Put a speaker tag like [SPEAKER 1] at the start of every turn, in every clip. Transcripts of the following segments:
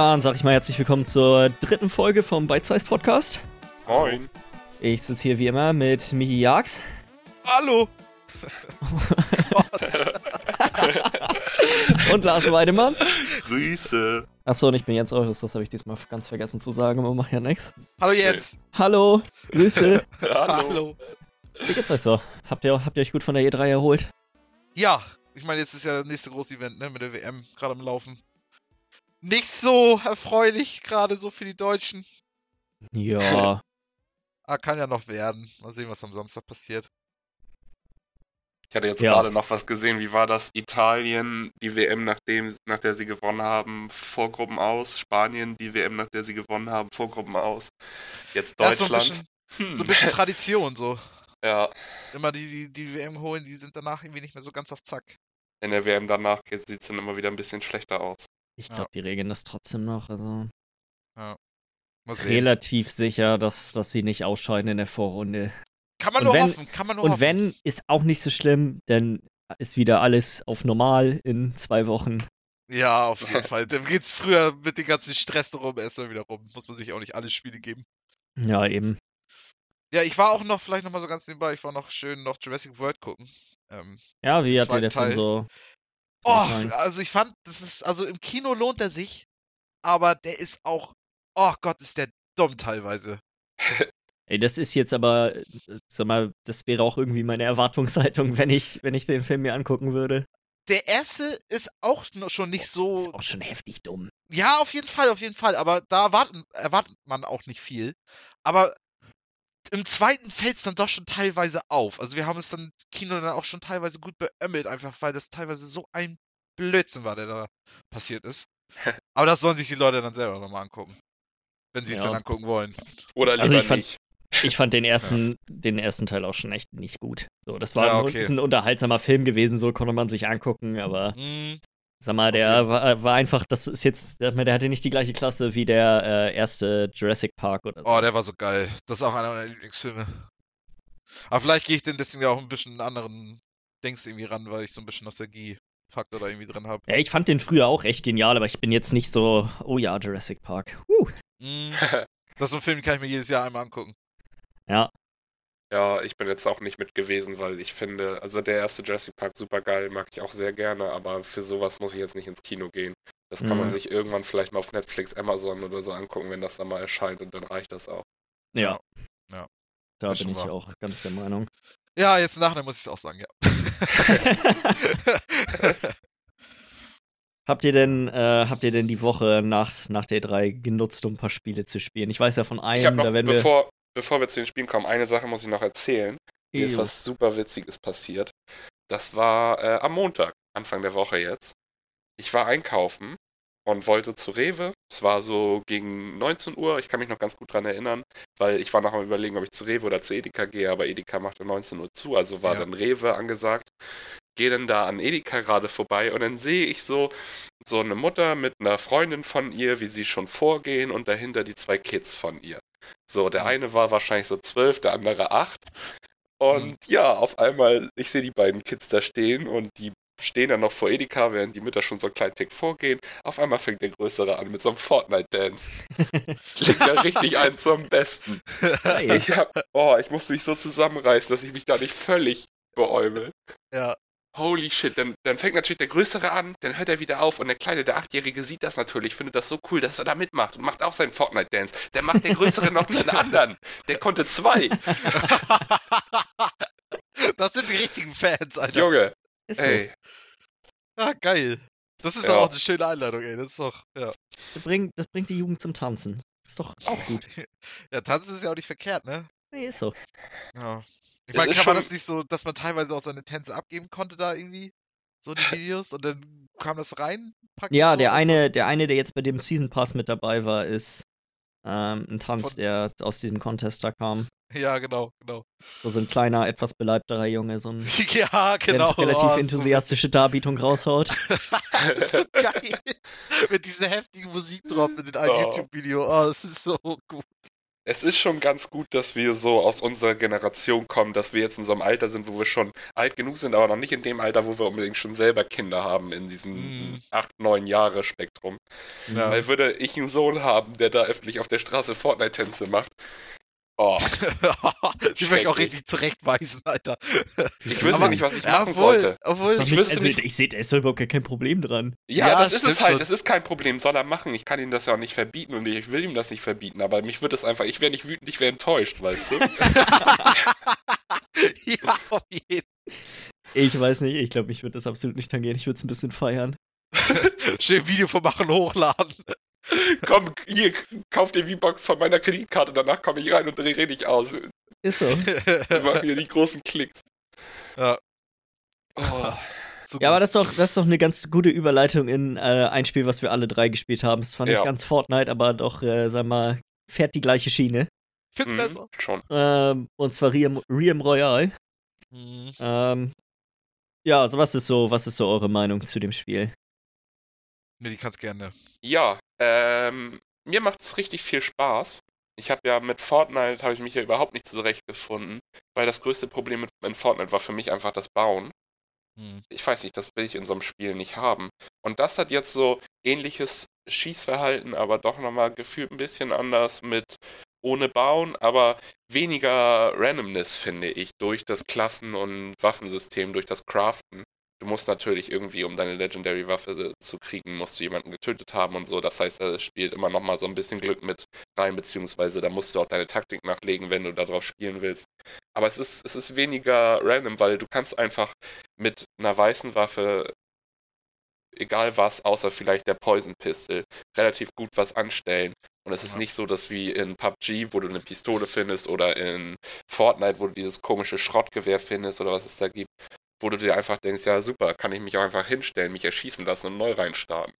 [SPEAKER 1] Dann sag ich mal herzlich willkommen zur dritten Folge vom Bite Size Podcast.
[SPEAKER 2] Moin.
[SPEAKER 1] Ich sitze hier wie immer mit Michi Jags
[SPEAKER 2] Hallo.
[SPEAKER 1] und Lars Weidemann.
[SPEAKER 2] Grüße.
[SPEAKER 1] Achso, und ich bin Jens Eures, das habe ich diesmal ganz vergessen zu sagen, aber mach ja nix.
[SPEAKER 3] Hallo Jens.
[SPEAKER 1] Hallo, Grüße.
[SPEAKER 2] Hallo.
[SPEAKER 1] Wie geht's euch so? Habt ihr, habt ihr euch gut von der E3 erholt?
[SPEAKER 3] Ja, ich meine, jetzt ist ja das nächste große Event, ne, mit der WM gerade am Laufen. Nicht so erfreulich, gerade so für die Deutschen.
[SPEAKER 1] Ja,
[SPEAKER 3] Ah, kann ja noch werden. Mal sehen, was am Samstag passiert.
[SPEAKER 2] Ich hatte jetzt
[SPEAKER 1] Ja.
[SPEAKER 2] gerade noch was gesehen. Wie war das? Italien, die WM, nachdem, nach der sie gewonnen haben, Vorgruppen aus. Spanien, die WM, nach der sie gewonnen haben, Vorgruppen aus. Jetzt
[SPEAKER 3] Ja, ist so ein
[SPEAKER 2] Deutschland.
[SPEAKER 3] bisschen,
[SPEAKER 2] Hm.
[SPEAKER 3] so ein bisschen Tradition, so.
[SPEAKER 2] ja,
[SPEAKER 3] Immer die, die, die WM holen, die sind danach irgendwie nicht mehr so ganz auf Zack.
[SPEAKER 2] in der WM danach sieht es dann immer wieder ein bisschen schlechter aus.
[SPEAKER 1] Ich
[SPEAKER 3] Ja.
[SPEAKER 1] glaube, die regeln das trotzdem noch. Also
[SPEAKER 3] sehen.
[SPEAKER 1] relativ sicher, dass, dass sie nicht ausscheiden in der Vorrunde.
[SPEAKER 3] Kann man
[SPEAKER 1] Und
[SPEAKER 3] nur
[SPEAKER 1] wenn-
[SPEAKER 3] hoffen, kann man nur
[SPEAKER 1] Und
[SPEAKER 3] hoffen.
[SPEAKER 1] wenn, ist auch nicht so schlimm, denn ist wieder alles auf normal in zwei Wochen.
[SPEAKER 3] Ja, auf jeden Fall. Dann geht's früher mit dem ganzen Stress darum erstmal wieder rum. Muss man sich auch nicht alle Spiele geben.
[SPEAKER 1] Ja, eben.
[SPEAKER 3] Ja, ich war auch noch, vielleicht nochmal so ganz nebenbei, ich war noch schön noch Jurassic World gucken. Ähm,
[SPEAKER 1] Ja, wie hat dir der Film
[SPEAKER 3] Teil.
[SPEAKER 1] so?
[SPEAKER 3] Oh, also ich fand, das ist, also im Kino lohnt er sich, aber der ist auch, oh Gott, ist der dumm teilweise.
[SPEAKER 1] Ey, das ist jetzt aber, sag mal, das wäre auch irgendwie meine Erwartungshaltung, wenn ich, wenn ich den Film mir angucken würde.
[SPEAKER 3] Der erste ist auch schon nicht
[SPEAKER 1] Ist
[SPEAKER 3] so,
[SPEAKER 1] auch schon heftig dumm.
[SPEAKER 3] ja, auf jeden Fall, auf jeden Fall, aber da erwartet, erwartet man auch nicht viel. Aber im zweiten fällt es dann doch schon teilweise auf. Also wir haben es dann im Kino dann auch schon teilweise gut beömmelt, einfach weil das teilweise so ein Blödsinn war, der da passiert ist. Aber das sollen sich die Leute dann selber nochmal angucken. Wenn sie es
[SPEAKER 1] Ja.
[SPEAKER 3] dann angucken wollen.
[SPEAKER 2] Oder lieber
[SPEAKER 1] Also ich fand-
[SPEAKER 2] nicht.
[SPEAKER 1] Ich fand den ersten, den ersten Teil auch schon echt nicht gut. So, das war
[SPEAKER 3] Ja,
[SPEAKER 1] ein,
[SPEAKER 3] okay.
[SPEAKER 1] ist ein unterhaltsamer Film gewesen, so konnte man sich angucken, aber
[SPEAKER 3] Mm,
[SPEAKER 1] sag mal, der war, war einfach, das ist jetzt, der, der hatte nicht die gleiche Klasse wie der äh, erste Jurassic Park oder so.
[SPEAKER 3] Oh, der war so geil. Das ist auch einer meiner Lieblingsfilme. Aber vielleicht gehe ich den deswegen ja auch ein bisschen anderen Dings irgendwie ran, weil ich so ein bisschen Nostalgie-Faktor da irgendwie drin habe.
[SPEAKER 1] Ja, ich fand den früher auch echt genial, aber ich bin jetzt nicht so, oh ja, Jurassic Park. Uh,
[SPEAKER 3] das ist so ein Film, den kann ich mir jedes Jahr einmal angucken.
[SPEAKER 1] ja,
[SPEAKER 2] Ja, ich bin jetzt auch nicht mit gewesen, weil ich finde, also der erste Jurassic Park super geil, mag ich auch sehr gerne, aber für sowas muss ich jetzt nicht ins Kino gehen. Das kann man
[SPEAKER 1] Mhm.
[SPEAKER 2] sich irgendwann vielleicht mal auf Netflix, Amazon oder so angucken, wenn das dann mal erscheint und dann reicht das auch.
[SPEAKER 1] ja.
[SPEAKER 3] Ja.
[SPEAKER 1] Da
[SPEAKER 3] Ist
[SPEAKER 1] bin ich
[SPEAKER 3] wahr.
[SPEAKER 1] auch ganz der Meinung.
[SPEAKER 3] Ja, jetzt nachher muss ich es auch sagen, ja.
[SPEAKER 1] Habt ihr denn, äh, habt ihr denn die Woche nach, nach der 3 genutzt, um ein paar Spiele zu spielen? Ich weiß ja von
[SPEAKER 2] Ich
[SPEAKER 1] einem,
[SPEAKER 2] noch,
[SPEAKER 1] da werden wir.
[SPEAKER 2] Bevor, wir zu den Spielen kommen, eine Sache muss ich noch erzählen. Mir ist was super Witziges passiert. Das war äh, am Montag, Anfang der Woche jetzt. Ich war einkaufen und wollte zu Rewe. Es war so gegen 19 Uhr, ich kann mich noch ganz gut dran erinnern, weil ich war noch am überlegen, ob ich zu Rewe oder zu Edeka gehe, aber Edeka machte 19 Uhr zu, also war
[SPEAKER 3] Ja.
[SPEAKER 2] dann Rewe angesagt. Gehe dann da an Edeka gerade vorbei und dann sehe ich so, so eine Mutter mit einer Freundin von ihr, wie sie schon vorgehen und dahinter die zwei Kids von ihr. So, der
[SPEAKER 3] Mhm.
[SPEAKER 2] eine war wahrscheinlich so zwölf, der andere acht. Und
[SPEAKER 3] Mhm.
[SPEAKER 2] ja, auf einmal, ich sehe die beiden Kids da stehen und die stehen dann noch vor Edeka, während die Mütter schon so einen kleinen Tick vorgehen. Auf einmal fängt der Größere an mit so einem Fortnite-Dance. Klingt da richtig ein zum Besten. Ich hab, oh, ich musste mich so zusammenreißen, dass ich mich da nicht völlig beäumel.
[SPEAKER 3] ja.
[SPEAKER 2] Holy shit, dann, dann fängt natürlich der Größere an, dann hört er wieder auf und der Kleine, der Achtjährige, sieht das natürlich, findet das so cool, dass er da mitmacht und macht auch seinen Fortnite-Dance. Der macht der Größere noch mit einem anderen. Der konnte zwei.
[SPEAKER 3] das sind die richtigen Fans, Alter.
[SPEAKER 2] Junge,
[SPEAKER 1] Ist so.
[SPEAKER 2] ey.
[SPEAKER 3] Ja, geil. Das ist
[SPEAKER 2] Ja.
[SPEAKER 3] auch eine schöne Einladung, ey. Das ist doch, ja.
[SPEAKER 1] Das bringt, das bringt die Jugend zum Tanzen. Das ist doch auch gut.
[SPEAKER 3] Ja, tanzen ist ja auch nicht verkehrt, ne?
[SPEAKER 1] Nee, ist so.
[SPEAKER 3] Ja. Ich meine,
[SPEAKER 2] ist
[SPEAKER 3] kann man das nicht so, dass man teilweise auch seine Tänze abgeben konnte da irgendwie? So die Videos und dann kam das rein?
[SPEAKER 1] Ja,
[SPEAKER 3] so
[SPEAKER 1] der eine, der eine, der jetzt bei dem Season Pass mit dabei war, ist ähm, ein Tanz,
[SPEAKER 3] Von-
[SPEAKER 1] der aus diesem Contest da kam.
[SPEAKER 3] So. Ja, genau, genau.
[SPEAKER 1] Wo so ein kleiner, etwas beleibterer Junge so ein
[SPEAKER 3] ja, genau.
[SPEAKER 1] relativ
[SPEAKER 3] oh, so-
[SPEAKER 1] enthusiastische Darbietung raushaut.
[SPEAKER 3] so geil. Mit dieser heftigen Musik drauf, mit dem einen
[SPEAKER 2] Oh.
[SPEAKER 3] YouTube-Video. Oh, das ist so gut.
[SPEAKER 2] Es ist schon ganz gut, dass wir so aus unserer Generation kommen, dass wir jetzt in so einem Alter sind, wo wir schon alt genug sind, aber noch nicht in dem Alter, wo wir unbedingt schon selber Kinder haben, in diesem
[SPEAKER 3] Mm.
[SPEAKER 2] 8, 9 Jahre Spektrum.
[SPEAKER 3] Ja.
[SPEAKER 2] Weil würde ich einen Sohn haben, der da öffentlich auf der Straße Fortnite-Tänze macht. Oh,
[SPEAKER 3] Die will ich auch richtig zurechtweisen, Alter.
[SPEAKER 2] ich wüsste
[SPEAKER 3] Aber-
[SPEAKER 2] nicht, was ich machen
[SPEAKER 3] obwohl,
[SPEAKER 2] sollte.
[SPEAKER 3] Obwohl,
[SPEAKER 1] Ist
[SPEAKER 2] Ich
[SPEAKER 1] nicht, also,
[SPEAKER 2] nicht-
[SPEAKER 1] ich sehe, da ist doch überhaupt gar kein Problem dran.
[SPEAKER 2] Ja,
[SPEAKER 3] Ja,
[SPEAKER 2] das ist
[SPEAKER 3] stimmt
[SPEAKER 2] es halt.
[SPEAKER 3] schon.
[SPEAKER 2] Das ist kein Problem. Soll er machen. Ich kann ihm das ja auch nicht verbieten und ich will ihm das nicht verbieten. Aber mich würde es einfach, ich wäre nicht wütend, ich wäre enttäuscht, weißt du?
[SPEAKER 3] ja, auf jeden
[SPEAKER 1] Ich weiß nicht, ich glaube, mich würde das absolut nicht tangieren. Ich würde es ein bisschen feiern.
[SPEAKER 3] Schön Video von machen, hochladen.
[SPEAKER 2] Komm, hier, kauf dir V-Box von meiner Kreditkarte, danach komme ich rein und dreh dich aus.
[SPEAKER 1] Ist so.
[SPEAKER 2] machen hier die großen Klicks.
[SPEAKER 3] Ja.
[SPEAKER 2] Oh.
[SPEAKER 3] So
[SPEAKER 1] Ja, aber das ist doch, das ist doch eine ganz gute Überleitung in äh, ein Spiel, was wir alle drei gespielt haben. Es war nicht
[SPEAKER 2] Ja.
[SPEAKER 1] ganz Fortnite, aber doch, äh, sag mal, fährt die gleiche Schiene.
[SPEAKER 3] Find's
[SPEAKER 2] Mhm,
[SPEAKER 3] besser.
[SPEAKER 2] schon.
[SPEAKER 1] Ähm, und zwar Riem, Riem Royal.
[SPEAKER 3] Mhm.
[SPEAKER 1] Ähm, ja, also was ist so, was ist so eure Meinung zu dem Spiel?
[SPEAKER 3] Nee, die kannst gerne.
[SPEAKER 2] Ja, ähm, mir macht es richtig viel Spaß. Ich habe ja mit Fortnite, habe ich mich ja überhaupt nicht zurechtgefunden, weil das größte Problem mit, in Fortnite war für mich einfach das Bauen.
[SPEAKER 3] Mhm.
[SPEAKER 2] ich weiß nicht, das will ich in so einem Spiel nicht haben. Und das hat jetzt so ähnliches Schießverhalten, aber doch nochmal gefühlt ein bisschen anders mit ohne Bauen, aber weniger Randomness, finde ich, durch das Klassen- und Waffensystem, durch das Craften. Du musst natürlich irgendwie, um deine Legendary-Waffe zu kriegen, musst du jemanden getötet haben und so. Das heißt, da spielt immer nochmal so ein bisschen Glück mit rein, beziehungsweise da musst du auch deine Taktik nachlegen, wenn du darauf spielen willst. Aber es ist, es ist weniger random, weil du kannst einfach mit einer weißen Waffe, egal was, außer vielleicht der Poison Pistol, relativ gut was anstellen. Und es ist nicht so, dass wie in PUBG, wo du eine Pistole findest, oder in Fortnite, wo du dieses komische Schrottgewehr findest oder was es da gibt, wo du dir einfach denkst, ja super, kann ich mich auch einfach hinstellen, mich erschießen lassen und neu reinstarten.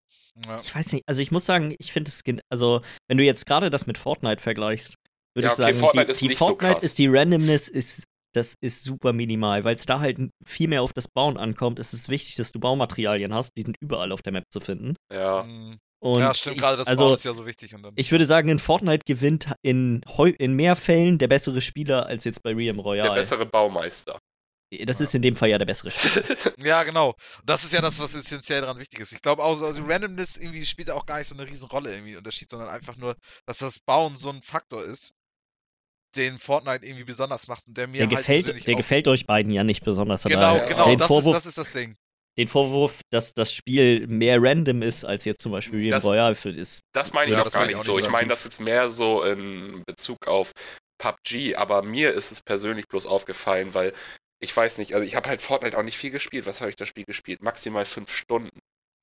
[SPEAKER 3] Ja.
[SPEAKER 1] Ich weiß nicht, also ich muss sagen, ich finde es, also wenn du jetzt gerade das mit Fortnite vergleichst, würde
[SPEAKER 2] Ja,
[SPEAKER 1] ich
[SPEAKER 2] okay,
[SPEAKER 1] sagen,
[SPEAKER 2] Fortnite
[SPEAKER 1] die,
[SPEAKER 2] ist
[SPEAKER 1] die
[SPEAKER 2] nicht so
[SPEAKER 1] Fortnite
[SPEAKER 2] krass.
[SPEAKER 1] ist die Randomness ist das ist super minimal, weil es da halt viel mehr auf das Bauen ankommt. Es ist wichtig, dass du Baumaterialien hast, die sind überall auf der Map zu finden.
[SPEAKER 2] Ja,
[SPEAKER 3] Mhm.
[SPEAKER 1] Und
[SPEAKER 3] ja, stimmt,
[SPEAKER 1] ich,
[SPEAKER 3] gerade das
[SPEAKER 1] also
[SPEAKER 3] Bauen ist ja so wichtig. Und dann,
[SPEAKER 1] ich würde sagen, in Fortnite gewinnt in, in mehr Fällen der bessere Spieler als jetzt bei Riem
[SPEAKER 2] der
[SPEAKER 1] Royale.
[SPEAKER 2] bessere Baumeister.
[SPEAKER 1] Das
[SPEAKER 3] Ja.
[SPEAKER 1] ist in dem Fall ja der bessere Spieler.
[SPEAKER 3] ja, genau. Und das ist ja das, was essentiell daran wichtig ist. Ich glaube auch, so- also Randomness irgendwie spielt auch gar nicht so eine riesen Rolle irgendwie Unterschied, sondern einfach nur, dass das Bauen so ein Faktor ist, den Fortnite irgendwie besonders macht und der mir
[SPEAKER 1] Der,
[SPEAKER 3] halt
[SPEAKER 1] gefällt,
[SPEAKER 3] persönlich
[SPEAKER 1] der
[SPEAKER 3] auch-
[SPEAKER 1] gefällt euch beiden ja nicht besonders. aber
[SPEAKER 3] Genau,
[SPEAKER 2] Ja.
[SPEAKER 3] genau,
[SPEAKER 1] den
[SPEAKER 3] das,
[SPEAKER 1] Vorwurf,
[SPEAKER 3] ist, das ist das Ding.
[SPEAKER 1] den Vorwurf, dass das Spiel mehr random ist als jetzt zum Beispiel
[SPEAKER 2] Das-
[SPEAKER 1] Royale für ist.
[SPEAKER 2] Das meine ich
[SPEAKER 3] Ja,
[SPEAKER 2] auch gar nicht so. Ich meine das jetzt mehr so in Bezug auf PUBG, aber mir ist es persönlich bloß aufgefallen, weil ich weiß nicht, also ich habe halt Fortnite auch nicht viel gespielt. Was habe ich das Spiel gespielt? Maximal fünf Stunden.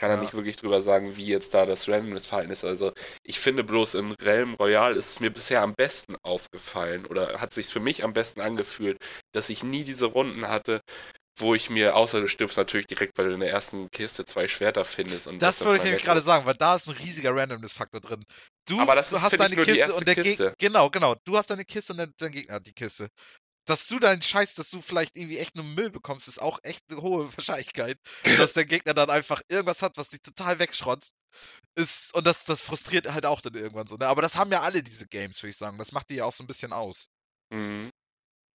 [SPEAKER 2] Kann
[SPEAKER 3] Ja.
[SPEAKER 2] er nicht wirklich drüber sagen, wie jetzt da das Randomness-Verhalten ist. Also ich finde bloß in Realm Royale ist es mir bisher am besten aufgefallen oder hat sich für mich am besten angefühlt, dass ich nie diese Runden hatte, wo ich mir, außer du stirbst natürlich direkt, weil du in der ersten Kiste zwei Schwerter findest. Und
[SPEAKER 3] Das wollte ich nämlich gerade sagen, weil da ist ein riesiger Randomness-Faktor drin. Du,
[SPEAKER 2] Aber das
[SPEAKER 3] du
[SPEAKER 2] ist,
[SPEAKER 3] hast deine Kiste und der
[SPEAKER 2] Kiste.
[SPEAKER 3] Gegner. Genau, genau. Du hast deine Kiste und dein, dein Gegner hat die Kiste. Dass du deinen Scheiß, dass du vielleicht irgendwie echt nur Müll bekommst, ist auch echt eine hohe Wahrscheinlichkeit. dass der Gegner dann einfach irgendwas hat, was dich total wegschrotzt. Ist, und das, das frustriert halt auch dann irgendwann so. Ne? Aber das haben ja alle diese Games, würde ich sagen. Das macht die ja auch so ein bisschen aus.
[SPEAKER 2] Mhm.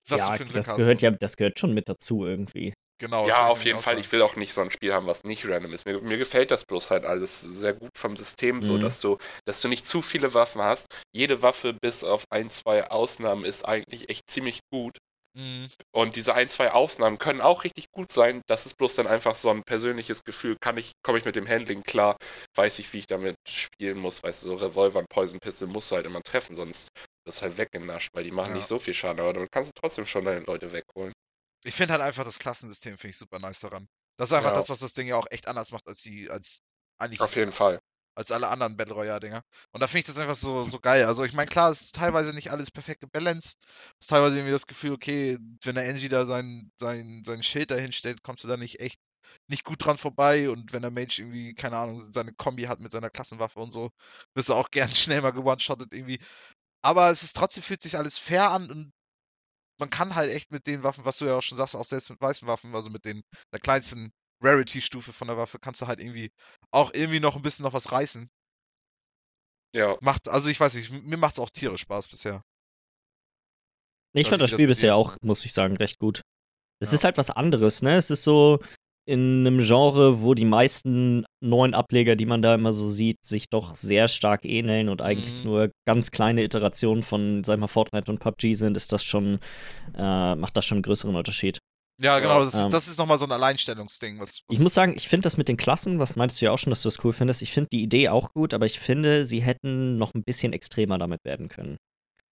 [SPEAKER 3] Was
[SPEAKER 1] ja,
[SPEAKER 3] du für ein Glück
[SPEAKER 1] das
[SPEAKER 3] hast.
[SPEAKER 1] gehört ja, das gehört schon mit dazu irgendwie.
[SPEAKER 3] Genau,
[SPEAKER 2] Ja, auf jeden Fall.
[SPEAKER 3] sagen.
[SPEAKER 2] Ich will auch nicht so ein Spiel haben, was nicht random ist. Mir, mir gefällt das bloß halt alles sehr gut vom System, so
[SPEAKER 1] Mhm.
[SPEAKER 2] dass du, dass du nicht zu viele Waffen hast. Jede Waffe, bis auf ein, zwei Ausnahmen, ist eigentlich echt ziemlich gut.
[SPEAKER 3] Mhm.
[SPEAKER 2] Und diese ein, zwei Ausnahmen können auch richtig gut sein. Das ist bloß dann einfach so ein persönliches Gefühl. Kann ich, komme ich mit dem Handling klar? Weiß ich, wie ich damit spielen muss? Weißt du, so Revolver und Poison Pistol musst du halt immer treffen, sonst wirst du halt weggenascht, weil die machen
[SPEAKER 3] Ja.
[SPEAKER 2] nicht so viel Schaden. Aber damit kannst du trotzdem schon deine Leute wegholen.
[SPEAKER 3] Ich finde halt einfach das Klassensystem finde ich super nice daran. Das ist einfach
[SPEAKER 2] Ja.
[SPEAKER 3] das, was das Ding ja auch echt anders macht als die, als eigentlich
[SPEAKER 2] Auf jeden Fall.
[SPEAKER 3] als alle anderen Battle Royale Dinger. Und da finde ich das einfach so, so geil. Also ich meine, klar, es ist teilweise nicht alles perfekt gebalanced. Es ist teilweise irgendwie das Gefühl, okay, wenn der Angie da sein, sein, sein Schild da hinstellt, kommst du da nicht echt nicht gut dran vorbei. Und wenn der Mage irgendwie, keine Ahnung, seine Kombi hat mit seiner Klassenwaffe und so, wirst du auch gern schnell mal gewone-shottet irgendwie. Aber es ist trotzdem fühlt sich alles fair an und man kann halt echt mit den Waffen, was du ja auch schon sagst, auch selbst mit weißen Waffen, also mit den der kleinsten Rarity-Stufe von der Waffe, kannst du halt irgendwie auch irgendwie noch ein bisschen noch was reißen.
[SPEAKER 2] Ja.
[SPEAKER 3] Macht, also ich weiß nicht, mir macht es auch tierisch Spaß bisher.
[SPEAKER 1] Ich fand das Spiel
[SPEAKER 3] das
[SPEAKER 1] bisher auch, muss ich sagen, recht gut. Es
[SPEAKER 3] Ja.
[SPEAKER 1] ist halt was anderes, ne? Es ist so in einem Genre, wo die meisten neuen Ableger, die man da immer so sieht, sich doch sehr stark ähneln und eigentlich
[SPEAKER 3] Mhm.
[SPEAKER 1] nur ganz kleine Iterationen von, sag ich mal, Fortnite und PUBG sind, ist das schon, äh, macht das schon einen größeren Unterschied.
[SPEAKER 3] Ja, genau, das,
[SPEAKER 1] ähm,
[SPEAKER 3] ist, das ist nochmal so ein Alleinstellungsding. Was, was
[SPEAKER 1] Ich muss sagen, ich finde das mit den Klassen, was meinst du ja auch schon, dass du das cool findest, ich finde die Idee auch gut, aber ich finde, sie hätten noch ein bisschen extremer damit werden können.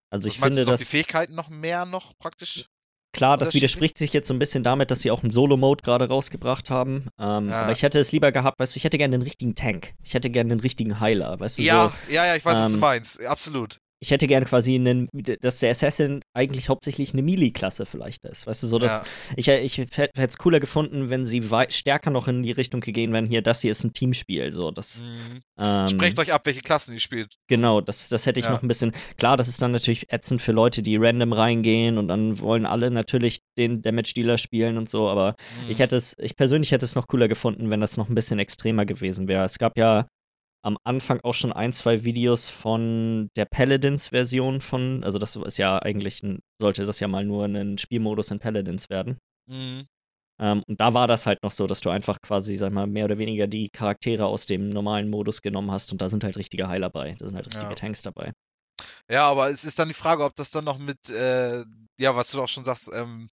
[SPEAKER 1] Also
[SPEAKER 3] was
[SPEAKER 1] ich
[SPEAKER 3] meinst
[SPEAKER 1] finde,
[SPEAKER 3] du noch,
[SPEAKER 1] dass
[SPEAKER 3] die Fähigkeiten noch mehr noch praktisch?
[SPEAKER 1] Klar, das
[SPEAKER 3] Unterschiedlich?
[SPEAKER 1] widerspricht sich jetzt so ein bisschen damit, dass sie auch einen Solo-Mode gerade rausgebracht haben. Ähm,
[SPEAKER 3] Ja.
[SPEAKER 1] Aber ich hätte es lieber gehabt, weißt du, ich hätte gerne den richtigen Tank. Ich hätte gerne den richtigen Heiler, weißt du,
[SPEAKER 3] Ja,
[SPEAKER 1] so.
[SPEAKER 3] ja, ja, ich weiß, was du
[SPEAKER 1] ähm,
[SPEAKER 3] meinst. Absolut.
[SPEAKER 1] Ich hätte gerne quasi einen, dass der Assassin eigentlich hauptsächlich eine Melee-Klasse vielleicht ist. Weißt du, so, dass
[SPEAKER 3] ja.
[SPEAKER 1] ich, ich hätte es cooler gefunden, wenn sie stärker noch in die Richtung gegangen wären, hier, das hier ist ein Teamspiel, so, das,
[SPEAKER 3] Mhm.
[SPEAKER 1] ähm,
[SPEAKER 3] Sprecht euch ab, welche Klassen ihr spielt.
[SPEAKER 1] Genau, das, das hätte ich
[SPEAKER 3] Ja.
[SPEAKER 1] noch ein bisschen. Klar, das ist dann natürlich ätzend für Leute, die random reingehen und dann wollen alle natürlich den Damage-Dealer spielen und so, aber
[SPEAKER 3] Mhm.
[SPEAKER 1] ich hätte es, ich persönlich hätte es noch cooler gefunden, wenn das noch ein bisschen extremer gewesen wäre. Es gab ja am Anfang auch schon ein, zwei Videos von der Paladins-Version von, also das ist ja eigentlich ein, sollte das ja mal nur ein Spielmodus in Paladins werden.
[SPEAKER 3] Mhm.
[SPEAKER 1] Ähm, und da war das halt noch so, dass du einfach quasi, sag mal, mehr oder weniger die Charaktere aus dem normalen Modus genommen hast und da sind halt richtige Heiler bei, da sind halt richtige
[SPEAKER 3] Ja.
[SPEAKER 1] Tanks dabei.
[SPEAKER 3] Ja, aber es ist dann die Frage, ob das dann noch mit, äh, ja, was du auch schon sagst, ähm,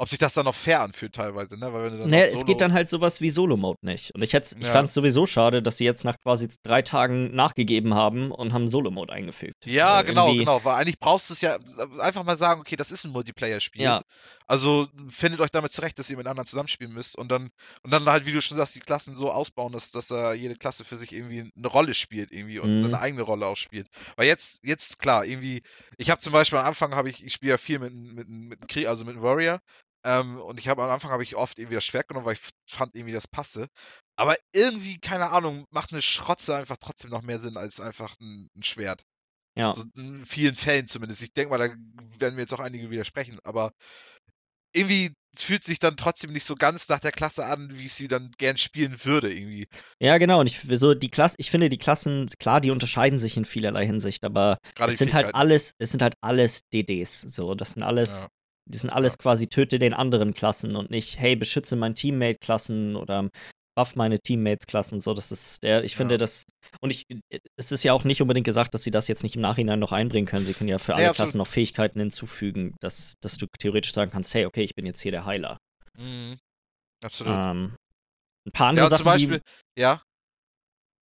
[SPEAKER 3] ob sich das dann noch fair anfühlt teilweise, ne? Weil wenn du dann
[SPEAKER 1] Naja,
[SPEAKER 3] auf
[SPEAKER 1] es geht dann halt sowas wie Solo-Mode nicht. Und ich,
[SPEAKER 3] Ja.
[SPEAKER 1] fand es sowieso schade, dass sie jetzt nach quasi drei Tagen nachgegeben haben und haben Solo-Mode eingefügt.
[SPEAKER 3] Ja,
[SPEAKER 1] Weil
[SPEAKER 3] genau,
[SPEAKER 1] irgendwie-
[SPEAKER 3] genau. Weil eigentlich brauchst du es ja einfach mal sagen, okay, das ist ein Multiplayer-Spiel.
[SPEAKER 1] Ja,
[SPEAKER 3] Also findet euch damit zurecht, dass ihr mit anderen zusammenspielen müsst und dann und dann halt, wie du schon sagst, die Klassen so ausbauen, dass, dass äh, jede Klasse für sich irgendwie eine Rolle spielt irgendwie und
[SPEAKER 1] Mhm.
[SPEAKER 3] seine eigene Rolle auch spielt. Weil jetzt, jetzt klar, irgendwie, ich habe zum Beispiel am Anfang habe ich, ich spiele ja viel mit, mit, mit einem Krieg, also mit einem Warrior. Ähm, und ich habe am Anfang habe ich oft irgendwie das Schwert genommen, weil ich fand irgendwie das passe. Aber irgendwie, keine Ahnung, macht eine Schrotze einfach trotzdem noch mehr Sinn als einfach ein, ein Schwert.
[SPEAKER 1] ja.
[SPEAKER 3] Also in vielen Fällen zumindest. Ich denke mal, da werden mir jetzt auch einige widersprechen, aber irgendwie fühlt sich dann trotzdem nicht so ganz nach der Klasse an, wie ich sie dann gern spielen würde, irgendwie.
[SPEAKER 1] Ja, genau. Und ich, so die Klasse, ich finde, die Klassen, klar, die unterscheiden sich in vielerlei Hinsicht, aber
[SPEAKER 3] Gerade
[SPEAKER 1] es sind halt alles, es sind halt alles DDs. So, das sind alles,
[SPEAKER 3] Ja.
[SPEAKER 1] Die sind alles quasi töte den anderen Klassen und nicht, hey, beschütze mein Teammate-Klassen oder buff meine Teammates-Klassen. So, das ist der, ich finde
[SPEAKER 3] Ja.
[SPEAKER 1] das, und ich, es ist ja auch nicht unbedingt gesagt, dass sie das jetzt nicht im Nachhinein noch einbringen können. Sie können ja für alle
[SPEAKER 3] absolut.
[SPEAKER 1] Klassen noch Fähigkeiten hinzufügen, dass, dass du theoretisch sagen kannst, hey, okay, ich bin jetzt hier der Heiler.
[SPEAKER 3] Mhm. Absolut.
[SPEAKER 1] Ähm, ein paar andere
[SPEAKER 3] ja,
[SPEAKER 1] Sachen,
[SPEAKER 3] zum Beispiel,
[SPEAKER 1] die,
[SPEAKER 3] ja,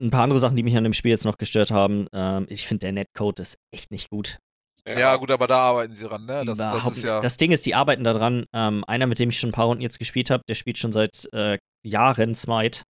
[SPEAKER 1] ein paar andere Sachen, die mich an dem Spiel jetzt noch gestört haben. Ähm, ich finde, der Netcode ist echt nicht gut.
[SPEAKER 3] Ja, gut, aber da arbeiten sie dran, ne? Das, das ist ja.
[SPEAKER 1] Das Ding ist, die arbeiten daran. Ähm, einer, mit dem ich schon ein paar Runden jetzt gespielt habe, der spielt schon seit äh, Jahren Smite.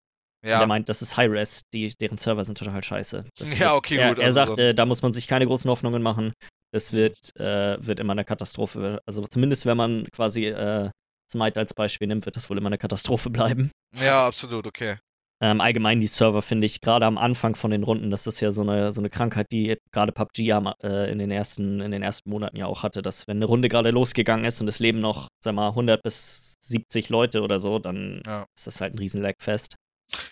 [SPEAKER 3] Ja.
[SPEAKER 1] Der meint, das ist High-Res, die, deren Server sind total scheiße. Das
[SPEAKER 3] Ja,
[SPEAKER 1] wird,
[SPEAKER 3] okay,
[SPEAKER 1] er,
[SPEAKER 3] gut,
[SPEAKER 1] Er
[SPEAKER 3] also
[SPEAKER 1] sagt,
[SPEAKER 3] so-
[SPEAKER 1] äh, da muss man sich keine großen Hoffnungen machen. Es wird, äh, wird immer eine Katastrophe. Also zumindest, wenn man quasi äh, Smite als Beispiel nimmt, wird das wohl immer eine Katastrophe bleiben.
[SPEAKER 3] ja, absolut, okay.
[SPEAKER 1] Ähm, allgemein die Server finde ich gerade am Anfang von den Runden, das ist ja so eine, so eine Krankheit, die gerade PUBG am, äh, in, den ersten, in den ersten Monaten ja auch hatte, dass wenn eine Runde gerade losgegangen ist und es leben noch, sag mal, 100 bis 70 Leute oder so, dann
[SPEAKER 3] Ja.
[SPEAKER 1] ist das halt ein riesen Lagfest.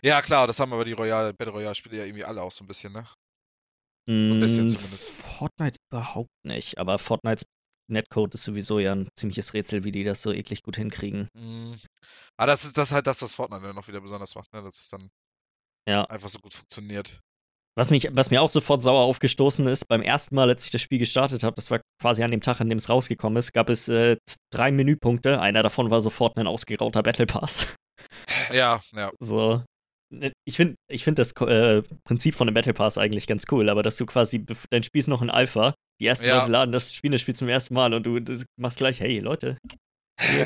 [SPEAKER 3] Ja, klar, das haben aber die Royal, Battle Royale-Spiele ja irgendwie alle auch so ein bisschen, ne?
[SPEAKER 1] Ein
[SPEAKER 3] bisschen zumindest.
[SPEAKER 1] Fortnite überhaupt nicht, aber Fortnites Netcode ist sowieso ja ein ziemliches Rätsel, wie die das so eklig gut hinkriegen.
[SPEAKER 3] Mhm. Aber das ist das ist halt das, was Fortnite dann noch wieder besonders macht, ne? Dass es dann
[SPEAKER 1] Ja.
[SPEAKER 3] einfach so gut funktioniert.
[SPEAKER 1] Was, mich, was mir auch sofort sauer aufgestoßen ist, beim ersten Mal, als ich das Spiel gestartet habe, das war quasi an dem Tag, an dem es rausgekommen ist, gab es äh, drei Menüpunkte. Einer davon war sofort ein ausgerauter Battle Pass.
[SPEAKER 3] Ja, ja.
[SPEAKER 1] So. Ne, Ich finde ich find das äh, Prinzip von dem Battle Pass eigentlich ganz cool, aber dass du quasi, dein Spiel ist noch in Alpha, die ersten
[SPEAKER 3] Ja.
[SPEAKER 1] Leute laden das Spiel, das Spiel zum ersten Mal und du, du machst gleich, hey Leute,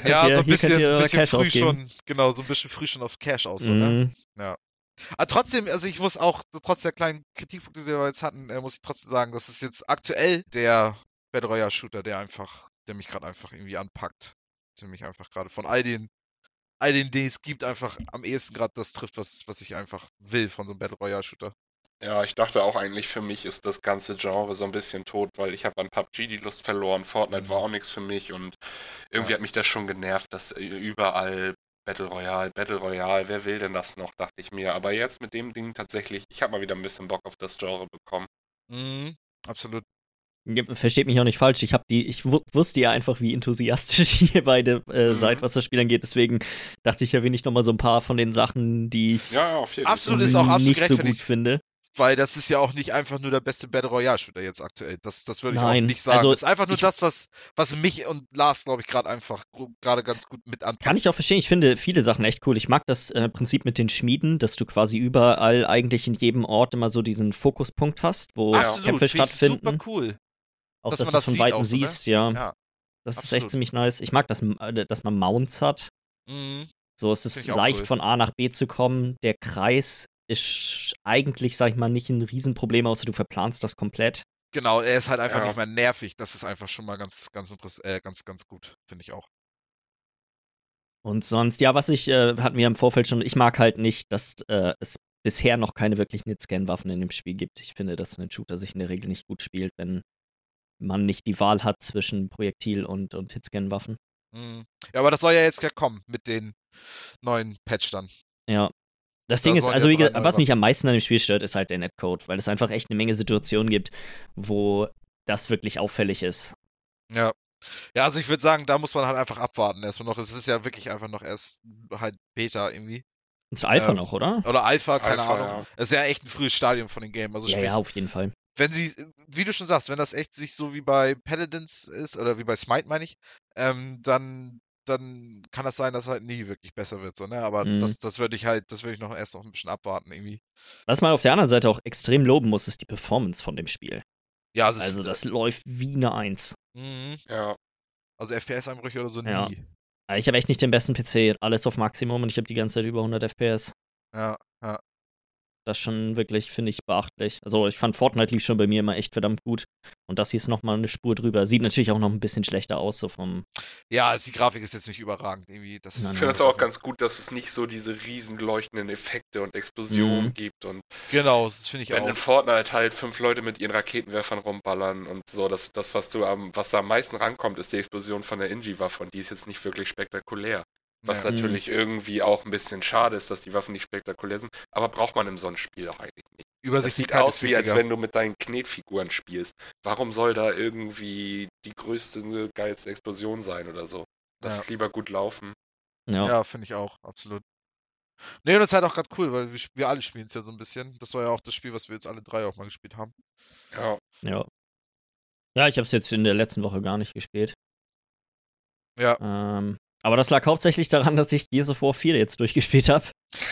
[SPEAKER 3] Ja,
[SPEAKER 1] ihr,
[SPEAKER 3] so ein bisschen, bisschen
[SPEAKER 1] Cash
[SPEAKER 3] früh
[SPEAKER 1] ausgeben.
[SPEAKER 3] schon, genau, so ein bisschen früh schon auf Cash aus, so, ne?
[SPEAKER 1] Mhm.
[SPEAKER 3] Aber trotzdem, also ich muss auch, trotz der kleinen Kritikpunkte, die wir jetzt hatten, äh, muss ich trotzdem sagen, das ist jetzt aktuell der Battle Royale Shooter, der einfach, der mich gerade einfach irgendwie anpackt. Der mich einfach gerade von all den, all den Dingen es gibt, einfach am ehesten gerade das trifft, was, was ich einfach will von so einem Battle Royale Shooter.
[SPEAKER 2] Ja, ich dachte auch eigentlich, für mich ist das ganze Genre so ein bisschen tot, weil ich habe an PUBG die Lust verloren, Fortnite war auch nichts für mich und irgendwie
[SPEAKER 3] Ja.
[SPEAKER 2] hat mich das schon genervt, dass äh, überall Battle Royale, Battle Royale, wer will denn das noch, dachte ich mir. Aber jetzt mit dem Ding tatsächlich, ich habe mal wieder ein bisschen Bock auf das Genre bekommen.
[SPEAKER 3] Mhm, absolut.
[SPEAKER 1] Ja, versteht mich auch nicht falsch. Ich habe die, ich wusste ja einfach, wie enthusiastisch ihr beide äh, mhm. seid, was das Spiel angeht. Deswegen dachte ich, erwähne ich noch mal so ein paar von den Sachen, die ich
[SPEAKER 3] ja, auf jeden absolut ist auch absolut
[SPEAKER 1] nicht so gut finde.
[SPEAKER 3] Weil das ist ja auch nicht einfach nur der beste Battle Royale-Shooter jetzt aktuell. Das, das würde ich Nein, auch nicht sagen. Also, das ist einfach nur das, was, was mich und Lars, glaube ich, gerade einfach gerade ganz gut mit anpasst.
[SPEAKER 1] Kann ich auch verstehen. Ich finde viele Sachen echt cool. Ich mag das äh, Prinzip mit den Schmieden, dass du quasi überall eigentlich in jedem Ort immer so diesen Fokuspunkt hast, wo Absolut, Kämpfe stattfinden.
[SPEAKER 3] Super cool.
[SPEAKER 1] Auch dass, dass du das von Weitem so, ne? siehst, ja. ja. Das Absolut. ist echt ziemlich nice. Ich mag, dass, äh, dass man Mounts hat. Mhm. So, es ist leicht cool. von A nach B zu kommen. Der Kreis ist eigentlich, sag ich mal, nicht ein Riesenproblem, außer du verplanst das komplett.
[SPEAKER 3] Genau, er ist halt einfach ja. nicht mehr nervig. Das ist einfach schon mal ganz, ganz, äh, ganz, ganz gut, finde ich auch.
[SPEAKER 1] Und sonst, ja, was ich, äh, hatten wir im Vorfeld schon, ich mag halt nicht, dass äh, es bisher noch keine wirklichen Hitscan-Waffen in dem Spiel gibt. Ich finde, dass ein Shooter sich in der Regel nicht gut spielt, wenn man nicht die Wahl hat zwischen Projektil und, und Hitscan-Waffen.
[SPEAKER 3] Mhm. Ja, aber das soll ja jetzt ja kommen mit den neuen Patch dann.
[SPEAKER 1] Ja. Das da Ding ist, also wie, was mich am meisten an dem Spiel stört, ist halt der Netcode, weil es einfach echt eine Menge Situationen gibt, wo das wirklich auffällig ist.
[SPEAKER 3] Ja. Ja, also ich würde sagen, da muss man halt einfach abwarten erstmal noch. Es ist ja wirklich einfach noch erst halt Beta irgendwie.
[SPEAKER 1] Ist Alpha ähm, noch, oder?
[SPEAKER 3] Oder Alpha, keine Alpha, Ahnung. Ja. Das ist ja echt ein frühes Stadium von dem Game. Also
[SPEAKER 1] ja, ja, auf jeden Fall
[SPEAKER 3] wenn sie, wie du schon sagst, wenn das echt sich so wie bei Paladins ist, oder wie bei Smite meine ich, ähm, dann, dann kann das sein, dass halt nie wirklich besser wird, so, ne? Aber mhm. das, das würde ich halt, das würde ich noch erst noch ein bisschen abwarten, irgendwie.
[SPEAKER 1] Was man auf der anderen Seite auch extrem loben muss, ist die Performance von dem Spiel.
[SPEAKER 3] Ja,
[SPEAKER 1] also, also das läuft wie eine Eins.
[SPEAKER 3] Mhm. Ja. Also FPS-Einbrüche oder so
[SPEAKER 1] ja.
[SPEAKER 3] nie.
[SPEAKER 1] Ich habe echt nicht den besten PC, alles auf Maximum und ich habe die ganze Zeit über 100 FPS.
[SPEAKER 3] Ja, ja.
[SPEAKER 1] Das ist schon wirklich, finde ich, beachtlich. Also ich fand Fortnite lief schon bei mir immer echt verdammt gut. Und das hier ist nochmal eine Spur drüber. Sieht natürlich auch noch ein bisschen schlechter aus, so vom.
[SPEAKER 3] Ja, also die Grafik ist jetzt nicht überragend. Irgendwie, das
[SPEAKER 2] ich finde es auch ganz gut, dass es nicht so diese riesen leuchtenden Effekte und Explosionen mhm. gibt. Und
[SPEAKER 3] genau, das finde ich
[SPEAKER 2] wenn
[SPEAKER 3] auch.
[SPEAKER 2] Wenn in Fortnite halt fünf Leute mit ihren Raketenwerfern rumballern und so, das, das was du am, was da am meisten rankommt, ist die Explosion von der Inji-Waffe und die ist jetzt nicht wirklich spektakulär. Was ja. natürlich irgendwie auch ein bisschen schade ist, dass die Waffen nicht spektakulär sind. Aber braucht man in so einem Spiel auch eigentlich nicht. Es sieht aus, wie als wenn du mit deinen Knetfiguren spielst. Warum soll da irgendwie die größte, geilste Explosion sein oder so? Lass ja. es lieber gut laufen.
[SPEAKER 3] Ja, ja finde ich auch, absolut. Nee, und das ist halt auch gerade cool, weil wir, wir alle spielen es ja so ein bisschen. Das war ja auch das Spiel, was wir jetzt alle drei auch mal gespielt haben.
[SPEAKER 2] Ja.
[SPEAKER 1] Ja. Ja, ich habe es jetzt in der letzten Woche gar nicht gespielt.
[SPEAKER 3] Ja.
[SPEAKER 1] Ähm, aber das lag hauptsächlich daran, dass ich Gears of War 4 jetzt durchgespielt habe.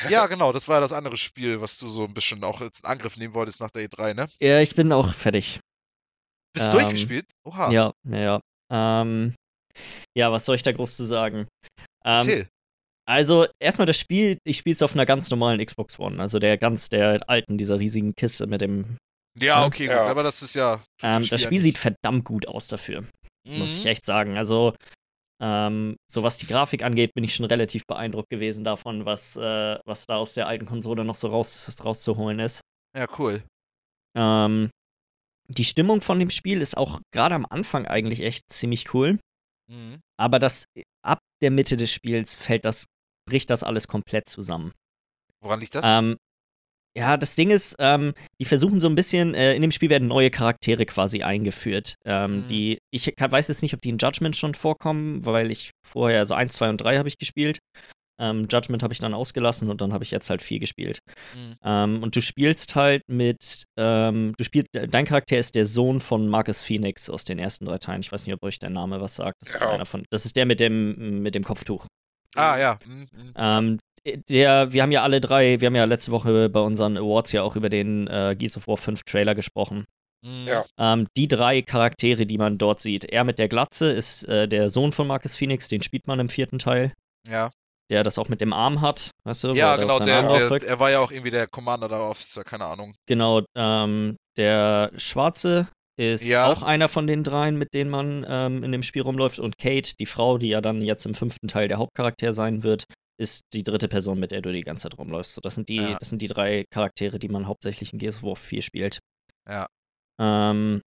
[SPEAKER 3] Ja, genau, das war ja das andere Spiel, was du so ein bisschen auch als Angriff nehmen wolltest nach der E3, ne?
[SPEAKER 1] Ja, ich bin auch fertig.
[SPEAKER 3] Bist du ähm, durchgespielt?
[SPEAKER 1] Oha. Ja, ja, ja. Ähm, ja, was soll ich da groß zu sagen? Ähm, Chill. Also, erstmal das Spiel, ich spiele es auf einer ganz normalen Xbox One, also der ganz, der alten, dieser riesigen Kiste mit dem.
[SPEAKER 3] Ja, ne? okay, ja. gut, aber das ist ja.
[SPEAKER 1] Ähm, das Spiel sieht verdammt gut aus dafür. Mhm. Muss ich mhm. echt sagen. Also, ähm, so was die Grafik angeht, bin ich schon relativ beeindruckt gewesen davon, was, äh, was da aus der alten Konsole noch so raus, rauszuholen ist.
[SPEAKER 3] Ja, cool.
[SPEAKER 1] Ähm, die Stimmung von dem Spiel ist auch gerade am Anfang eigentlich echt ziemlich cool. Mhm. Aber das ab der Mitte des Spiels fällt das, bricht das alles komplett zusammen.
[SPEAKER 3] Woran liegt das?
[SPEAKER 1] Ähm, ja, das Ding ist, ähm, die versuchen so ein bisschen, äh, in dem Spiel werden neue Charaktere quasi eingeführt. Ähm, mhm. Die, ich kann, weiß jetzt nicht, ob die in Judgment schon vorkommen, weil ich vorher, also 1, 2 und 3 habe ich gespielt. Ähm, Judgment habe ich dann ausgelassen und dann habe ich jetzt halt 4 gespielt. Mhm. Ähm, und du spielst halt mit, ähm, du spielst, dein Charakter ist der Sohn von Marcus Phoenix aus den ersten drei Teilen. Ich weiß nicht, ob euch der Name was sagt. Das ja. ist einer von, das ist der mit dem, mit dem Kopftuch.
[SPEAKER 3] Ah, ja.
[SPEAKER 1] Mhm. Ähm, der, wir haben ja alle drei, wir haben ja letzte Woche bei unseren Awards ja auch über den äh, Gears of War 5 Trailer gesprochen.
[SPEAKER 3] Mhm. Ja.
[SPEAKER 1] Ähm, die drei Charaktere, die man dort sieht. Er mit der Glatze ist äh, der Sohn von Marcus Phoenix, den spielt man im vierten Teil.
[SPEAKER 3] Ja.
[SPEAKER 1] Der das auch mit dem Arm hat, weißt du?
[SPEAKER 3] Ja, genau, der, der, er war ja auch irgendwie der Commander der Officer, keine Ahnung.
[SPEAKER 1] Genau, ähm, der Schwarze ist ja. auch einer von den dreien, mit denen man ähm, in dem Spiel rumläuft. Und Kate, die Frau, die ja dann jetzt im fünften Teil der Hauptcharakter sein wird, ist die dritte Person, mit der du die ganze Zeit rumläufst. So, das, sind die, ja. das sind die drei Charaktere, die man hauptsächlich in Gears of War 4 spielt.
[SPEAKER 3] Ja.
[SPEAKER 1] Ähm,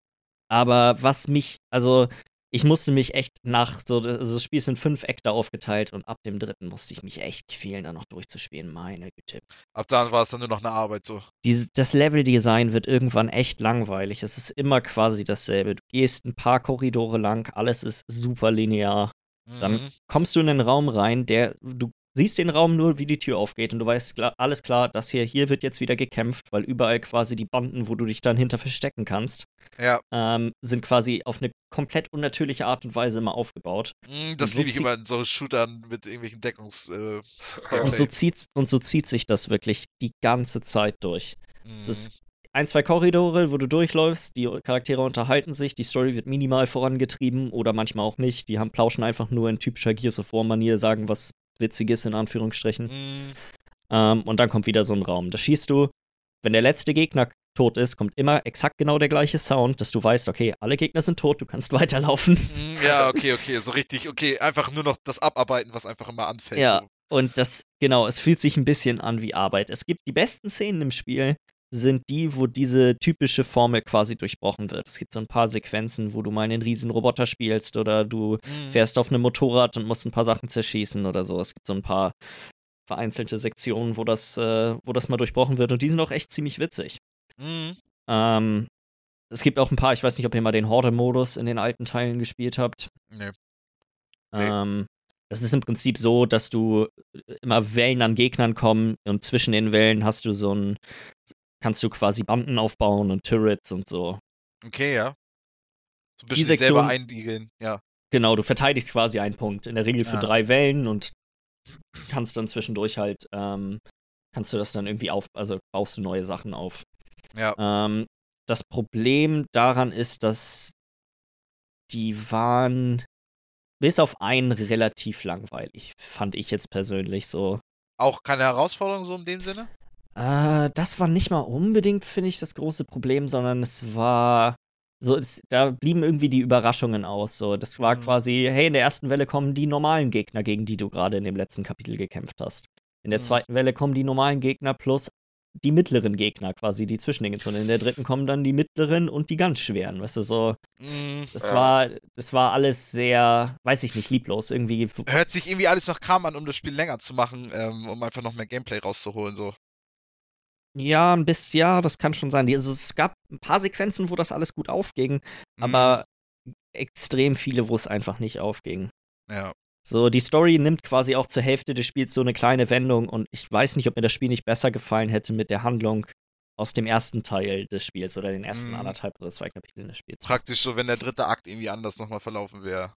[SPEAKER 1] aber was mich, also ich musste mich echt nach so, also das Spiel ist in fünf Acte aufgeteilt und ab dem dritten musste ich mich echt quälen, da noch durchzuspielen. Meine Güte.
[SPEAKER 3] Ab da war es dann nur noch eine Arbeit so.
[SPEAKER 1] Dieses, das Leveldesign wird irgendwann echt langweilig. Es ist immer quasi dasselbe. Du gehst ein paar Korridore lang, alles ist super linear. Dann
[SPEAKER 3] Mhm.
[SPEAKER 1] kommst du in einen Raum rein, der du siehst den Raum nur, wie die Tür aufgeht und du weißt klar, alles klar, das hier, hier wird jetzt wieder gekämpft, weil überall quasi die Banden, wo du dich dann hinter verstecken kannst,
[SPEAKER 3] Ja,
[SPEAKER 1] ähm, sind quasi auf eine komplett unnatürliche Art und Weise immer aufgebaut.
[SPEAKER 3] mm, das
[SPEAKER 1] so
[SPEAKER 3] liebe ich immer in so Shootern mit irgendwelchen Deckungs. Äh,
[SPEAKER 1] Und so, zieht, und so zieht sich das wirklich die ganze Zeit durch. Es ist ein, zwei Korridore, wo du durchläufst, die Charaktere unterhalten sich, die Story wird minimal vorangetrieben oder manchmal auch nicht. Die haben plauschen einfach nur in typischer Gears of War-Manier, sagen was Witziges in Anführungsstrichen.
[SPEAKER 3] Mm,
[SPEAKER 1] Ähm, und dann kommt wieder so ein Raum. Da schießt du, wenn der letzte Gegner tot ist, kommt immer exakt genau der gleiche Sound, dass du weißt, okay, alle Gegner sind tot, du kannst weiterlaufen.
[SPEAKER 3] mm, ja, okay, okay, so richtig, okay, einfach nur noch das Abarbeiten, was einfach immer anfällt.
[SPEAKER 1] Ja.
[SPEAKER 3] So.
[SPEAKER 1] Und das, genau, es fühlt sich ein bisschen an wie Arbeit. Es gibt die besten Szenen im Spiel, sind die, wo diese typische Formel quasi durchbrochen wird. Es gibt so ein paar Sequenzen, wo du mal einen riesen Roboter spielst oder du
[SPEAKER 3] Mm,
[SPEAKER 1] fährst auf einem Motorrad und musst ein paar Sachen zerschießen oder so. Es gibt so ein paar vereinzelte Sektionen, wo das, äh, wo das mal durchbrochen wird und die sind auch echt ziemlich witzig.
[SPEAKER 3] mm,
[SPEAKER 1] Ähm, es gibt auch ein paar, ich weiß nicht, ob ihr mal den Horde-Modus in den alten Teilen gespielt habt.
[SPEAKER 3] nee.
[SPEAKER 2] Nee.
[SPEAKER 1] Ähm, das ist im Prinzip so, dass du immer Wellen an Gegnern kommen und zwischen den Wellen hast du so ein, kannst du quasi Banden aufbauen und Turrets und so.
[SPEAKER 3] Okay, ja. So ein
[SPEAKER 1] Die
[SPEAKER 3] bisschen sich selber
[SPEAKER 1] Sektion-
[SPEAKER 3] einigeln, ja.
[SPEAKER 1] Genau, du verteidigst quasi einen Punkt. In der Regel für
[SPEAKER 3] Ja.
[SPEAKER 1] drei Wellen und kannst dann zwischendurch halt, ähm, kannst du das dann irgendwie auf, also baust du neue Sachen auf.
[SPEAKER 3] Ja.
[SPEAKER 1] Ähm, das Problem daran ist, dass die waren bis auf einen relativ langweilig, fand ich jetzt persönlich so.
[SPEAKER 3] Auch keine Herausforderung so in dem Sinne?
[SPEAKER 1] Äh, das war nicht mal unbedingt, finde ich, das große Problem, sondern es war so, es, da blieben irgendwie die Überraschungen aus. So, das war
[SPEAKER 3] Mhm.
[SPEAKER 1] quasi, hey, in der ersten Welle kommen die normalen Gegner, gegen die du gerade in dem letzten Kapitel gekämpft hast. In der
[SPEAKER 3] Mhm.
[SPEAKER 1] zweiten Welle kommen die normalen Gegner plus die mittleren Gegner quasi, die Zwischendinge. Und in der dritten kommen dann die mittleren und die ganz schweren. Weißt du, so,
[SPEAKER 3] Mm,
[SPEAKER 1] das
[SPEAKER 2] Ja.
[SPEAKER 1] war, das war alles sehr, weiß ich nicht, lieblos. Irgendwie
[SPEAKER 3] hört sich irgendwie alles nach Kram an, um das Spiel länger zu machen, ähm, um einfach noch mehr Gameplay rauszuholen, so.
[SPEAKER 1] Ja, ein bisschen, ja, das kann schon sein. Also es gab ein paar Sequenzen, wo das alles gut aufging,
[SPEAKER 3] Mm,
[SPEAKER 1] aber extrem viele, wo es einfach nicht aufging.
[SPEAKER 3] Ja.
[SPEAKER 1] So, die Story nimmt quasi auch zur Hälfte des Spiels so eine kleine Wendung und ich weiß nicht, ob mir das Spiel nicht besser gefallen hätte mit der Handlung aus dem ersten Teil des Spiels oder den ersten
[SPEAKER 3] Mhm.
[SPEAKER 1] anderthalb oder zwei Kapiteln des Spiels.
[SPEAKER 3] Praktisch so, wenn der dritte Akt irgendwie anders nochmal verlaufen wäre,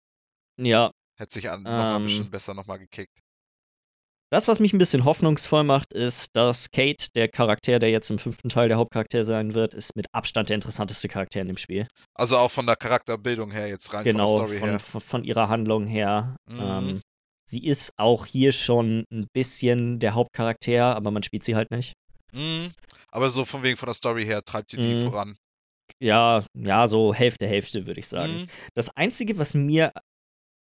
[SPEAKER 1] Ja,
[SPEAKER 3] hätte sich an, nochmal
[SPEAKER 1] Ähm.
[SPEAKER 3] bestimmt besser nochmal gekickt.
[SPEAKER 1] Das, was mich ein bisschen hoffnungsvoll macht, ist, dass Kate, der Charakter, der jetzt im fünften Teil der Hauptcharakter sein wird, ist mit Abstand der interessanteste Charakter in dem Spiel.
[SPEAKER 3] Also auch von der Charakterbildung her jetzt rein
[SPEAKER 1] genau,
[SPEAKER 3] von
[SPEAKER 1] von, von, von ihrer Handlung her.
[SPEAKER 3] Mhm.
[SPEAKER 1] Ähm, sie ist auch hier schon ein bisschen der Hauptcharakter, aber man spielt sie halt nicht.
[SPEAKER 3] Mm, aber so von wegen von der Story her treibt sie die
[SPEAKER 1] Mhm.
[SPEAKER 3] voran.
[SPEAKER 1] Ja, ja, so Hälfte, Hälfte, würde ich sagen.
[SPEAKER 3] Mm,
[SPEAKER 1] Das Einzige, was mir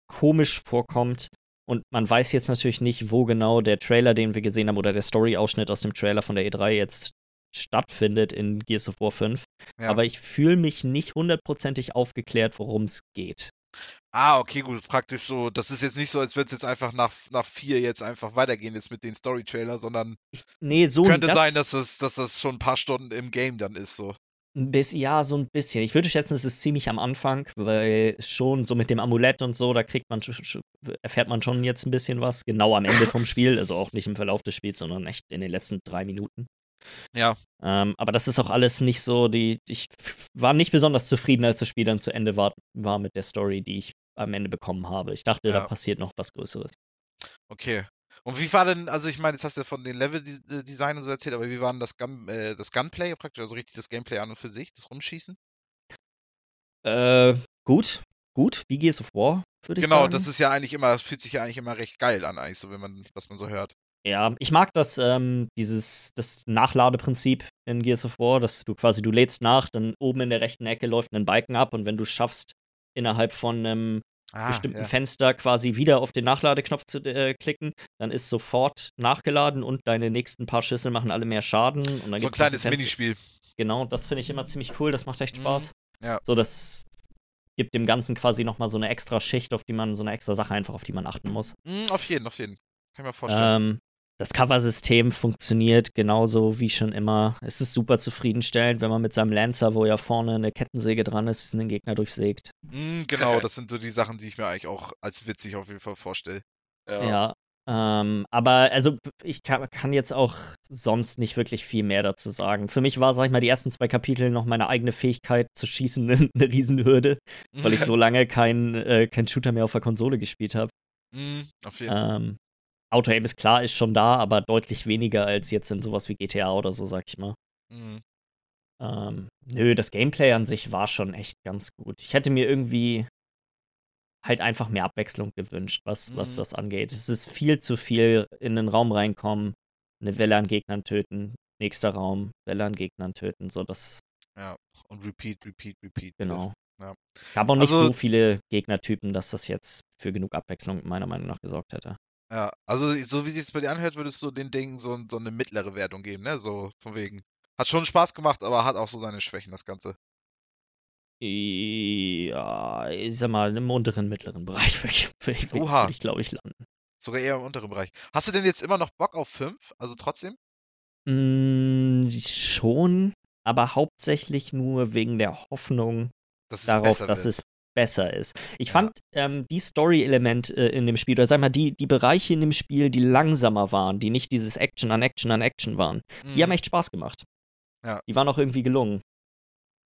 [SPEAKER 1] komisch vorkommt, und man weiß jetzt natürlich nicht, wo genau der Trailer, den wir gesehen haben, oder der Story-Ausschnitt aus dem Trailer von der E3 jetzt stattfindet in Gears of War 5.
[SPEAKER 3] ja.
[SPEAKER 1] Aber ich fühle mich nicht hundertprozentig aufgeklärt, worum es geht.
[SPEAKER 3] Ah, okay, gut, praktisch so. Das ist jetzt nicht so, als würde es jetzt einfach nach, nach vier jetzt einfach weitergehen jetzt mit den Story-Trailer, sondern
[SPEAKER 1] Ich, nee, so
[SPEAKER 3] könnte
[SPEAKER 1] das,
[SPEAKER 3] sein, dass es, dass das schon ein paar Stunden im Game dann ist, so.
[SPEAKER 1] Bisschen, ja, so ein bisschen. Ich würde schätzen, es ist ziemlich am Anfang, weil schon so mit dem Amulett und so, da kriegt man, erfährt man schon jetzt ein bisschen was. Genau am Ende vom Spiel, also auch nicht im Verlauf des Spiels, sondern echt in den letzten drei Minuten.
[SPEAKER 3] Ja.
[SPEAKER 1] Ähm, aber das ist auch alles nicht so, die, ich war nicht besonders zufrieden, als das Spiel dann zu Ende war, war mit der Story, die ich am Ende bekommen habe. Ich dachte, da
[SPEAKER 3] Ja.
[SPEAKER 1] passiert noch was Größeres.
[SPEAKER 3] Okay. Und wie war denn, also ich meine, jetzt hast du ja von den Level-Design und so erzählt, aber wie war denn das, Gun, äh, das Gunplay praktisch, also richtig das Gameplay an und für sich, das Rumschießen?
[SPEAKER 1] Äh, gut, gut, wie Gears of War, würde ich
[SPEAKER 3] Genau,
[SPEAKER 1] sagen.
[SPEAKER 3] das ist ja eigentlich immer, fühlt sich ja eigentlich immer recht geil an, eigentlich so, wenn man, was man so hört.
[SPEAKER 1] Ja, ich mag das, ähm, dieses, das Nachladeprinzip in Gears of War, dass du quasi, du lädst nach, dann oben in der rechten Ecke läuft ein Balken ab und wenn du schaffst, innerhalb von einem
[SPEAKER 3] Ah,
[SPEAKER 1] bestimmten
[SPEAKER 3] ja.
[SPEAKER 1] Fenster quasi wieder auf den Nachladeknopf zu äh, klicken, dann ist sofort nachgeladen und deine nächsten paar Schüsse machen alle mehr Schaden. Und dann
[SPEAKER 3] So ein kleines Minispiel.
[SPEAKER 1] Genau, das finde ich immer ziemlich cool, das macht echt
[SPEAKER 3] Mhm,
[SPEAKER 1] Spaß.
[SPEAKER 3] ja.
[SPEAKER 1] So, das gibt dem Ganzen quasi nochmal so eine extra Schicht, auf die man, so eine extra Sache einfach, auf die man achten muss.
[SPEAKER 3] Mm, auf jeden, auf jeden. Kann ich mir vorstellen.
[SPEAKER 1] Ähm, das Cover-System funktioniert genauso wie schon immer. Es ist super zufriedenstellend, wenn man mit seinem Lancer, wo ja vorne eine Kettensäge dran ist, einen Gegner durchsägt.
[SPEAKER 3] Mm, genau, das sind so die Sachen, die ich mir eigentlich auch als witzig auf jeden Fall vorstelle.
[SPEAKER 2] Ja.
[SPEAKER 1] Ja. Ähm, aber also ich kann, kann jetzt auch sonst nicht wirklich viel mehr dazu sagen. Für mich war, sag ich mal, die ersten zwei Kapitel noch meine eigene Fähigkeit zu schießen eine, Riesenhürde, weil ich so lange kein, äh, kein Shooter mehr auf der Konsole gespielt habe.
[SPEAKER 3] Mm, auf jeden Fall.
[SPEAKER 1] Ähm, Auto-Aim ist klar, ist schon da, aber deutlich weniger als jetzt in sowas wie GTA oder so, sag ich mal.
[SPEAKER 3] Mm.
[SPEAKER 1] Ähm, nö, das Gameplay an sich war schon echt ganz gut. Ich hätte mir irgendwie halt einfach mehr Abwechslung gewünscht, was, was
[SPEAKER 3] Mhm.
[SPEAKER 1] das angeht. Es ist viel zu viel in den Raum reinkommen, eine Welle an Gegnern töten, nächster Raum, Welle an Gegnern töten, so das,
[SPEAKER 3] Ja. Und repeat, repeat, repeat.
[SPEAKER 1] genau.
[SPEAKER 3] Ja.
[SPEAKER 1] Gab auch nicht
[SPEAKER 3] Also-
[SPEAKER 1] so viele Gegnertypen, dass das jetzt für genug Abwechslung meiner Meinung nach gesorgt hätte.
[SPEAKER 3] Ja, also so wie sich es bei dir anhört, würdest du den Dingen so, so eine mittlere Wertung geben, ne? So von wegen. Hat schon Spaß gemacht, aber hat auch so seine Schwächen, das Ganze.
[SPEAKER 1] Ja, ich sag mal, im unteren, mittleren Bereich würde ich, würd ich, würd ich glaube ich, landen.
[SPEAKER 3] Sogar eher im unteren Bereich. Hast du denn jetzt immer noch Bock auf 5? Also trotzdem?
[SPEAKER 1] Mm, schon, aber hauptsächlich nur wegen der Hoffnung
[SPEAKER 3] Dass es
[SPEAKER 1] darauf, dass es besser ist. Ich
[SPEAKER 3] Ja.
[SPEAKER 1] fand ähm, die Story-Element äh, in dem Spiel, oder sag mal, die, die Bereiche in dem Spiel, die langsamer waren, die nicht dieses Action an Action an Action waren, die haben
[SPEAKER 3] Mhm.
[SPEAKER 1] echt Spaß gemacht.
[SPEAKER 3] Ja.
[SPEAKER 1] Die waren auch irgendwie gelungen.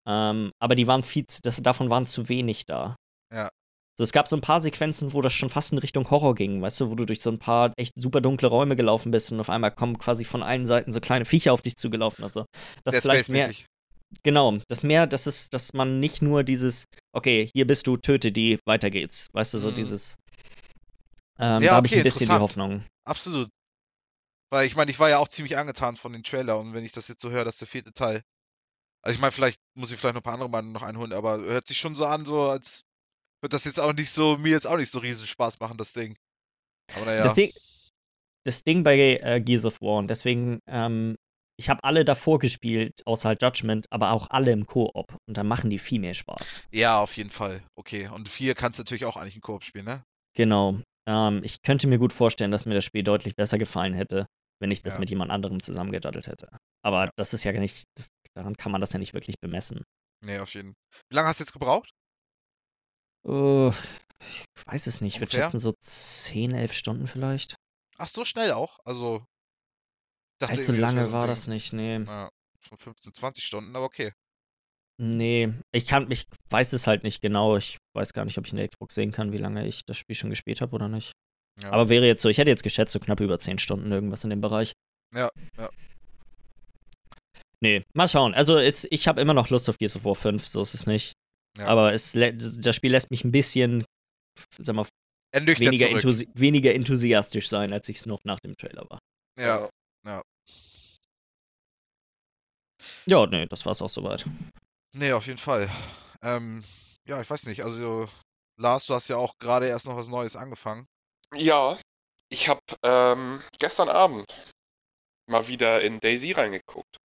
[SPEAKER 1] Ähm, aber die waren viel, zu- das, davon waren zu wenig da.
[SPEAKER 3] Ja.
[SPEAKER 1] So, es gab so ein paar Sequenzen, wo das schon fast in Richtung Horror ging, weißt du, wo du durch so ein paar echt super dunkle Räume gelaufen bist und auf einmal kommen quasi von allen Seiten so kleine Viecher auf dich zugelaufen. Also, das
[SPEAKER 3] Dead
[SPEAKER 1] vielleicht mehr. Genau, das mehr, das ist, dass man nicht nur dieses, okay, hier bist du, töte die, weiter geht's. Weißt du, so
[SPEAKER 3] Mhm.
[SPEAKER 1] dieses. Ähm,
[SPEAKER 3] Ja,
[SPEAKER 1] da habe ich
[SPEAKER 3] okay,
[SPEAKER 1] ein bisschen die. Hoffnung.
[SPEAKER 3] Absolut. Weil ich meine, ich war ja auch ziemlich angetan von den Trailer und wenn ich das jetzt so höre, das ist der vierte Teil. Also ich meine, vielleicht muss ich vielleicht noch ein paar andere Meinungen noch einholen, aber hört sich schon so an, so als wird das jetzt auch nicht so, mir jetzt auch nicht so riesen Spaß machen, das Ding. Aber naja.
[SPEAKER 1] Das, Ding, das Ding bei äh, Gears of War und deswegen, ähm, ich habe alle davor gespielt, außer halt Judgment, aber auch alle im Koop und da machen die viel mehr Spaß.
[SPEAKER 3] Ja, auf jeden Fall. Okay. Und vier kannst du natürlich auch eigentlich in Koop spielen, ne?
[SPEAKER 1] Genau. Ähm, ich könnte mir gut vorstellen, dass mir das Spiel deutlich besser gefallen hätte, wenn ich das
[SPEAKER 3] Ja.
[SPEAKER 1] mit jemand anderem zusammengedaddelt hätte. Aber
[SPEAKER 3] Ja.
[SPEAKER 1] das ist ja nicht, das, daran kann man das ja nicht wirklich bemessen.
[SPEAKER 3] Nee, auf jeden Wie lange hast du jetzt gebraucht?
[SPEAKER 1] Uh, ich weiß es nicht. Ich würde
[SPEAKER 3] Ungefähr?
[SPEAKER 1] schätzen, so 10, 11 Stunden vielleicht.
[SPEAKER 3] Ach, so schnell auch. Also. Dachte
[SPEAKER 1] Allzu lange
[SPEAKER 3] so
[SPEAKER 1] war
[SPEAKER 3] Ding.
[SPEAKER 1] das nicht, nee.
[SPEAKER 3] Ja, schon 15, 20 Stunden, aber okay.
[SPEAKER 1] Nee, ich kann, ich weiß es halt nicht genau. Ich weiß gar nicht, ob ich in der Xbox sehen kann, wie lange ich das Spiel schon gespielt habe oder nicht.
[SPEAKER 3] Ja.
[SPEAKER 1] Aber wäre jetzt so, ich hätte jetzt geschätzt, so knapp über 10 Stunden irgendwas in dem Bereich.
[SPEAKER 3] Ja, ja.
[SPEAKER 1] Nee, mal schauen. Also es, ich habe immer noch Lust auf Gears of War 5, so ist es nicht.
[SPEAKER 3] Ja.
[SPEAKER 1] Aber es, das Spiel lässt mich ein bisschen, sag mal, weniger, enthusi weniger enthusiastisch sein, als ich es noch nach dem Trailer war.
[SPEAKER 3] Ja.
[SPEAKER 1] Ja, nee, das war's auch soweit.
[SPEAKER 3] Nee, auf jeden Fall. Ähm, ja, ich weiß nicht. Also, Lars, du hast ja auch gerade erst noch was Neues angefangen.
[SPEAKER 2] Ja, ich habe ähm, gestern Abend mal wieder in Daisy reingeguckt.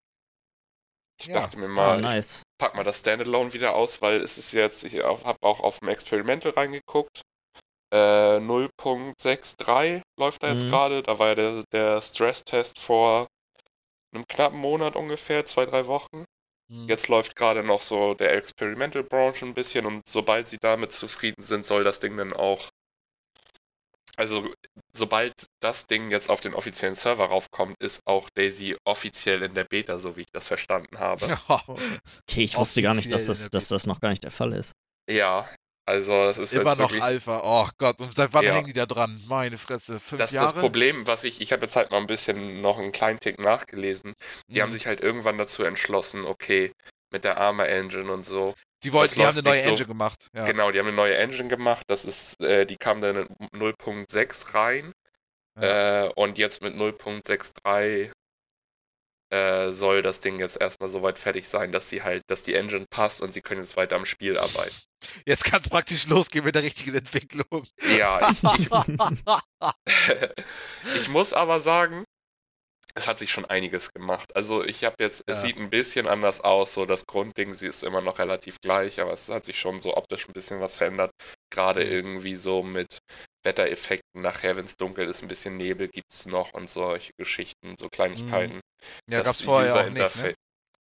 [SPEAKER 2] Ich
[SPEAKER 3] Ja.
[SPEAKER 2] dachte mir
[SPEAKER 1] Ah,
[SPEAKER 2] mal, ich
[SPEAKER 1] nice.
[SPEAKER 2] pack mal das Standalone wieder aus, weil es ist jetzt, ich habe auch auf dem Experimental reingeguckt. Äh, 0.63 läuft da jetzt
[SPEAKER 1] Mhm.
[SPEAKER 2] gerade. Da war ja der, der Stress-Test vor einem knappen Monat ungefähr, zwei, drei Wochen.
[SPEAKER 3] Hm.
[SPEAKER 2] Jetzt läuft gerade noch so der Experimental Branch ein bisschen und sobald sie damit zufrieden sind, soll das Ding dann auch. Also, sobald das Ding jetzt auf den offiziellen Server raufkommt, ist auch Daisy offiziell in der Beta, so wie ich das verstanden habe.
[SPEAKER 1] Okay, ich wusste gar nicht, dass das, dass das noch gar nicht der Fall ist.
[SPEAKER 2] Ja, also es ist
[SPEAKER 3] Immer
[SPEAKER 2] jetzt
[SPEAKER 3] noch
[SPEAKER 2] wirklich.
[SPEAKER 3] Alpha. Oh Gott, und seit wann
[SPEAKER 2] Ja.
[SPEAKER 3] hängen die da dran? Meine Fresse. Fünf
[SPEAKER 2] Das ist
[SPEAKER 3] Jahre?
[SPEAKER 2] das Problem, was ich, ich habe jetzt halt mal ein bisschen noch einen kleinen Tick nachgelesen. Die haben
[SPEAKER 3] Hm.
[SPEAKER 2] sich halt irgendwann dazu entschlossen, okay, mit der Armor Engine und so.
[SPEAKER 3] Die, wollten,
[SPEAKER 2] das
[SPEAKER 3] die haben eine neue
[SPEAKER 2] so-
[SPEAKER 3] Engine gemacht. Ja.
[SPEAKER 2] Genau, die haben eine neue Engine gemacht. Das ist, äh, die kam dann in 0.6 rein. Äh, und jetzt mit 0.63 äh, soll das Ding jetzt erstmal soweit fertig sein, dass sie halt, dass die Engine passt und sie können jetzt weiter am Spiel arbeiten.
[SPEAKER 3] Jetzt kann es praktisch losgehen mit der richtigen Entwicklung.
[SPEAKER 2] Ja, ich, ich, ich muss aber sagen, es hat sich schon einiges gemacht. Also ich habe jetzt, es
[SPEAKER 3] Ja.
[SPEAKER 2] sieht ein bisschen anders aus, so das Grundding, sie ist immer noch relativ gleich, aber es hat sich schon so optisch ein bisschen was verändert. Gerade
[SPEAKER 3] Mhm.
[SPEAKER 2] irgendwie so mit Wettereffekten nachher, wenn es dunkel ist, ein bisschen Nebel gibt's noch und solche Geschichten, so Kleinigkeiten.
[SPEAKER 3] Ja,
[SPEAKER 2] Das
[SPEAKER 3] gab's vorher auch nicht, ne?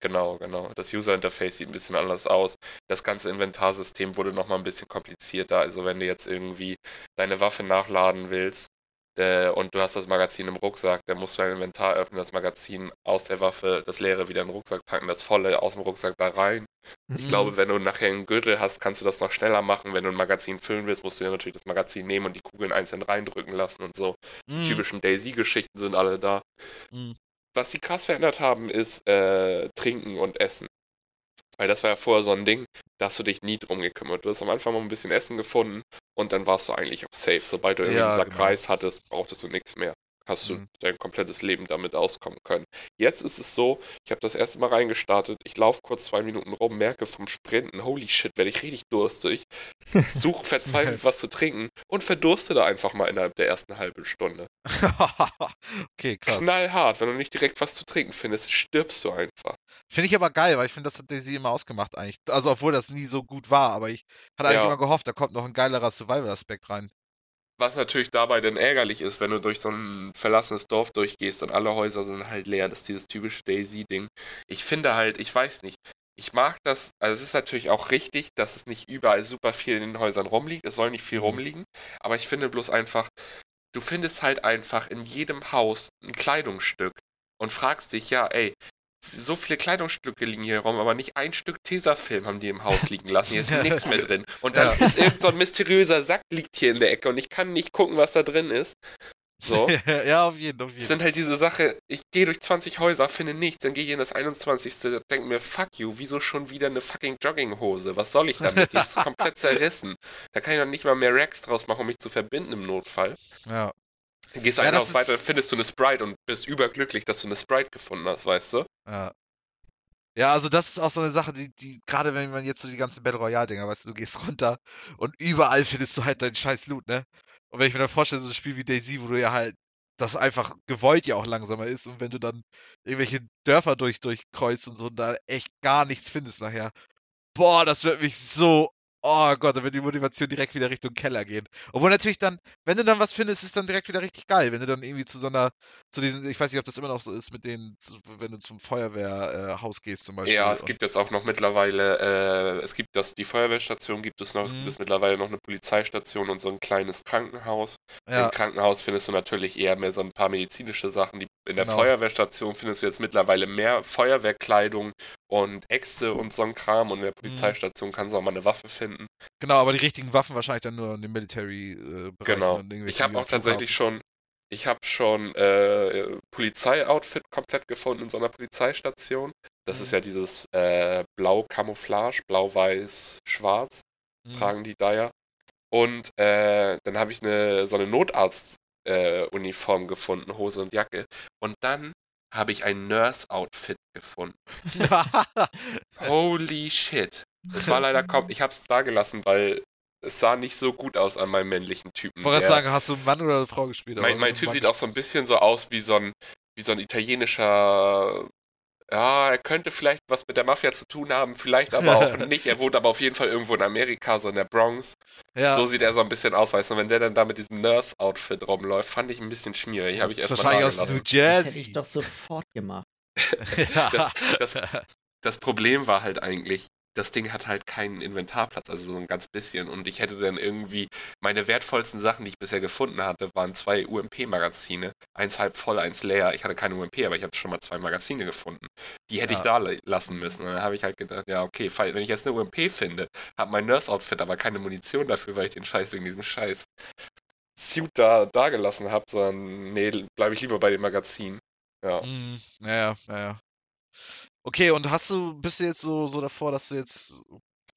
[SPEAKER 2] Genau, genau. Das User-Interface sieht ein bisschen anders aus. Das ganze Inventarsystem wurde nochmal ein bisschen komplizierter. Also wenn du jetzt irgendwie deine Waffe nachladen willst äh, und du hast das Magazin im Rucksack, dann musst du dein Inventar öffnen, das Magazin aus der Waffe, das leere wieder in den Rucksack packen, das volle aus dem Rucksack da rein. Ich
[SPEAKER 3] Mhm.
[SPEAKER 2] glaube, wenn du nachher einen Gürtel hast, kannst du das noch schneller machen. Wenn du ein Magazin füllen willst, musst du dir natürlich das Magazin nehmen und die Kugeln einzeln reindrücken lassen und so. Die
[SPEAKER 3] Mhm.
[SPEAKER 2] typischen Daisy-Geschichten sind alle da.
[SPEAKER 3] Mhm.
[SPEAKER 2] Was sie krass verändert haben, ist äh, Trinken und Essen. Weil das war ja vorher so ein Ding, da hast du dich nie drum gekümmert. Du hast am Anfang mal ein bisschen Essen gefunden und dann warst du eigentlich auch safe. Sobald du irgendwie
[SPEAKER 3] Ja,
[SPEAKER 2] einen Sack
[SPEAKER 3] genau.
[SPEAKER 2] Reis hattest, brauchtest du nichts mehr. Hast du
[SPEAKER 3] Mhm.
[SPEAKER 2] dein komplettes Leben damit auskommen können. Jetzt ist es so, ich habe das erste Mal reingestartet, ich laufe kurz zwei Minuten rum, merke vom Sprinten, holy shit, werde ich richtig durstig, suche verzweifelt was zu trinken und verdurste da einfach mal innerhalb der ersten halben Stunde.
[SPEAKER 3] okay, krass.
[SPEAKER 2] Knallhart, wenn du nicht direkt was zu trinken findest, stirbst du einfach.
[SPEAKER 3] Finde ich aber geil, weil ich finde, das hat Daisy immer ausgemacht eigentlich. Also, obwohl das nie so gut war, aber ich hatte eigentlich
[SPEAKER 2] Ja.
[SPEAKER 3] immer gehofft, da kommt noch ein geilerer Survival-Aspekt rein.
[SPEAKER 2] Was natürlich dabei dann ärgerlich ist, wenn du durch so ein verlassenes Dorf durchgehst und alle Häuser sind halt leer, das ist dieses typische Daisy-Ding. Ich finde halt, ich weiß nicht, ich mag das, also es ist natürlich auch richtig, dass es nicht überall super viel in den Häusern rumliegt, es soll nicht viel
[SPEAKER 3] Mhm.
[SPEAKER 2] rumliegen, aber ich finde bloß einfach, du findest halt einfach in jedem Haus ein Kleidungsstück und fragst dich, ja, ey, so viele Kleidungsstücke liegen hier rum, aber nicht ein Stück Tesafilm haben die im Haus liegen lassen. Hier ist nichts mehr drin. Und dann
[SPEAKER 3] Ja.
[SPEAKER 2] ist irgend so ein mysteriöser Sack liegt hier in der Ecke und ich kann nicht gucken, was da drin ist. So.
[SPEAKER 3] ja, auf jeden, auf
[SPEAKER 2] Es
[SPEAKER 3] jeden.
[SPEAKER 2] sind halt diese Sache, ich gehe durch 20 Häuser, finde nichts, dann gehe ich in das 21. denke mir, fuck you, wieso schon wieder eine fucking Jogginghose? Was soll ich damit? Die ist komplett zerrissen. Da kann ich doch nicht mal mehr Racks draus machen, um mich zu verbinden im Notfall.
[SPEAKER 3] Ja.
[SPEAKER 2] Dann gehst
[SPEAKER 3] Ja,
[SPEAKER 2] ein
[SPEAKER 3] das
[SPEAKER 2] Haus
[SPEAKER 3] ist-
[SPEAKER 2] weiter, findest du eine Sprite und bist überglücklich, dass du eine Sprite gefunden hast, weißt du?
[SPEAKER 3] Ja. Ja, also das ist auch so eine Sache, die, die, gerade wenn man jetzt so die ganzen Battle Royale-Dinger, weißt du, du gehst runter und überall findest du halt deinen scheiß Loot, ne? Und wenn ich mir dann vorstelle, so ein Spiel wie Daisy, wo du ja halt das einfach gewollt ja auch langsamer ist und wenn du dann irgendwelche Dörfer durch, durchkreuzt und so und da echt gar nichts findest nachher. Boah, das wird mich so. Oh Gott, da wird die Motivation direkt wieder Richtung Keller gehen. Obwohl natürlich dann, wenn du dann was findest, ist dann direkt wieder richtig geil. Wenn du dann irgendwie zu so einer, zu diesen, ich weiß nicht, ob das immer noch so ist, mit denen, wenn du zum Feuerwehrhaus äh, gehst zum Beispiel.
[SPEAKER 2] Ja, es gibt jetzt auch noch mittlerweile, äh, es gibt das, die Feuerwehrstation gibt es noch, es
[SPEAKER 3] Mhm.
[SPEAKER 2] gibt es mittlerweile noch eine Polizeistation und so ein kleines Krankenhaus.
[SPEAKER 3] Ja,
[SPEAKER 2] Im Krankenhaus findest du natürlich eher mehr so ein paar medizinische Sachen. Die, in der
[SPEAKER 3] Genau.
[SPEAKER 2] Feuerwehrstation findest du jetzt mittlerweile mehr Feuerwehrkleidung und Äxte und so ein Kram und in der
[SPEAKER 3] Mhm.
[SPEAKER 2] Polizeistation kannst du auch mal eine Waffe finden.
[SPEAKER 3] genau, aber die richtigen Waffen wahrscheinlich dann nur in dem Military-Bereich.
[SPEAKER 2] Genau. Ich habe auch tatsächlich schon, ich habe schon äh, Polizei-Outfit komplett gefunden in so einer Polizeistation. Das ist
[SPEAKER 3] Mhm.
[SPEAKER 2] ja dieses äh, Blau-Camouflage, Blau-Weiß-Schwarz.
[SPEAKER 3] Mhm.
[SPEAKER 2] tragen die da ja. Und äh, dann habe ich eine so eine Notarzt-Uniform gefunden, Hose und Jacke. Und dann habe ich ein Nurse-Outfit gefunden. Holy shit. Es war leider kaum, ich habe es da gelassen, weil es sah nicht so gut aus an meinem männlichen Typen.
[SPEAKER 3] Ich wollte sagen, hast du einen Mann oder eine Frau gespielt?
[SPEAKER 2] mein, mein
[SPEAKER 3] ein
[SPEAKER 2] Typ
[SPEAKER 3] Mann-
[SPEAKER 2] sieht auch so ein bisschen so aus wie so ein, wie so ein italienischer. Ja, er könnte vielleicht was mit der Mafia zu tun haben, vielleicht aber auch nicht. Er wohnt aber auf jeden Fall irgendwo in Amerika, so in der Bronx.
[SPEAKER 3] Ja,
[SPEAKER 2] So sieht er so ein bisschen aus, weißt du, und wenn der dann da mit diesem Nurse-Outfit rumläuft, fand ich ein bisschen schmierig. Habe ich erstmal
[SPEAKER 3] wahrscheinlich aus New
[SPEAKER 2] dagelassen.
[SPEAKER 1] Das hätte
[SPEAKER 3] Jersey.
[SPEAKER 1] ich doch sofort gemacht.
[SPEAKER 3] ja.
[SPEAKER 2] Das- Das Problem war halt eigentlich, das Ding hat halt keinen Inventarplatz, also so ein ganz bisschen. Und ich hätte dann irgendwie, meine wertvollsten Sachen, die ich bisher gefunden hatte, waren zwei UMP-Magazine. Eins halb voll, eins leer. Ich hatte keine UMP, aber ich habe schon mal zwei Magazine gefunden. Die hätte ich
[SPEAKER 3] Ja.
[SPEAKER 2] da la- lassen müssen. Und dann habe ich halt gedacht, ja, okay, wenn ich jetzt eine UMP finde, habe mein Nurse-Outfit aber keine Munition dafür, weil ich den Scheiß wegen diesem Scheiß Suit da, da gelassen habe, sondern nee, bleibe ich lieber bei dem Magazin. Ja.
[SPEAKER 3] Mhm, ja, ja, ja. Okay, und hast du, bist du jetzt so, so davor, dass du jetzt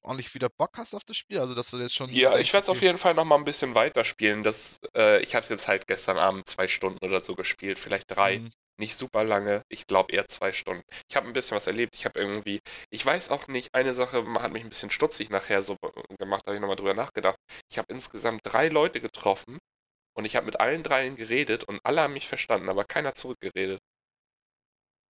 [SPEAKER 3] ordentlich wieder Bock hast auf das Spiel? Also, dass du jetzt schon.
[SPEAKER 2] Ja, ich werde es auf jeden Fall noch mal ein bisschen weiterspielen. Das, äh, ich habe es jetzt halt gestern Abend zwei Stunden oder so gespielt, vielleicht drei.
[SPEAKER 3] mhm,
[SPEAKER 2] Nicht super lange, ich glaube eher zwei Stunden. Ich habe ein bisschen was erlebt. Ich habe irgendwie, ich weiß auch nicht, eine Sache hat mich ein bisschen stutzig nachher so gemacht, da habe ich nochmal drüber nachgedacht. Ich habe insgesamt drei Leute getroffen und ich habe mit allen dreien geredet und alle haben mich verstanden, aber keiner zurückgeredet.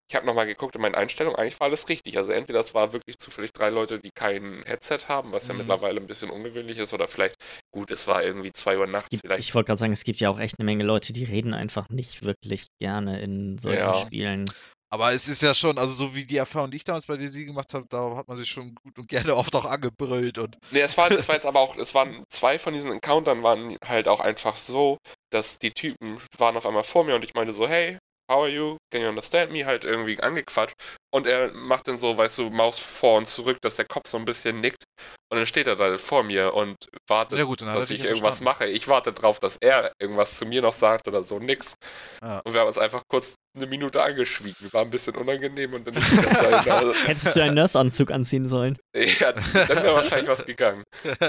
[SPEAKER 2] Ich habe nochmal geguckt in meinen Einstellungen, eigentlich war alles richtig. Also entweder es war wirklich zufällig drei Leute, die kein Headset haben, was ja
[SPEAKER 3] Mhm.
[SPEAKER 2] mittlerweile ein bisschen ungewöhnlich ist, oder vielleicht, gut, es war irgendwie zwei Uhr nachts,
[SPEAKER 1] gibt,
[SPEAKER 2] vielleicht.
[SPEAKER 1] ich wollte gerade sagen, es gibt ja auch echt eine Menge Leute, die reden einfach nicht wirklich gerne in solchen
[SPEAKER 2] Ja.
[SPEAKER 1] Spielen.
[SPEAKER 3] Aber es ist ja schon, also so wie die Erfahrung, die ich damals bei DC gemacht habe, da hat man sich schon gut und gerne oft auch angebrüllt und
[SPEAKER 2] Nee, es war, es war jetzt aber auch, es waren zwei von diesen Encountern waren halt auch einfach so, dass die Typen waren auf einmal vor mir und ich meinte so, hey, how are you? Can you understand me? Halt irgendwie angequatscht. Und er macht dann so, weißt du, Maus vor und zurück, dass der Kopf so ein bisschen nickt. Und dann steht er da vor mir und wartet,
[SPEAKER 3] gut,
[SPEAKER 2] dass ich irgendwas
[SPEAKER 3] verstanden.
[SPEAKER 2] mache. Ich warte drauf, dass er irgendwas zu mir noch sagt oder so, nix.
[SPEAKER 3] Ja.
[SPEAKER 2] Und wir haben uns einfach kurz eine Minute angeschwiegen. War ein bisschen unangenehm und dann ist wieder. Also,
[SPEAKER 1] Hättest du einen Nurse-Anzug anziehen sollen?
[SPEAKER 2] ja, dann wäre wahrscheinlich was gegangen.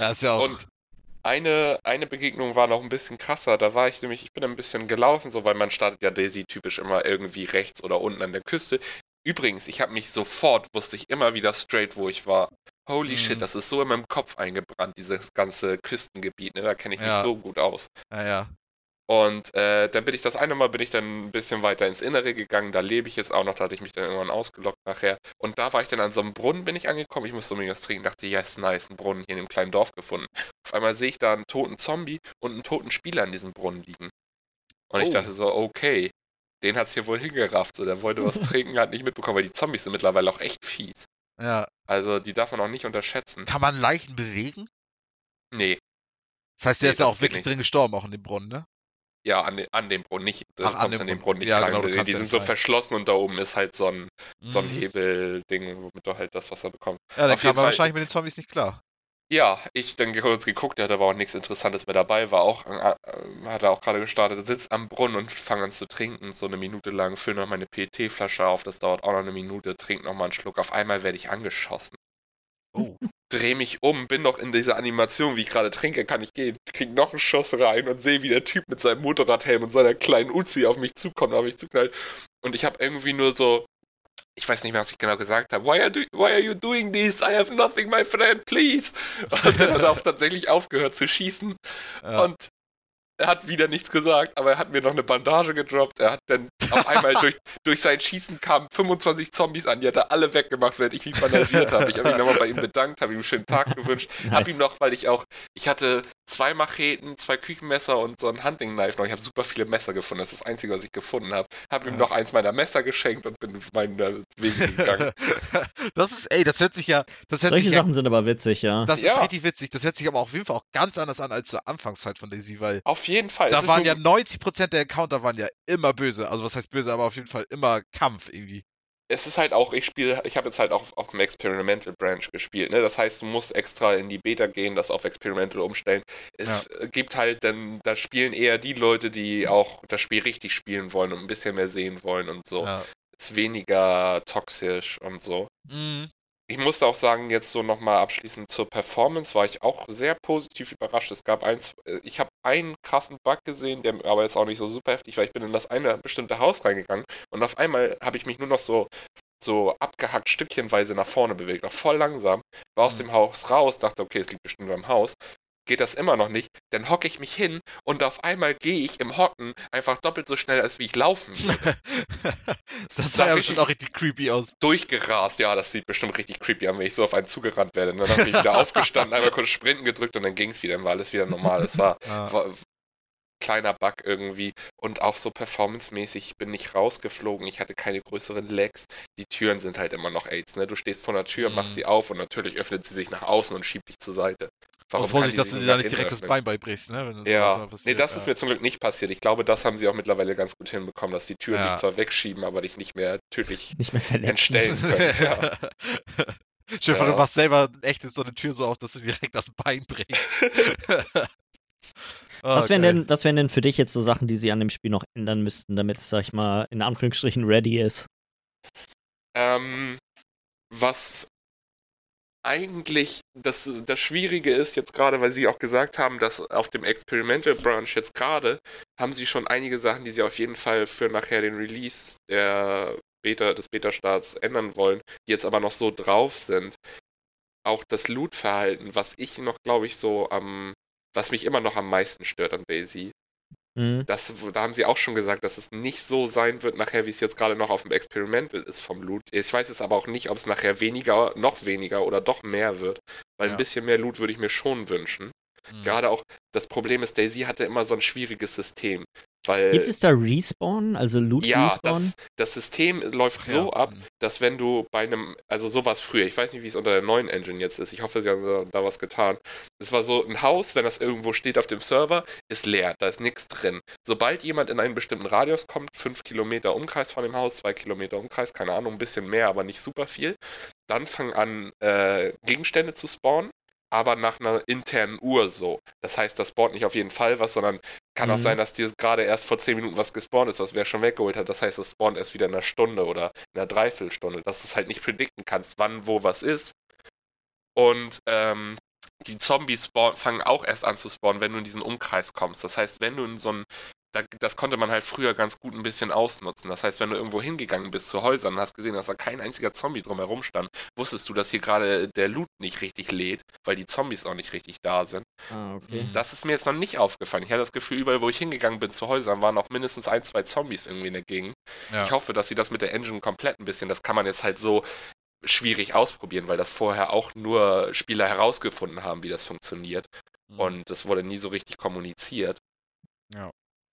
[SPEAKER 3] ja, ist ja auch.
[SPEAKER 2] Und eine, eine Begegnung war noch ein bisschen krasser. Da war ich nämlich, ich bin ein bisschen gelaufen, so weil man startet ja Daisy typisch immer irgendwie rechts oder unten an der Küste. Übrigens, ich habe mich sofort, wusste ich immer wieder straight, wo ich war. Holy
[SPEAKER 3] Mhm.
[SPEAKER 2] shit, das ist so in meinem Kopf eingebrannt, dieses ganze Küstengebiet, ne? Da kenne ich
[SPEAKER 3] Ja.
[SPEAKER 2] mich so gut aus.
[SPEAKER 3] ja, ja.
[SPEAKER 2] Und äh, dann bin ich das eine Mal bin ich dann ein bisschen weiter ins Innere gegangen, da lebe ich jetzt auch noch, da hatte ich mich dann irgendwann ausgelockt nachher. Und da war ich dann an so einem Brunnen, bin ich angekommen, ich musste unbedingt was trinken, dachte, yes, nice, ein Brunnen hier in dem kleinen Dorf gefunden. Auf einmal sehe ich da einen toten Zombie und einen toten Spieler in diesem Brunnen liegen. Und ich
[SPEAKER 3] Oh.
[SPEAKER 2] dachte so, okay, den hat's hier wohl hingerafft, so, der wollte was trinken, hat nicht mitbekommen, weil die Zombies sind mittlerweile auch echt fies.
[SPEAKER 3] ja.
[SPEAKER 2] Also die darf man auch nicht unterschätzen.
[SPEAKER 3] Kann man Leichen bewegen?
[SPEAKER 2] Nee,
[SPEAKER 3] Das heißt, der
[SPEAKER 2] Nee,
[SPEAKER 3] ist ja auch wirklich drin gestorben, auch in dem Brunnen, ne?
[SPEAKER 2] Ja, an, den, an dem Brunnen nicht,
[SPEAKER 3] Ach, an dem
[SPEAKER 2] an den
[SPEAKER 3] Brunnen.
[SPEAKER 2] Nicht
[SPEAKER 3] Ja, genau,
[SPEAKER 2] die sind so
[SPEAKER 3] rein.
[SPEAKER 2] verschlossen und da oben ist halt so ein so ein
[SPEAKER 3] Mhm.
[SPEAKER 2] Hebelding, womit du halt das Wasser bekommst.
[SPEAKER 3] Ja,
[SPEAKER 2] Auf
[SPEAKER 3] kam man wahrscheinlich mit den Zombies nicht klar.
[SPEAKER 2] Ja, ich dann kurz geguckt, ja, da war auch nichts Interessantes mehr dabei, war auch, äh, äh, hat er auch gerade gestartet, sitzt am Brunnen und fange an zu trinken, so eine Minute lang, fülle noch meine PET-Flasche auf, das dauert auch noch eine Minute, trink noch mal einen Schluck, auf einmal werde ich angeschossen.
[SPEAKER 3] Oh.
[SPEAKER 2] Dreh mich um, bin noch in dieser Animation, wie ich gerade trinke, kann ich gehen, krieg noch einen Schuss rein und sehe, wie der Typ mit seinem Motorradhelm und seiner kleinen Uzi auf mich zukommt, auf mich zuknallt. Und ich habe irgendwie nur so, ich weiß nicht mehr, was ich genau gesagt habe. Why are, do, why are you doing this? I have nothing, my friend, please. Und dann hat er auch tatsächlich aufgehört zu schießen.
[SPEAKER 3] Ja.
[SPEAKER 2] Und er hat wieder nichts gesagt, aber er hat mir noch eine Bandage gedroppt. Er hat dann auf einmal durch, durch sein Schießen kamen 25 Zombies an, die hat er alle weggemacht, während ich mich bandagiert habe. Ich habe mich nochmal bei ihm bedankt, habe ihm einen schönen Tag gewünscht. Hab ihm noch, weil ich auch, ich hatte zwei Macheten, zwei Küchenmesser und so ein Hunting Knife noch. Ich habe super viele Messer gefunden. Das ist das Einzige, was ich gefunden habe. Habe ihm
[SPEAKER 3] Ja.
[SPEAKER 2] noch eins meiner Messer geschenkt und bin meinen Wege gegangen.
[SPEAKER 3] das ist, ey, das hört sich ja, das hört
[SPEAKER 1] Solche
[SPEAKER 3] sich ja,
[SPEAKER 1] Sachen sind aber witzig, ja.
[SPEAKER 3] das ist
[SPEAKER 2] Ja.
[SPEAKER 3] richtig witzig. Das hört sich aber auf jeden Fall auch ganz anders an als zur Anfangszeit von Daisy, weil
[SPEAKER 2] Auf jeden Fall.
[SPEAKER 3] Da waren ja 90% der Encounter waren ja immer böse. Also was heißt böse, aber auf jeden Fall immer Kampf irgendwie.
[SPEAKER 2] es ist halt auch, ich spiele, ich habe jetzt halt auch auf dem Experimental Branch gespielt, ne? Das heißt, du musst extra in die Beta gehen, das auf Experimental umstellen. Es gibt halt dann, da spielen eher die Leute, die auch das Spiel richtig spielen wollen und ein bisschen mehr sehen wollen und so.
[SPEAKER 3] Ja.
[SPEAKER 2] Ist weniger toxisch und so.
[SPEAKER 3] Mhm.
[SPEAKER 2] Ich musste auch sagen, jetzt so nochmal abschließend zur Performance war ich auch sehr positiv überrascht. Es gab eins, äh, ich habe einen krassen Bug gesehen, der aber jetzt auch nicht so super heftig war. Ich bin in das eine bestimmte Haus reingegangen und auf einmal habe ich mich nur noch so, so abgehackt stückchenweise nach vorne bewegt, auch voll langsam. War aus
[SPEAKER 3] Mhm.
[SPEAKER 2] dem Haus raus, dachte, okay, es liegt bestimmt beim Haus. Geht das immer noch nicht, dann hocke ich mich hin und auf einmal gehe ich im Hocken einfach doppelt so schnell, als wie ich laufen würde.
[SPEAKER 3] das
[SPEAKER 2] sah
[SPEAKER 3] ja bestimmt auch richtig creepy aus.
[SPEAKER 2] durchgerast. Ja, das sieht bestimmt richtig creepy an, wenn ich so auf einen zugerannt werde. Und dann habe ich wieder aufgestanden, einmal kurz Sprinten gedrückt und dann ging es wieder, dann war alles wieder normal. Es war,
[SPEAKER 3] Ja.
[SPEAKER 2] war kleiner Bug irgendwie und auch so performancemäßig. Ich bin nicht rausgeflogen, ich hatte keine größeren Lags. Die Türen sind halt immer noch AIDS, ne? Du stehst vor der Tür,
[SPEAKER 3] Mhm.
[SPEAKER 2] machst sie auf und natürlich öffnet sie sich nach außen und schiebt dich zur Seite.
[SPEAKER 3] Und
[SPEAKER 2] kann
[SPEAKER 3] Vorsicht, dass
[SPEAKER 2] sich
[SPEAKER 3] du dir da nicht direkt das? Bein beibrichst, ne? Wenn das
[SPEAKER 2] Ja,
[SPEAKER 3] mal
[SPEAKER 2] nee,
[SPEAKER 3] passiert,
[SPEAKER 2] das
[SPEAKER 3] ja.
[SPEAKER 2] ist mir zum Glück nicht passiert. Ich glaube, das haben sie auch mittlerweile ganz gut hinbekommen, dass die Türen
[SPEAKER 3] Ja.
[SPEAKER 2] dich zwar wegschieben, aber dich nicht mehr tödlich
[SPEAKER 1] Nicht mehr verletzen.
[SPEAKER 2] entstellen können. Ja.
[SPEAKER 3] Vor,
[SPEAKER 2] Ja.
[SPEAKER 3] du machst selber echt so eine Tür so auf, dass du direkt das Bein brichst. Oh,
[SPEAKER 1] Was wären denn, was wären denn für dich jetzt so Sachen, die sie an dem Spiel noch ändern müssten, damit es, sag ich mal, in Anführungsstrichen ready ist?
[SPEAKER 2] Ähm, was eigentlich das, das Schwierige ist jetzt gerade, weil Sie auch gesagt haben, dass auf dem Experimental Branch jetzt gerade haben Sie schon einige Sachen, die Sie auf jeden Fall für nachher den Release der Beta, des Beta-Starts ändern wollen, die jetzt aber noch so drauf sind. Auch das Loot-Verhalten, was ich noch, glaube ich, so am, was mich immer noch am meisten stört an Daisy,
[SPEAKER 1] Mhm.
[SPEAKER 2] Das, da haben sie auch schon gesagt, dass es nicht so sein wird nachher, wie es jetzt gerade noch auf dem Experimental ist vom Loot. Ich weiß jetzt aber auch nicht, ob es nachher weniger, noch weniger oder doch mehr wird. Weil
[SPEAKER 3] Ja.
[SPEAKER 2] ein bisschen mehr Loot würde ich mir schon wünschen.
[SPEAKER 3] Mhm.
[SPEAKER 2] Gerade auch, das Problem ist, Daisy hatte immer so ein schwieriges System. Weil,
[SPEAKER 1] Gibt es da Respawn, also Loot
[SPEAKER 2] ja,
[SPEAKER 1] Respawn?
[SPEAKER 2] das, das System läuft
[SPEAKER 3] Ach
[SPEAKER 2] so
[SPEAKER 3] ja,
[SPEAKER 2] ab,
[SPEAKER 3] mhm.
[SPEAKER 2] dass wenn du bei einem, also sowas früher, ich weiß nicht, wie es unter der neuen Engine jetzt ist, ich hoffe, sie haben da- da was getan. Es war so, ein Haus, wenn das irgendwo steht auf dem Server, ist leer, da ist nichts drin. Sobald jemand in einen bestimmten Radius kommt, fünf Kilometer Umkreis von dem Haus, zwei Kilometer Umkreis, keine Ahnung, ein bisschen mehr, aber nicht super viel, dann fangen an, äh, Gegenstände zu spawnen. Aber nach einer internen Uhr so. Das heißt, das spawnt nicht auf jeden Fall was, sondern kann auch
[SPEAKER 1] Mhm.
[SPEAKER 2] sein, dass dir gerade erst vor 10 Minuten was gespawnt ist, was wer schon weggeholt hat. Das heißt, es spawnt erst wieder in einer Stunde oder in einer Dreiviertelstunde, dass du es halt nicht predikten kannst, wann wo was ist. Und ähm, die Zombies spawn, fangen auch erst an zu spawnen, wenn du in diesen Umkreis kommst. Das heißt, wenn du in so einen da, das konnte man halt früher ganz gut ein bisschen ausnutzen. Das heißt, wenn du irgendwo hingegangen bist zu Häusern und hast gesehen, dass da kein einziger Zombie drumherum stand, wusstest du, dass hier gerade der Loot nicht richtig lädt, weil die Zombies auch nicht richtig da sind.
[SPEAKER 1] Ah, okay.
[SPEAKER 3] Mhm.
[SPEAKER 2] Das ist mir jetzt noch nicht aufgefallen. Ich hatte das Gefühl, überall, wo ich hingegangen bin zu Häusern, waren auch mindestens ein, zwei Zombies irgendwie in der Gegend.
[SPEAKER 3] Ja.
[SPEAKER 2] Ich hoffe, dass sie das mit der Engine komplett ein bisschen, das kann man jetzt halt so schwierig ausprobieren, weil das vorher auch nur Spieler herausgefunden haben, wie das funktioniert.
[SPEAKER 3] Mhm.
[SPEAKER 2] Und das wurde nie so richtig kommuniziert.
[SPEAKER 3] Ja.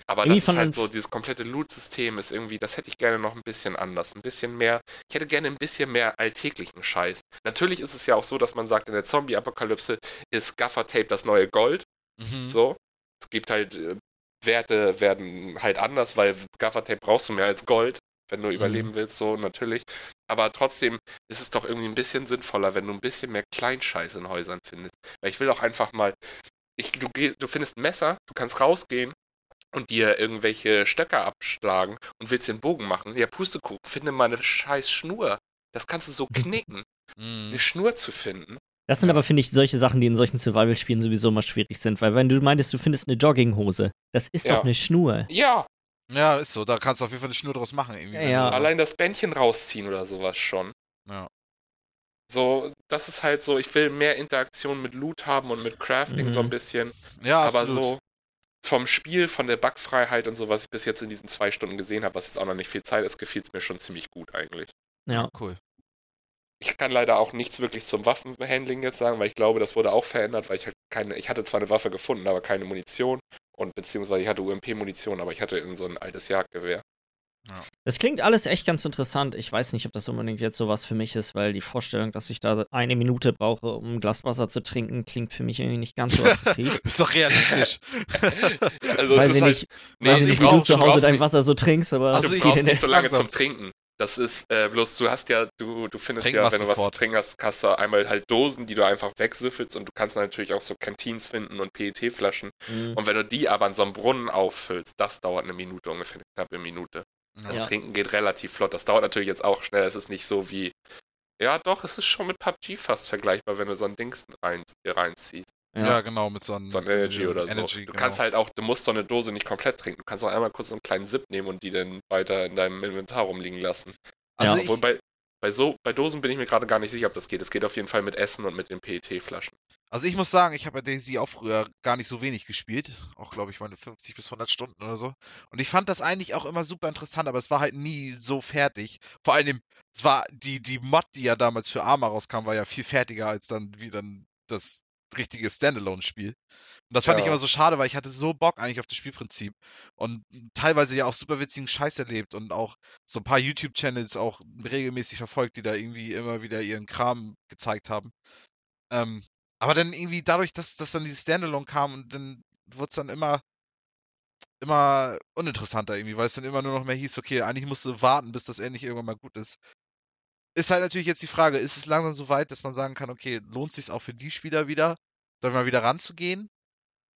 [SPEAKER 2] Aber
[SPEAKER 1] Irgendwie
[SPEAKER 2] das ist halt so, dieses komplette Loot-System ist irgendwie, das hätte ich gerne noch ein bisschen anders. Ein bisschen mehr, ich hätte gerne ein bisschen mehr alltäglichen Scheiß. Natürlich ist es ja auch so, dass man sagt, in der Zombie-Apokalypse ist Gaffer-Tape das neue Gold.
[SPEAKER 3] Mhm.
[SPEAKER 2] So. Es gibt halt, äh, Werte werden halt anders, weil Gaffer-Tape brauchst du mehr als Gold, wenn du überleben willst, so natürlich. Aber trotzdem ist es doch irgendwie ein bisschen sinnvoller, wenn du ein bisschen mehr Kleinscheiß in Häusern findest. Weil ich will auch einfach mal, ich, du, du findest ein Messer, du kannst rausgehen und dir irgendwelche Stöcker abschlagen und willst den Bogen machen. Ja, Pustekuchen, finde mal eine scheiß Schnur. Das kannst du so knicken,
[SPEAKER 3] Mhm.
[SPEAKER 2] eine Schnur zu finden.
[SPEAKER 1] Das sind aber, finde ich, solche Sachen, die in solchen Survival-Spielen sowieso mal schwierig sind, weil wenn du meintest, du findest eine Jogginghose, das ist
[SPEAKER 2] Ja.
[SPEAKER 1] doch eine Schnur.
[SPEAKER 2] Ja,
[SPEAKER 3] Ja, ist so. Da kannst du auf jeden Fall eine Schnur draus machen. Irgendwie,
[SPEAKER 1] Ja, ja.
[SPEAKER 2] allein das Bändchen rausziehen oder sowas schon.
[SPEAKER 3] Ja.
[SPEAKER 2] So, das ist halt so, ich will mehr Interaktion mit Loot haben und mit Crafting
[SPEAKER 1] Mhm.
[SPEAKER 2] so ein bisschen.
[SPEAKER 3] Ja,
[SPEAKER 2] aber
[SPEAKER 3] absolut.
[SPEAKER 2] so vom Spiel, von der Bugfreiheit und so, was ich bis jetzt in diesen zwei Stunden gesehen habe, was jetzt auch noch nicht viel Zeit ist, gefiel es mir schon ziemlich gut eigentlich.
[SPEAKER 1] Ja.
[SPEAKER 3] Cool.
[SPEAKER 2] Ich kann leider auch nichts wirklich zum Waffenhandling jetzt sagen, weil ich glaube, das wurde auch verändert, weil ich halt keine, ich hatte zwar eine Waffe gefunden, aber keine Munition und beziehungsweise ich hatte UMP-Munition, aber ich hatte in so ein altes Jagdgewehr.
[SPEAKER 1] Das klingt alles echt ganz interessant. Ich weiß nicht, ob das unbedingt jetzt sowas für mich ist, weil die Vorstellung, dass ich da eine Minute brauche, um ein Glas Wasser zu trinken, klingt für mich irgendwie nicht ganz so attraktiv.
[SPEAKER 3] ist doch realistisch.
[SPEAKER 2] Also
[SPEAKER 1] weiß
[SPEAKER 2] es
[SPEAKER 1] ich
[SPEAKER 2] ist halt,
[SPEAKER 1] nicht,
[SPEAKER 2] nee,
[SPEAKER 1] weiß ich
[SPEAKER 2] du
[SPEAKER 1] nicht, wie du zu Hause dein
[SPEAKER 2] nicht-
[SPEAKER 1] Wasser so trinkst, aber
[SPEAKER 3] Also
[SPEAKER 2] brauchst
[SPEAKER 1] geht
[SPEAKER 2] nicht so lange
[SPEAKER 3] langsam.
[SPEAKER 2] zum Trinken. Das ist äh, bloß, du hast ja, du, du findest
[SPEAKER 3] Trink
[SPEAKER 2] ja, wenn du was zu
[SPEAKER 3] sofort.
[SPEAKER 2] trinken hast, hast du einmal halt Dosen, die du einfach wegsüffelst und du kannst natürlich auch so Canteens finden und PET-Flaschen.
[SPEAKER 1] Mhm.
[SPEAKER 2] Und wenn du die aber an so einem Brunnen auffüllst, das dauert eine Minute, ungefähr eine knappe Minute. Das
[SPEAKER 1] Ja.
[SPEAKER 2] Trinken geht relativ flott. Das dauert natürlich jetzt auch schnell. Es ist nicht so wie, ja doch, es ist schon mit PUBG fast vergleichbar, wenn du so ein Dings rein, reinziehst.
[SPEAKER 3] Ja.
[SPEAKER 1] Ja.
[SPEAKER 3] genau, mit so einem
[SPEAKER 2] So ein Energy oder so.
[SPEAKER 3] Energy,
[SPEAKER 2] du
[SPEAKER 3] genau.
[SPEAKER 2] kannst halt auch, du musst so eine Dose nicht komplett trinken. Du kannst auch einmal kurz so einen kleinen Sip nehmen und die dann weiter in deinem Inventar rumliegen lassen.
[SPEAKER 3] Also
[SPEAKER 1] Ja,
[SPEAKER 3] ich,
[SPEAKER 2] Obwohl bei, bei, so, bei Dosen bin ich mir gerade gar nicht sicher, ob das geht. Es geht auf jeden Fall mit Essen und mit den PET-Flaschen.
[SPEAKER 3] Also ich muss sagen, ich habe ja Daisy auch früher gar nicht so wenig gespielt. Auch, glaube ich, meine 50 bis 100 Stunden oder so. Und ich fand das eigentlich auch immer super interessant, aber es war halt nie so fertig. Vor allem, es war die, die Mod, die ja damals für Arma rauskam, war ja viel fertiger als dann wie dann das richtige Standalone-Spiel. Und das fand ich
[SPEAKER 2] Ja.
[SPEAKER 3] immer so schade, weil ich hatte so Bock eigentlich auf das Spielprinzip. Und teilweise ja auch super witzigen Scheiß erlebt und auch so ein paar YouTube-Channels auch regelmäßig verfolgt, die da irgendwie immer wieder ihren Kram gezeigt haben. Ähm, aber dann irgendwie dadurch, dass, dass dann dieses Standalone kam und dann wurde es dann immer, immer uninteressanter irgendwie, weil es dann immer nur noch mehr hieß, okay, eigentlich musst du warten, bis das endlich irgendwann mal gut ist. Ist halt natürlich jetzt die Frage, ist es langsam so weit, dass man sagen kann, okay, lohnt sich auch für die Spieler wieder, da mal wieder ranzugehen?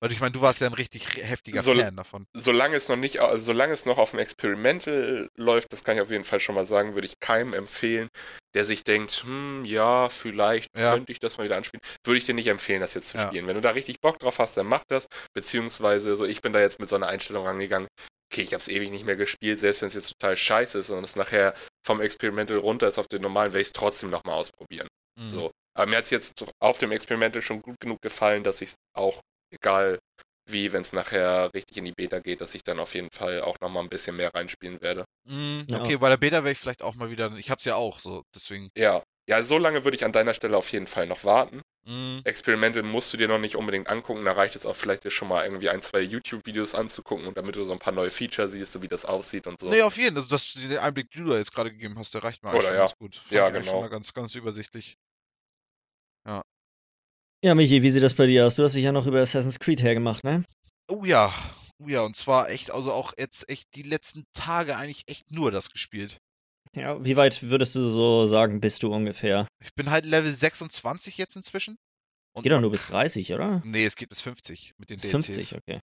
[SPEAKER 3] Weil ich meine, du warst ja ein richtig heftiger
[SPEAKER 2] So-
[SPEAKER 3] Fan davon.
[SPEAKER 2] Solange es noch nicht, also solange es noch auf dem Experimental läuft, das kann ich auf jeden Fall schon mal sagen, würde ich keinem empfehlen, der sich denkt, hm, ja, vielleicht
[SPEAKER 3] Ja.
[SPEAKER 2] könnte ich das mal wieder anspielen, würde ich dir nicht empfehlen, das jetzt zu
[SPEAKER 3] Ja.
[SPEAKER 2] spielen. Wenn du da richtig Bock drauf hast, dann mach das. Beziehungsweise, so ich bin da jetzt mit so einer Einstellung rangegangen, okay, ich habe es ewig nicht mehr gespielt, selbst wenn es jetzt total scheiße ist und es nachher vom Experimental runter ist auf den normalen, werde ich es trotzdem nochmal ausprobieren.
[SPEAKER 3] Mhm.
[SPEAKER 2] So. Aber mir hat es jetzt auf dem Experimental schon gut genug gefallen, dass ich es auch, egal wie wenn es nachher richtig in die Beta geht, dass ich dann auf jeden Fall auch nochmal ein bisschen mehr reinspielen werde.
[SPEAKER 3] Mm,
[SPEAKER 1] Ja.
[SPEAKER 3] okay, bei der Beta wäre ich vielleicht auch mal wieder. Ich hab's ja auch, so, deswegen.
[SPEAKER 2] Ja, ja, so lange würde ich an deiner Stelle auf jeden Fall noch warten.
[SPEAKER 3] Mm,
[SPEAKER 2] Experimental musst du dir noch nicht unbedingt angucken, da reicht es auch vielleicht dir schon mal irgendwie ein, zwei YouTube-Videos anzugucken und damit du so ein paar neue Features siehst, so wie das aussieht und so.
[SPEAKER 3] Nee, auf jeden Fall. Also, das, den Einblick, den du da jetzt gerade gegeben hast, der reicht mir eigentlich
[SPEAKER 2] Oder
[SPEAKER 3] schon
[SPEAKER 2] ja.
[SPEAKER 3] ganz gut. Fand
[SPEAKER 2] Ja, genau.
[SPEAKER 3] Schon mal ganz, ganz übersichtlich.
[SPEAKER 1] Ja, Michi, wie sieht das bei dir aus? Du hast dich ja noch über Assassin's Creed hergemacht, ne?
[SPEAKER 3] Oh ja, oh ja, und zwar echt, also auch jetzt echt die letzten Tage eigentlich echt nur das gespielt.
[SPEAKER 1] Ja, wie weit würdest du so sagen, bist du ungefähr?
[SPEAKER 3] Ich bin halt Level 26 jetzt inzwischen. Und
[SPEAKER 1] Geht doch nur bis 30, oder?
[SPEAKER 3] Nee, es geht bis 50 mit den DLCs,
[SPEAKER 1] 50, okay.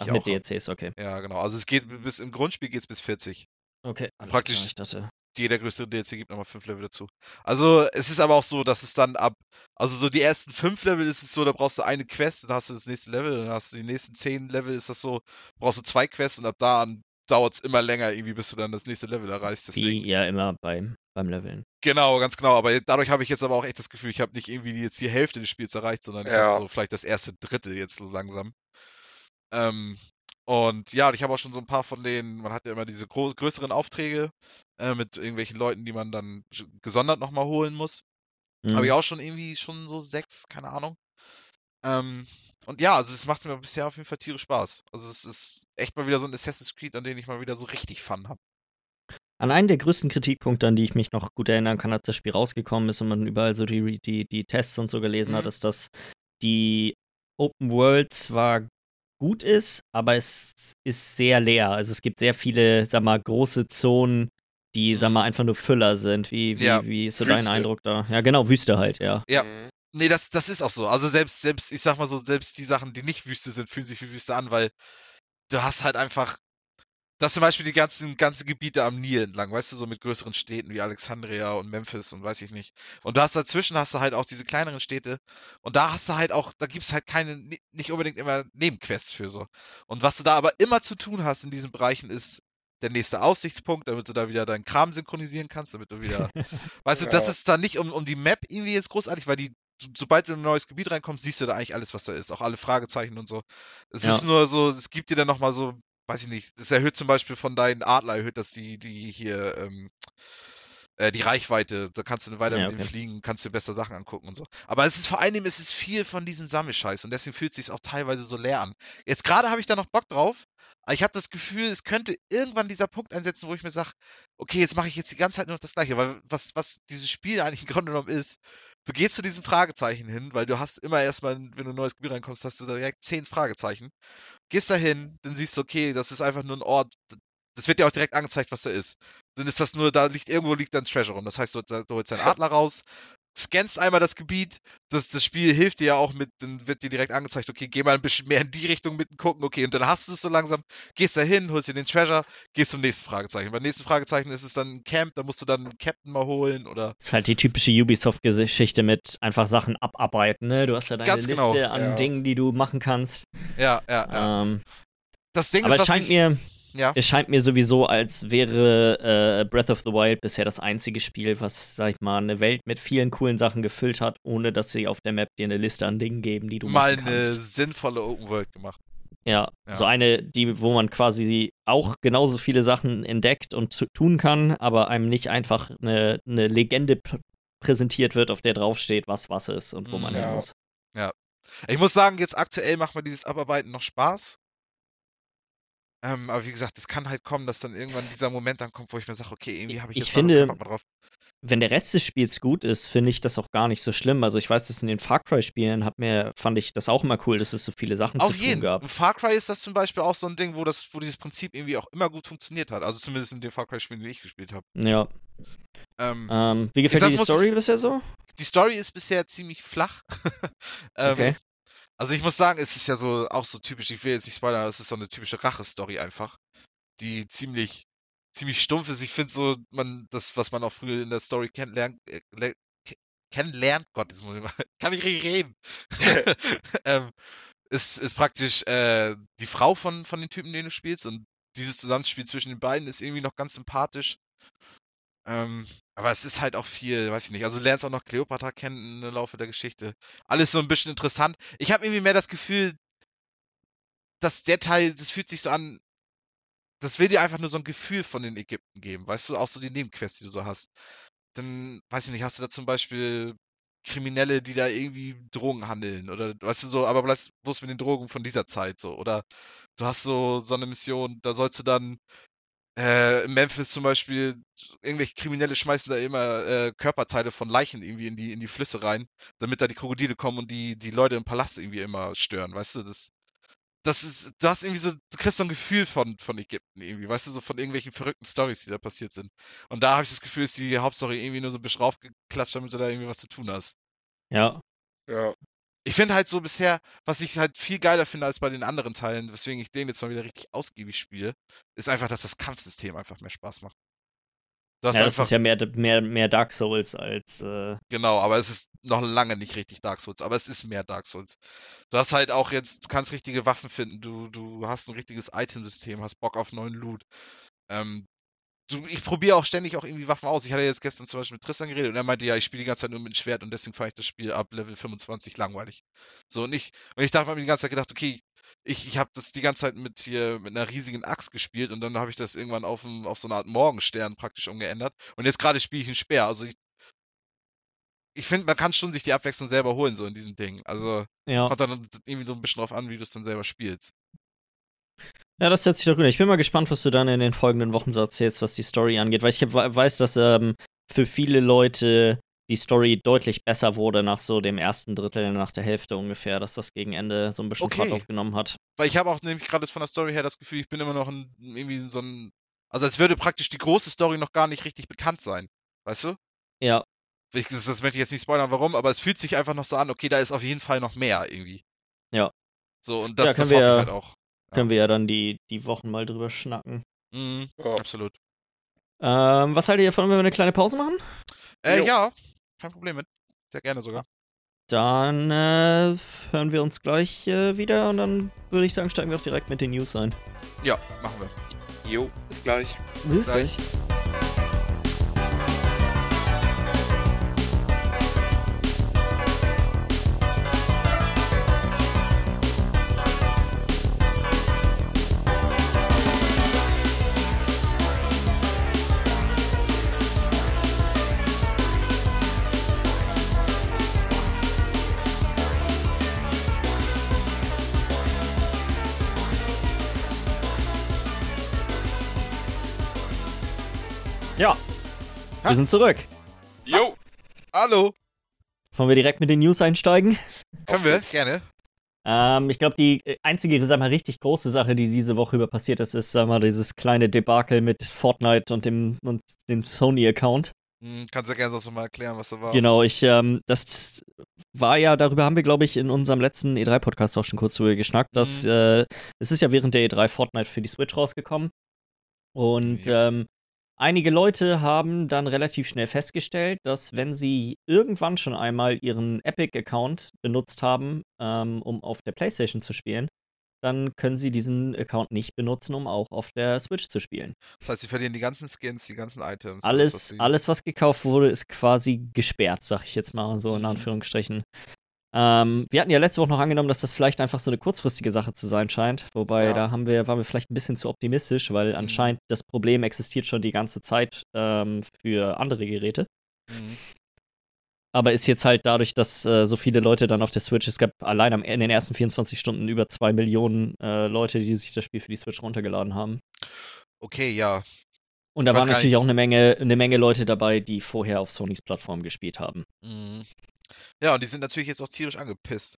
[SPEAKER 1] Ach, mit. DLCs, okay.
[SPEAKER 3] Ja, genau. Also es geht bis im Grundspiel geht's bis 40.
[SPEAKER 1] Okay, alles
[SPEAKER 3] Praktisch-
[SPEAKER 1] klar, ich dachte.
[SPEAKER 3] Jeder größere DLC gibt nochmal 5 Level dazu. Also es ist aber auch so, dass es dann ab, also so die ersten 5 Level ist es so, da brauchst du eine Quest, dann hast du das nächste Level, dann hast du die nächsten 10 Level, ist das so, brauchst du zwei Quests und ab da an dauert es immer länger irgendwie, bis du dann das nächste Level erreichst. Deswegen.
[SPEAKER 1] Wie ja immer beim, beim Leveln.
[SPEAKER 3] Genau, ganz genau. Aber dadurch habe ich jetzt aber auch echt das Gefühl, ich habe nicht irgendwie jetzt die Hälfte des Spiels erreicht, sondern ich
[SPEAKER 2] Ja.
[SPEAKER 3] habe so vielleicht das erste Drittel jetzt so langsam. Ähm, und ja, ich habe auch schon so ein paar von denen, man hat ja immer diese größeren Aufträge äh, mit irgendwelchen Leuten, die man dann gesondert nochmal holen muss.
[SPEAKER 1] Mhm.
[SPEAKER 3] Habe ich auch schon irgendwie schon so sechs, keine Ahnung. Ähm, und ja, also es macht mir bisher auf jeden Fall tierisch Spaß. Also es ist echt mal wieder so ein Assassin's Creed, an den ich mal wieder so richtig Fun habe.
[SPEAKER 1] An einen der größten Kritikpunkte, an die ich mich noch gut erinnern kann, als das Spiel rausgekommen ist und man überall so die, die, die Tests und so gelesen hat,
[SPEAKER 3] Mhm.
[SPEAKER 1] ist, dass die Open World zwar gut ist, aber es ist sehr leer. Also es gibt sehr viele, sag mal, große Zonen, die, sag mal, einfach nur Füller sind. Wie, wie,
[SPEAKER 3] Ja,
[SPEAKER 1] wie ist so dein
[SPEAKER 2] Wüste.
[SPEAKER 1] Eindruck da? Ja, genau, Wüste halt, ja.
[SPEAKER 3] Ja.
[SPEAKER 2] Mhm.
[SPEAKER 3] Nee, das, das ist auch so. Also selbst, selbst, ich sag mal so, selbst die Sachen, die nicht Wüste sind, fühlen sich wie Wüste an, weil du hast halt einfach, das zum Beispiel die ganzen, ganzen Gebiete am Nil entlang, weißt du, so mit größeren Städten wie Alexandria und Memphis und weiß ich nicht. Und du hast dazwischen hast du halt auch diese kleineren Städte und da hast du halt auch, da gibt's halt keine, ni- nicht unbedingt immer Nebenquests für so. Und was du da aber immer zu tun hast in diesen Bereichen ist der nächste Aussichtspunkt, damit du da wieder deinen Kram synchronisieren kannst, damit du wieder Weißt du, das
[SPEAKER 2] Ja.
[SPEAKER 3] ist dann nicht um, um die Map irgendwie jetzt großartig, weil die, sobald du in ein neues Gebiet reinkommst, siehst du da eigentlich alles, was da ist. Auch alle Fragezeichen und so. Es
[SPEAKER 1] Ja.
[SPEAKER 3] ist nur so, es gibt dir dann nochmal so, weiß ich nicht, das erhöht zum Beispiel von deinen Adler, erhöht das die, die hier, ähm, äh, die Reichweite. Da kannst du weiter
[SPEAKER 1] Ja,
[SPEAKER 3] mit denen
[SPEAKER 1] okay.
[SPEAKER 3] fliegen, kannst dir besser Sachen angucken und so. Aber es ist vor allem, es ist viel von diesem Sammelscheiß und deswegen fühlt es sich auch teilweise so leer an. Jetzt gerade habe ich da noch Bock drauf, aber ich habe das Gefühl, es könnte irgendwann dieser Punkt einsetzen, wo ich mir sage, okay, jetzt mache ich jetzt die ganze Zeit nur noch das Gleiche, weil was, was dieses Spiel eigentlich im Grunde genommen ist, du gehst zu diesem Fragezeichen hin, weil du hast immer erstmal, wenn du in ein neues Gebiet reinkommst, hast du direkt zehn Fragezeichen. Gehst da hin, dann siehst du, okay, das ist einfach nur ein Ort, das wird dir auch direkt angezeigt, was da ist. Dann ist das nur, da liegt irgendwo liegt dann Treasure rum. Das heißt, du, du holst deinen Adler raus, scannst einmal das Gebiet, das, das Spiel hilft dir ja auch mit, dann wird dir direkt angezeigt, okay, geh mal ein bisschen mehr in die Richtung mit gucken, okay, und dann hast du es so langsam, gehst da hin, holst dir den Treasure, gehst zum nächsten Fragezeichen. Beim nächsten Fragezeichen ist es dann ein Camp, da musst du dann einen Captain mal holen oder.
[SPEAKER 1] Das ist halt die typische Ubisoft-Geschichte mit einfach Sachen abarbeiten, ne? Du hast ja deine
[SPEAKER 3] Ganz
[SPEAKER 1] Liste
[SPEAKER 3] genau.
[SPEAKER 1] an
[SPEAKER 2] Ja.
[SPEAKER 1] Dingen, die du machen kannst.
[SPEAKER 3] Ja, ja, ja.
[SPEAKER 1] Ähm,
[SPEAKER 3] Das Ding
[SPEAKER 1] aber
[SPEAKER 3] ist,
[SPEAKER 1] es scheint mir,
[SPEAKER 3] ja,
[SPEAKER 1] es scheint mir sowieso, als wäre äh, Breath of the Wild bisher das einzige Spiel, was, sag ich mal, eine Welt mit vielen coolen Sachen gefüllt hat, ohne dass sie auf der Map dir eine Liste an Dingen geben, die du
[SPEAKER 3] mal
[SPEAKER 1] machen
[SPEAKER 3] eine
[SPEAKER 1] kannst.
[SPEAKER 3] sinnvolle Open World gemacht.
[SPEAKER 1] Ja,
[SPEAKER 3] Ja.
[SPEAKER 1] so eine, die, wo man quasi auch genauso viele Sachen entdeckt und zu, tun kann, aber einem nicht einfach eine, eine Legende pr- präsentiert wird, auf der draufsteht, was was ist und wo man
[SPEAKER 2] Ja.
[SPEAKER 1] hin muss.
[SPEAKER 3] Ich muss sagen, jetzt aktuell macht mir dieses Abarbeiten noch Spaß. Ähm, aber wie gesagt, es kann halt kommen, dass dann irgendwann dieser Moment dann kommt, wo ich mir sage, okay, irgendwie habe ich
[SPEAKER 1] Ich
[SPEAKER 3] jetzt mal
[SPEAKER 1] finde-
[SPEAKER 3] mehr drauf.
[SPEAKER 1] Wenn der Rest des Spiels gut ist, finde ich das auch gar nicht so schlimm. Also ich weiß, dass in den Far Cry-Spielen hat mir, fand ich das auch immer cool, dass es so viele Sachen
[SPEAKER 3] Auf
[SPEAKER 1] zu tun
[SPEAKER 3] jeden.
[SPEAKER 1] gab.
[SPEAKER 3] In Far Cry ist das zum Beispiel auch so ein Ding, wo das, wo dieses Prinzip irgendwie auch immer gut funktioniert hat. Also zumindest in den Far Cry-Spielen, die ich gespielt habe.
[SPEAKER 1] Ja.
[SPEAKER 3] Ähm,
[SPEAKER 1] Ähm, wie gefällt dir die Story
[SPEAKER 3] ich-
[SPEAKER 1] bisher so?
[SPEAKER 3] Die Story ist bisher ziemlich flach. ähm,
[SPEAKER 1] Okay.
[SPEAKER 3] Also ich muss sagen, es ist ja so auch so typisch, ich will jetzt nicht spoilern, aber es ist so eine typische Rache-Story einfach, die ziemlich, ziemlich stumpf ist. Ich finde so, man, das, was man auch früher in der Story kennenlernt, äh, le- ke- kennenlernt, Gott, jetzt muss ich mal, kann ich richtig reden. ähm, ist, ist praktisch äh, die Frau von, von den Typen, den du spielst und dieses Zusammenspiel zwischen den beiden ist irgendwie noch ganz sympathisch. Ähm, aber es ist halt auch viel, weiß ich nicht. Also du lernst auch noch Cleopatra kennen im Laufe der Geschichte. Alles so ein bisschen interessant. Ich habe irgendwie mehr das Gefühl, dass der Teil, das fühlt sich so an, das will dir einfach nur so ein Gefühl von den Ägypten geben, weißt du, auch so die Nebenquests, die du so hast. Dann, weiß ich nicht, hast du da zum Beispiel Kriminelle, die da irgendwie Drogen handeln oder weißt du so, aber bloß mit den Drogen von dieser Zeit so oder du hast so so eine Mission, da sollst du dann äh, in Memphis zum Beispiel irgendwelche Kriminelle schmeißen da immer äh, Körperteile von Leichen irgendwie in die in die Flüsse rein, damit da die Krokodile kommen und die die Leute im Palast irgendwie immer stören, weißt du, das das ist, du hast irgendwie so, du kriegst so ein Gefühl von, von Ägypten irgendwie, weißt du, so von irgendwelchen verrückten Stories, die da passiert sind. Und da habe ich das Gefühl, ist die Hauptstory irgendwie nur so ein bisschen raufgeklatscht, damit du da irgendwie was zu tun hast.
[SPEAKER 1] Ja.
[SPEAKER 2] Ja.
[SPEAKER 3] Ich finde halt so bisher, was ich halt viel geiler finde als bei den anderen Teilen, weswegen ich den jetzt mal wieder richtig ausgiebig spiele, ist einfach, dass das Kampfsystem einfach mehr Spaß macht.
[SPEAKER 1] Du ja, das ist ja mehr, mehr, mehr Dark Souls als. Äh
[SPEAKER 3] genau, aber es ist noch lange nicht richtig Dark Souls, aber es ist mehr Dark Souls. Du hast halt auch jetzt, du kannst richtige Waffen finden, du, du hast ein richtiges Itemsystem, hast Bock auf neuen Loot. Ähm, ich probiere auch ständig auch irgendwie Waffen aus. Ich hatte jetzt gestern zum Beispiel mit Tristan geredet und er meinte, ja, ich spiele die ganze Zeit nur mit dem Schwert und deswegen fand ich das Spiel ab Level 25 langweilig. So, und ich, und ich dachte mir die ganze Zeit gedacht, okay, ich, ich habe das die ganze Zeit mit hier mit einer riesigen Axt gespielt und dann habe ich das irgendwann auf, ein, auf so eine Art Morgenstern praktisch umgeändert. Und jetzt gerade spiele ich einen Speer. Also ich, ich finde, man kann schon sich die Abwechslung selber holen, so in diesem Ding. Also
[SPEAKER 1] ja.
[SPEAKER 3] kommt dann irgendwie so ein bisschen drauf an, wie du es dann selber spielst.
[SPEAKER 1] Ja, das hört sich doch gut. Ich bin mal gespannt, was du dann in den folgenden Wochen so erzählst, was die Story angeht, weil ich weiß, dass ähm, für viele Leute die Story deutlich besser wurde nach so dem ersten Drittel, nach der Hälfte ungefähr, dass das gegen Ende so ein bisschen okay. Fahrt aufgenommen hat.
[SPEAKER 3] Weil ich habe auch nämlich gerade von der Story her das Gefühl, ich bin immer noch ein, irgendwie so ein. Also als würde praktisch die große Story noch gar nicht richtig bekannt sein. Weißt du?
[SPEAKER 1] Ja.
[SPEAKER 3] Ich, das, das möchte ich jetzt nicht spoilern, warum, aber es fühlt sich einfach noch so an, okay, da ist auf jeden Fall noch mehr irgendwie.
[SPEAKER 1] Ja.
[SPEAKER 3] So, und das,
[SPEAKER 1] ja,
[SPEAKER 3] das
[SPEAKER 1] wir,
[SPEAKER 3] ich halt auch.
[SPEAKER 1] Ja. Können wir ja dann die, die Wochen mal drüber schnacken.
[SPEAKER 3] Mhm, oh. Absolut.
[SPEAKER 1] Ähm, was haltet ihr davon, wenn wir eine kleine Pause machen?
[SPEAKER 3] Äh, ja, kein Problem mit. Sehr gerne sogar.
[SPEAKER 1] Dann äh, hören wir uns gleich äh, wieder und dann würde ich sagen, steigen wir auch direkt mit den News ein.
[SPEAKER 3] Ja, machen wir.
[SPEAKER 2] Jo, bis gleich.
[SPEAKER 1] Bis, bis gleich. gleich. Ja. Ha? Wir sind zurück.
[SPEAKER 2] Jo.
[SPEAKER 3] Hallo.
[SPEAKER 1] Wollen wir direkt mit den News einsteigen?
[SPEAKER 3] Können wir, gerne.
[SPEAKER 1] Ähm, ich glaube, die äh, einzige, sag mal, richtig große Sache, die diese Woche über passiert ist, ist, sag mal, dieses kleine Debakel mit Fortnite und dem, und dem Sony-Account.
[SPEAKER 3] Hm, kannst du gerne so mal erklären, was da war?
[SPEAKER 1] Genau, ich, ähm, das war ja, darüber haben wir, glaube ich, in unserem letzten E3-Podcast auch schon kurz drüber geschnackt, dass, mhm. äh, es ist ja während der E3 Fortnite für die Switch rausgekommen. Und, okay. ähm, Einige Leute haben dann relativ schnell festgestellt, dass wenn sie irgendwann schon einmal ihren Epic-Account benutzt haben, ähm, um auf der PlayStation zu spielen, dann können sie diesen Account nicht benutzen, um auch auf der Switch zu spielen.
[SPEAKER 3] Das heißt, sie verlieren die ganzen Skins, die ganzen Items.
[SPEAKER 1] Alles, alles, was, alles, was gekauft wurde, ist quasi gesperrt, sag ich jetzt mal so in mhm. Anführungsstrichen. Ähm, wir hatten ja letzte Woche noch angenommen, dass das vielleicht einfach so eine kurzfristige Sache zu sein scheint. Wobei, ja. da haben wir, waren wir vielleicht ein bisschen zu optimistisch, weil mhm. anscheinend das Problem existiert schon die ganze Zeit ähm, für andere Geräte. Mhm. Aber ist jetzt halt dadurch, dass äh, so viele Leute dann auf der Switch, es gab allein am, in den ersten 24 Stunden über zwei Millionen äh, Leute, die sich das Spiel für die Switch runtergeladen haben.
[SPEAKER 3] Okay, ja.
[SPEAKER 1] Und da waren natürlich auch eine Menge, eine Menge Leute dabei, die vorher auf Sonys Plattform gespielt haben.
[SPEAKER 3] Mhm. Ja, und die sind natürlich jetzt auch tierisch angepisst.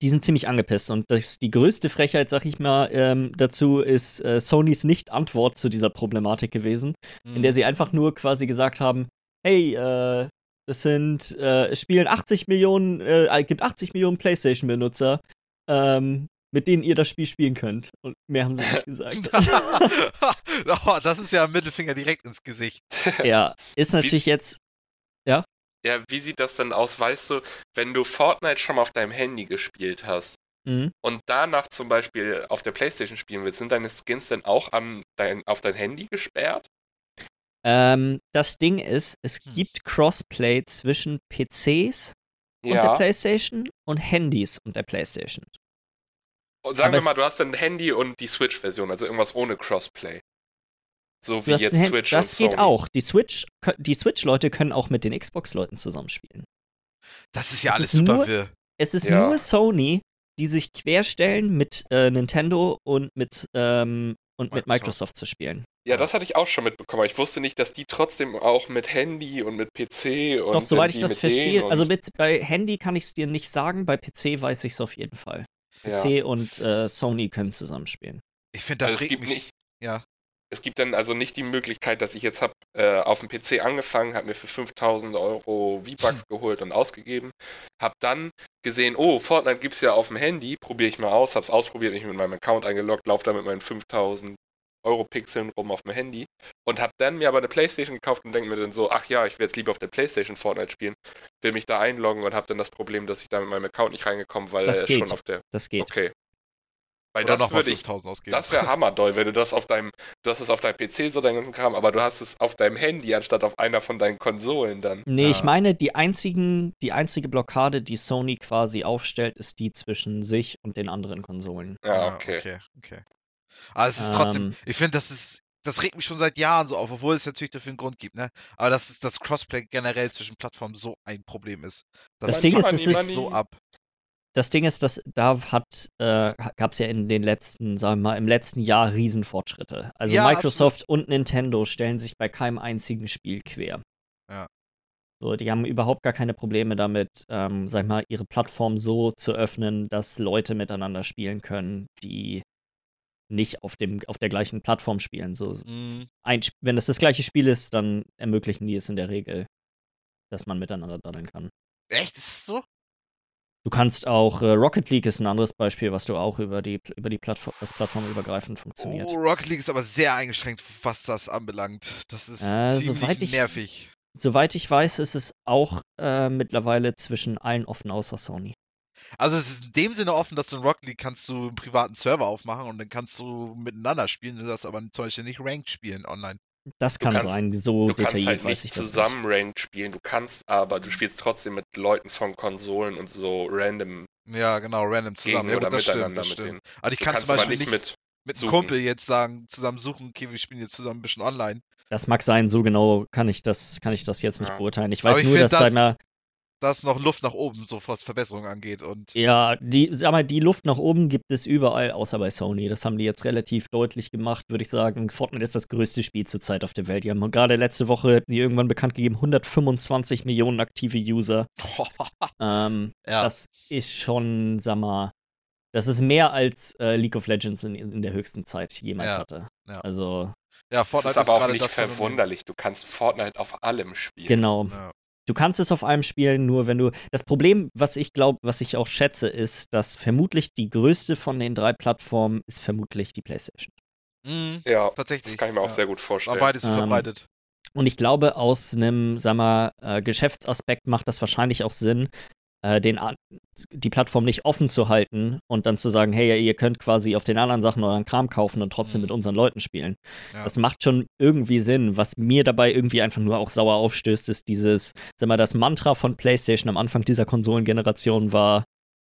[SPEAKER 1] Die sind ziemlich angepisst und das, die größte Frechheit, sag ich mal, ähm, dazu ist äh, Sonys Nicht-Antwort zu dieser Problematik gewesen, mhm. in der mhm. sie einfach nur quasi gesagt haben: Hey, äh, es sind, äh, es spielen 80 Millionen, äh, es gibt 80 Millionen PlayStation-Benutzer, ähm, mit denen ihr das Spiel spielen könnt. Und mehr haben sie nicht gesagt.
[SPEAKER 3] oh, das ist ja ein Mittelfinger direkt ins Gesicht.
[SPEAKER 1] Ja, ist natürlich jetzt. Ja?
[SPEAKER 2] Wie sieht das denn aus? Weißt du, wenn du Fortnite schon mal auf deinem Handy gespielt hast mhm. und danach zum Beispiel auf der Playstation spielen willst, sind deine Skins denn auch am, dein, auf dein Handy gesperrt?
[SPEAKER 1] Ähm, das Ding ist, es hm. gibt Crossplay zwischen PCs und ja. der PlayStation und Handys und der PlayStation.
[SPEAKER 2] Und sagen
[SPEAKER 1] Aber
[SPEAKER 2] wir mal, du hast ein Handy und die Switch-Version, also irgendwas ohne Crossplay. So wie jetzt
[SPEAKER 1] Hand-
[SPEAKER 2] Switch
[SPEAKER 1] das
[SPEAKER 2] und
[SPEAKER 1] geht
[SPEAKER 2] Sony.
[SPEAKER 1] auch. Die Switch, die Switch-Leute können auch mit den Xbox-Leuten zusammenspielen.
[SPEAKER 3] Das ist ja
[SPEAKER 1] Es
[SPEAKER 3] alles
[SPEAKER 1] ist
[SPEAKER 3] super
[SPEAKER 1] nur-
[SPEAKER 3] wirr.
[SPEAKER 1] Es ist
[SPEAKER 2] Ja.
[SPEAKER 1] nur Sony, die sich querstellen, mit äh, Nintendo und mit, ähm, und mit
[SPEAKER 3] Microsoft.
[SPEAKER 1] Microsoft zu spielen.
[SPEAKER 2] Ja, das hatte ich auch schon mitbekommen. aber Ich wusste nicht, dass die trotzdem auch mit Handy und mit PC und
[SPEAKER 1] Doch, soweit ich das verstehe, also mit, bei Handy kann ich es dir nicht sagen, bei PC weiß ich es auf jeden Fall.
[SPEAKER 2] ja.
[SPEAKER 1] PC und äh, Sony können zusammenspielen.
[SPEAKER 3] Ich finde, das
[SPEAKER 2] also es
[SPEAKER 3] regt
[SPEAKER 2] gibt
[SPEAKER 3] mich.
[SPEAKER 2] nicht,
[SPEAKER 3] Ja.
[SPEAKER 2] Es gibt dann also nicht die Möglichkeit, dass ich jetzt habe äh, auf dem PC angefangen, habe mir für 5000 Euro V-Bucks geholt und ausgegeben, habe dann gesehen, oh, Fortnite gibt's ja auf dem Handy, probiere ich mal aus, habe es ausprobiert, mich mit meinem Account eingeloggt, laufe da mit meinen 5000 Euro Pixeln rum auf dem Handy und habe dann mir aber eine Playstation gekauft und denke mir dann so, ach ja, ich will jetzt lieber auf der Playstation Fortnite spielen, will mich da einloggen und habe dann das Problem, dass ich da mit meinem Account nicht reingekommen, weil
[SPEAKER 1] Das
[SPEAKER 2] er
[SPEAKER 1] geht.
[SPEAKER 2] schon auf der,
[SPEAKER 1] Das geht.
[SPEAKER 2] okay. Weil
[SPEAKER 3] Oder
[SPEAKER 2] das würde ich
[SPEAKER 3] 5000 ausgeben.
[SPEAKER 2] das wäre hammerdoll, wenn du das auf deinem, du hast es auf deinem PC so deinen ganzen Kram, aber du hast es auf deinem Handy anstatt auf einer von deinen Konsolen dann.
[SPEAKER 1] Nee, ich
[SPEAKER 3] Ja.
[SPEAKER 1] meine, die, einzigen, die einzige Blockade, die Sony quasi aufstellt, ist die zwischen sich und den anderen Konsolen.
[SPEAKER 2] Ja,
[SPEAKER 3] Ah,
[SPEAKER 2] okay.
[SPEAKER 3] okay, okay. Aber es ist trotzdem,
[SPEAKER 1] Ähm,
[SPEAKER 3] ich finde, das ist, das regt mich schon seit Jahren so auf, obwohl es natürlich dafür einen Grund gibt, ne? Aber dass es das Crossplay generell zwischen Plattformen so ein Problem ist.
[SPEAKER 1] Das
[SPEAKER 3] zieht
[SPEAKER 1] Ding ist, es ist-
[SPEAKER 3] so ab.
[SPEAKER 1] Das Ding ist, dass da hat, äh, gab es ja in den letzten, sagen wir mal, im letzten Jahr Riesenfortschritte. Also
[SPEAKER 3] Ja,
[SPEAKER 1] Microsoft und Nintendo stellen sich bei keinem einzigen Spiel quer.
[SPEAKER 3] Ja.
[SPEAKER 1] So, die haben überhaupt gar keine Probleme damit, ähm, sag ich mal, ihre Plattform so zu öffnen, dass Leute miteinander spielen können, die nicht auf, dem, auf der gleichen Plattform spielen. So,
[SPEAKER 3] Mhm.
[SPEAKER 1] ein, wenn das das gleiche Spiel ist, dann ermöglichen die es in der Regel, dass man miteinander daddeln kann.
[SPEAKER 3] Echt, ist es so?
[SPEAKER 1] Du kannst auch, äh, Rocket League ist ein anderes Beispiel, was du auch über die, über die Plattform, das plattformübergreifend funktioniert.
[SPEAKER 3] Oh, Rocket League ist aber sehr eingeschränkt, was das anbelangt. Das ist
[SPEAKER 1] Äh,
[SPEAKER 3] ziemlich
[SPEAKER 1] soweit ich-
[SPEAKER 3] nervig.
[SPEAKER 1] Soweit ich weiß, ist es auch äh, mittlerweile zwischen allen offen außer Sony.
[SPEAKER 3] Also es ist in dem Sinne offen, dass du in Rocket League kannst du einen privaten Server aufmachen und dann kannst du miteinander spielen, du darfst aber zum Beispiel nicht Ranked spielen online.
[SPEAKER 1] Das kann
[SPEAKER 2] kannst-
[SPEAKER 1] sein, so
[SPEAKER 2] Du kannst
[SPEAKER 1] detailliert
[SPEAKER 2] halt
[SPEAKER 1] weiß
[SPEAKER 2] nicht
[SPEAKER 1] ich das
[SPEAKER 2] zusammen Ranked spielen, du kannst aber, du spielst trotzdem mit Leuten von Konsolen und so random
[SPEAKER 3] Ja, genau, random zusammen. Ja,
[SPEAKER 2] oder
[SPEAKER 3] gut, das stimmt,
[SPEAKER 2] miteinander
[SPEAKER 3] das
[SPEAKER 2] mit
[SPEAKER 3] stimmt.
[SPEAKER 2] denen.
[SPEAKER 3] Aber ich
[SPEAKER 2] Du
[SPEAKER 3] kann
[SPEAKER 2] kannst
[SPEAKER 3] zum Beispiel
[SPEAKER 2] nicht
[SPEAKER 3] nicht
[SPEAKER 2] mit
[SPEAKER 3] mit einem. Kumpel jetzt sagen, zusammen suchen, okay, wir spielen jetzt zusammen ein bisschen online.
[SPEAKER 1] nicht. Das mag sein, so genau kann ich das, kann ich das jetzt nicht
[SPEAKER 2] Ja.
[SPEAKER 1] beurteilen. Ich weiß
[SPEAKER 3] ich
[SPEAKER 1] nur, dass,
[SPEAKER 3] das-
[SPEAKER 1] mal,
[SPEAKER 3] Da ist noch Luft nach oben, so was Verbesserungen angeht. Und
[SPEAKER 1] ja, die, sag mal, die Luft nach oben gibt es überall, außer bei Sony. Das haben die jetzt relativ deutlich gemacht, würde ich sagen. Fortnite ist das größte Spiel zurzeit auf der Welt. Die haben gerade letzte Woche die irgendwann bekannt gegeben, 125 Millionen aktive User. Ähm,
[SPEAKER 3] ja,
[SPEAKER 1] Das ist schon, sag mal, das ist mehr als äh, League of Legends in, in der höchsten Zeit jemals
[SPEAKER 3] Ja,
[SPEAKER 1] hatte.
[SPEAKER 3] ja.
[SPEAKER 1] Also,
[SPEAKER 3] ja,
[SPEAKER 2] Das
[SPEAKER 3] Fortnite
[SPEAKER 2] ist aber auch
[SPEAKER 3] gerade
[SPEAKER 2] nicht
[SPEAKER 3] das
[SPEAKER 2] verwunderlich. Du kannst Fortnite auf allem spielen.
[SPEAKER 1] genau.
[SPEAKER 3] Ja.
[SPEAKER 1] Du kannst es auf allem spielen, nur wenn du. Das Problem, was ich glaube, was ich auch schätze, ist, dass vermutlich die größte von den drei Plattformen ist vermutlich die PlayStation.
[SPEAKER 3] Mhm,
[SPEAKER 2] Ja,
[SPEAKER 3] tatsächlich.
[SPEAKER 2] das kann ich mir auch
[SPEAKER 3] ja.
[SPEAKER 2] sehr gut
[SPEAKER 3] Aber
[SPEAKER 2] vorstellen.
[SPEAKER 3] beides so
[SPEAKER 1] Ähm,
[SPEAKER 3] verbreitet.
[SPEAKER 1] Und ich glaube, aus einem, sag mal, äh, Geschäftsaspekt macht das wahrscheinlich auch Sinn, äh, den, die Plattform nicht offen zu halten und dann zu sagen, hey, ihr könnt quasi auf den anderen Sachen euren Kram kaufen und trotzdem
[SPEAKER 3] Mhm.
[SPEAKER 1] mit unseren Leuten spielen.
[SPEAKER 3] Ja.
[SPEAKER 1] Das macht schon irgendwie Sinn. Was mir dabei irgendwie einfach nur auch sauer aufstößt, ist dieses, sag mal, das Mantra von PlayStation am Anfang dieser Konsolengeneration war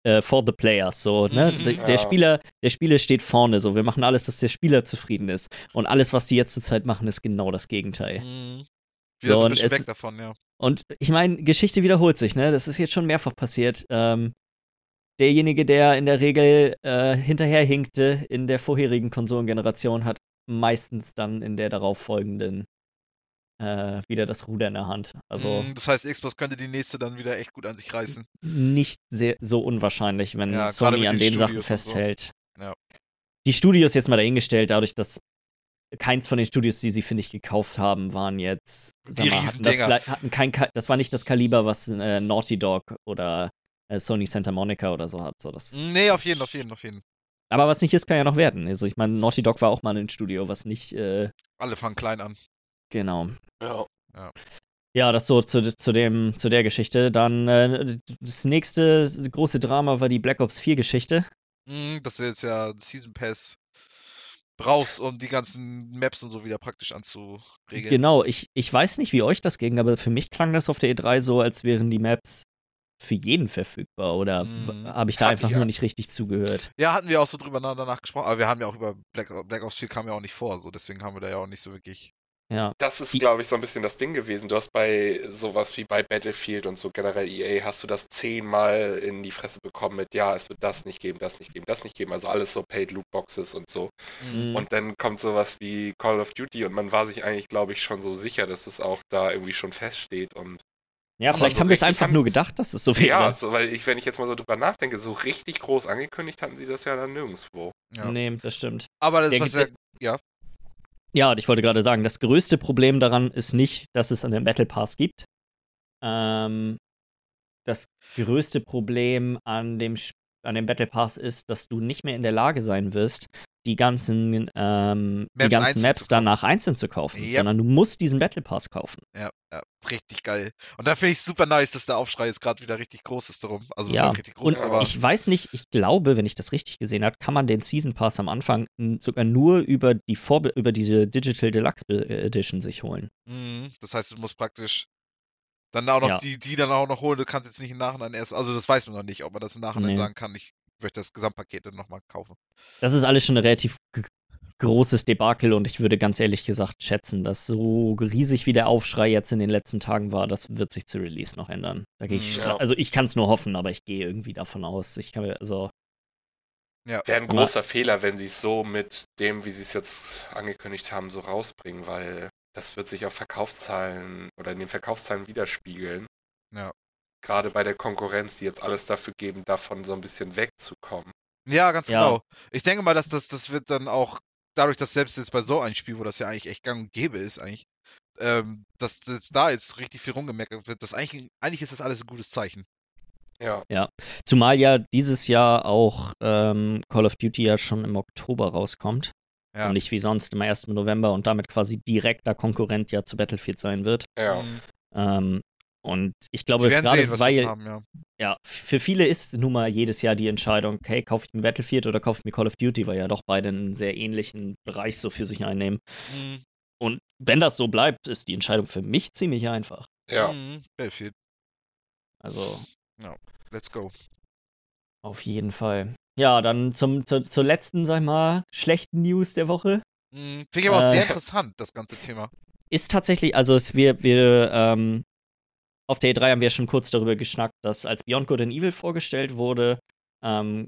[SPEAKER 1] äh, for the players. So, ne?
[SPEAKER 3] Mhm.
[SPEAKER 1] Der, der
[SPEAKER 2] Ja.
[SPEAKER 1] Spieler, der Spieler steht vorne. So, wir machen alles, dass der Spieler zufrieden ist. Und alles, was die jetzt zur Zeit machen, ist genau das Gegenteil.
[SPEAKER 3] Mhm. Wieder
[SPEAKER 1] So,
[SPEAKER 3] so ein bisschen weg davon, ja.
[SPEAKER 1] Und ich meine, Geschichte wiederholt sich, ne? Das ist jetzt schon mehrfach passiert. Ähm, derjenige, der in der Regel äh, hinterherhinkte in der vorherigen Konsolengeneration, hat meistens dann in der darauffolgenden äh, wieder das Ruder in der Hand. Also
[SPEAKER 3] Mhm, Das heißt, Xbox könnte die nächste dann wieder echt gut an sich reißen.
[SPEAKER 1] nicht sehr so unwahrscheinlich, wenn
[SPEAKER 3] Ja,
[SPEAKER 1] Sony an
[SPEAKER 3] den
[SPEAKER 1] den Sachen
[SPEAKER 3] Studios und so.
[SPEAKER 1] festhält.
[SPEAKER 3] Ja.
[SPEAKER 1] Die Studios jetzt mal dahingestellt, dadurch, dass keins von den Studios, die sie, finde ich, gekauft haben, waren jetzt, sag
[SPEAKER 3] Die
[SPEAKER 1] mal, hatten, das, hatten kein, das war nicht das Kaliber, was äh, Naughty Dog oder äh, Sony Santa Monica oder so hat. So, das,
[SPEAKER 3] Nee, auf jeden, auf jeden, auf jeden.
[SPEAKER 1] Aber was nicht ist, kann ja noch werden. Also ich meine, Naughty Dog war auch mal ein Studio, was nicht, äh,
[SPEAKER 3] Alle fangen klein an.
[SPEAKER 1] genau.
[SPEAKER 2] Ja.
[SPEAKER 1] Ja, das so zu, zu, dem, zu der Geschichte. Dann äh, das nächste große Drama war die Black Ops 4 Geschichte.
[SPEAKER 3] Mhm, dass du jetzt ja Season Pass brauchst, um die ganzen Maps und so wieder praktisch anzuregeln.
[SPEAKER 1] Genau, ich, ich weiß nicht, wie euch das ging, aber für mich klang das auf der E3 so, als wären die Maps für jeden verfügbar oder
[SPEAKER 3] Mhm.
[SPEAKER 1] habe ich da einfach
[SPEAKER 2] ich
[SPEAKER 1] nur nicht richtig zugehört?
[SPEAKER 3] Ja, hatten wir auch so drüber na- danach gesprochen, aber wir haben ja auch über Black, Black Ops 4 kam ja auch nicht vor, so deswegen haben wir da ja auch nicht so wirklich.
[SPEAKER 1] Ja.
[SPEAKER 2] Das ist, glaube ich, so ein bisschen das Ding gewesen. Du hast bei sowas wie bei Battlefield und so generell EA, hast du das zehnmal in die Fresse bekommen mit, ja, es wird das nicht geben, das nicht geben, das nicht geben. Also alles so Paid Loot Boxes und so.
[SPEAKER 1] Mhm.
[SPEAKER 2] Und dann kommt sowas wie Call of Duty und man war sich eigentlich, glaube ich, schon so sicher, dass es auch da irgendwie schon feststeht. Und
[SPEAKER 1] Ja, vielleicht
[SPEAKER 2] so
[SPEAKER 1] haben wir es einfach nur gedacht, dass es so wäre.
[SPEAKER 2] ja, so, weil ich, wenn ich jetzt mal so drüber nachdenke, so richtig groß angekündigt hatten sie das ja dann nirgendwo.
[SPEAKER 3] Ja.
[SPEAKER 1] Nee, das stimmt.
[SPEAKER 3] Aber das
[SPEAKER 1] Der
[SPEAKER 3] was ja, ja,
[SPEAKER 1] Ja, und ich wollte gerade sagen, das größte Problem daran ist nicht, dass es einen Battle Pass gibt. Ähm, das größte Problem an dem, an dem Battle Pass ist, dass du nicht mehr in der Lage sein wirst, die ganzen, ähm, die
[SPEAKER 3] Maps
[SPEAKER 1] ganzen
[SPEAKER 3] einzeln
[SPEAKER 1] Maps danach einzeln zu kaufen,
[SPEAKER 3] Yep.
[SPEAKER 1] sondern du musst diesen Battle Pass kaufen.
[SPEAKER 3] ja, ja, richtig geil. Und da finde ich super nice, dass der Aufschrei jetzt gerade wieder richtig groß ist darum. Also
[SPEAKER 1] Ja,
[SPEAKER 3] richtig groß,
[SPEAKER 1] Und
[SPEAKER 3] ist, aber
[SPEAKER 1] ich weiß nicht, ich glaube, wenn ich das richtig gesehen habe, kann man den Season Pass am Anfang sogar nur über die Vorbe über diese Digital Deluxe Be- Edition sich holen.
[SPEAKER 3] Mhm, das heißt, du musst praktisch dann auch noch
[SPEAKER 1] Ja.
[SPEAKER 3] die, die dann auch noch holen. Du kannst jetzt nicht im Nachhinein erst, also das weiß man noch nicht, ob man das im Nachhinein
[SPEAKER 1] Nee.
[SPEAKER 3] sagen kann. Ich möchte das Gesamtpaket dann nochmal kaufen.
[SPEAKER 1] Das ist alles schon ein relativ großes Debakel und ich würde ganz ehrlich gesagt schätzen, dass so riesig wie der Aufschrei jetzt in den letzten Tagen war, das wird sich zu Release noch ändern. Da gehe ich, stra-
[SPEAKER 2] Ja.
[SPEAKER 1] also ich kann es nur hoffen, aber ich gehe irgendwie davon aus. Ich kann mir, also,
[SPEAKER 3] Ja,
[SPEAKER 2] Wäre ein großer Fehler, wenn sie es so mit dem, wie sie es jetzt angekündigt haben, so rausbringen, weil das wird sich auf Verkaufszahlen oder in den Verkaufszahlen widerspiegeln.
[SPEAKER 3] Ja.
[SPEAKER 2] Gerade bei der Konkurrenz, die jetzt alles dafür geben, davon so ein bisschen wegzukommen.
[SPEAKER 3] ja ganz
[SPEAKER 1] Ja.
[SPEAKER 3] genau. Ich denke mal, dass das, das wird dann auch, dadurch, dass selbst jetzt bei so einem Spiel, wo das ja eigentlich echt gang und gäbe ist, eigentlich, ähm, dass, dass da jetzt richtig viel rumgemeckert wird, das eigentlich, eigentlich ist das alles ein gutes Zeichen.
[SPEAKER 2] Ja.
[SPEAKER 1] zumal ja dieses Jahr auch ähm, Call of Duty ja schon im Oktober rauskommt.
[SPEAKER 3] Ja.
[SPEAKER 1] Und nicht wie sonst immer erst im November und damit quasi direkter Konkurrent ja zu Battlefield sein wird.
[SPEAKER 2] Ja.
[SPEAKER 3] Mhm.
[SPEAKER 1] Ähm, und ich glaube, gerade
[SPEAKER 3] sehen,
[SPEAKER 1] weil,
[SPEAKER 3] haben, ja.
[SPEAKER 1] ja, für viele ist nun mal jedes Jahr die Entscheidung, okay, kaufe ich mir Battlefield oder kaufe ich mir Call of Duty, weil ja doch beide einen sehr ähnlichen Bereich so für sich einnehmen.
[SPEAKER 3] Mhm.
[SPEAKER 1] Und wenn das so bleibt, ist die Entscheidung für mich ziemlich einfach.
[SPEAKER 2] Ja.
[SPEAKER 3] Mhm. Battlefield,
[SPEAKER 1] Also
[SPEAKER 3] let's go.
[SPEAKER 1] auf jeden Fall. Ja, dann zum, zur, zur letzten, sag ich mal, schlechten News der Woche.
[SPEAKER 3] Mhm. Finde ich aber auch
[SPEAKER 1] Äh,
[SPEAKER 3] sehr interessant, das ganze Thema.
[SPEAKER 1] Ist tatsächlich, also es, wir, wir, ähm, auf der E3 haben wir schon kurz darüber geschnackt, dass als Beyond Good and Evil vorgestellt wurde, ähm,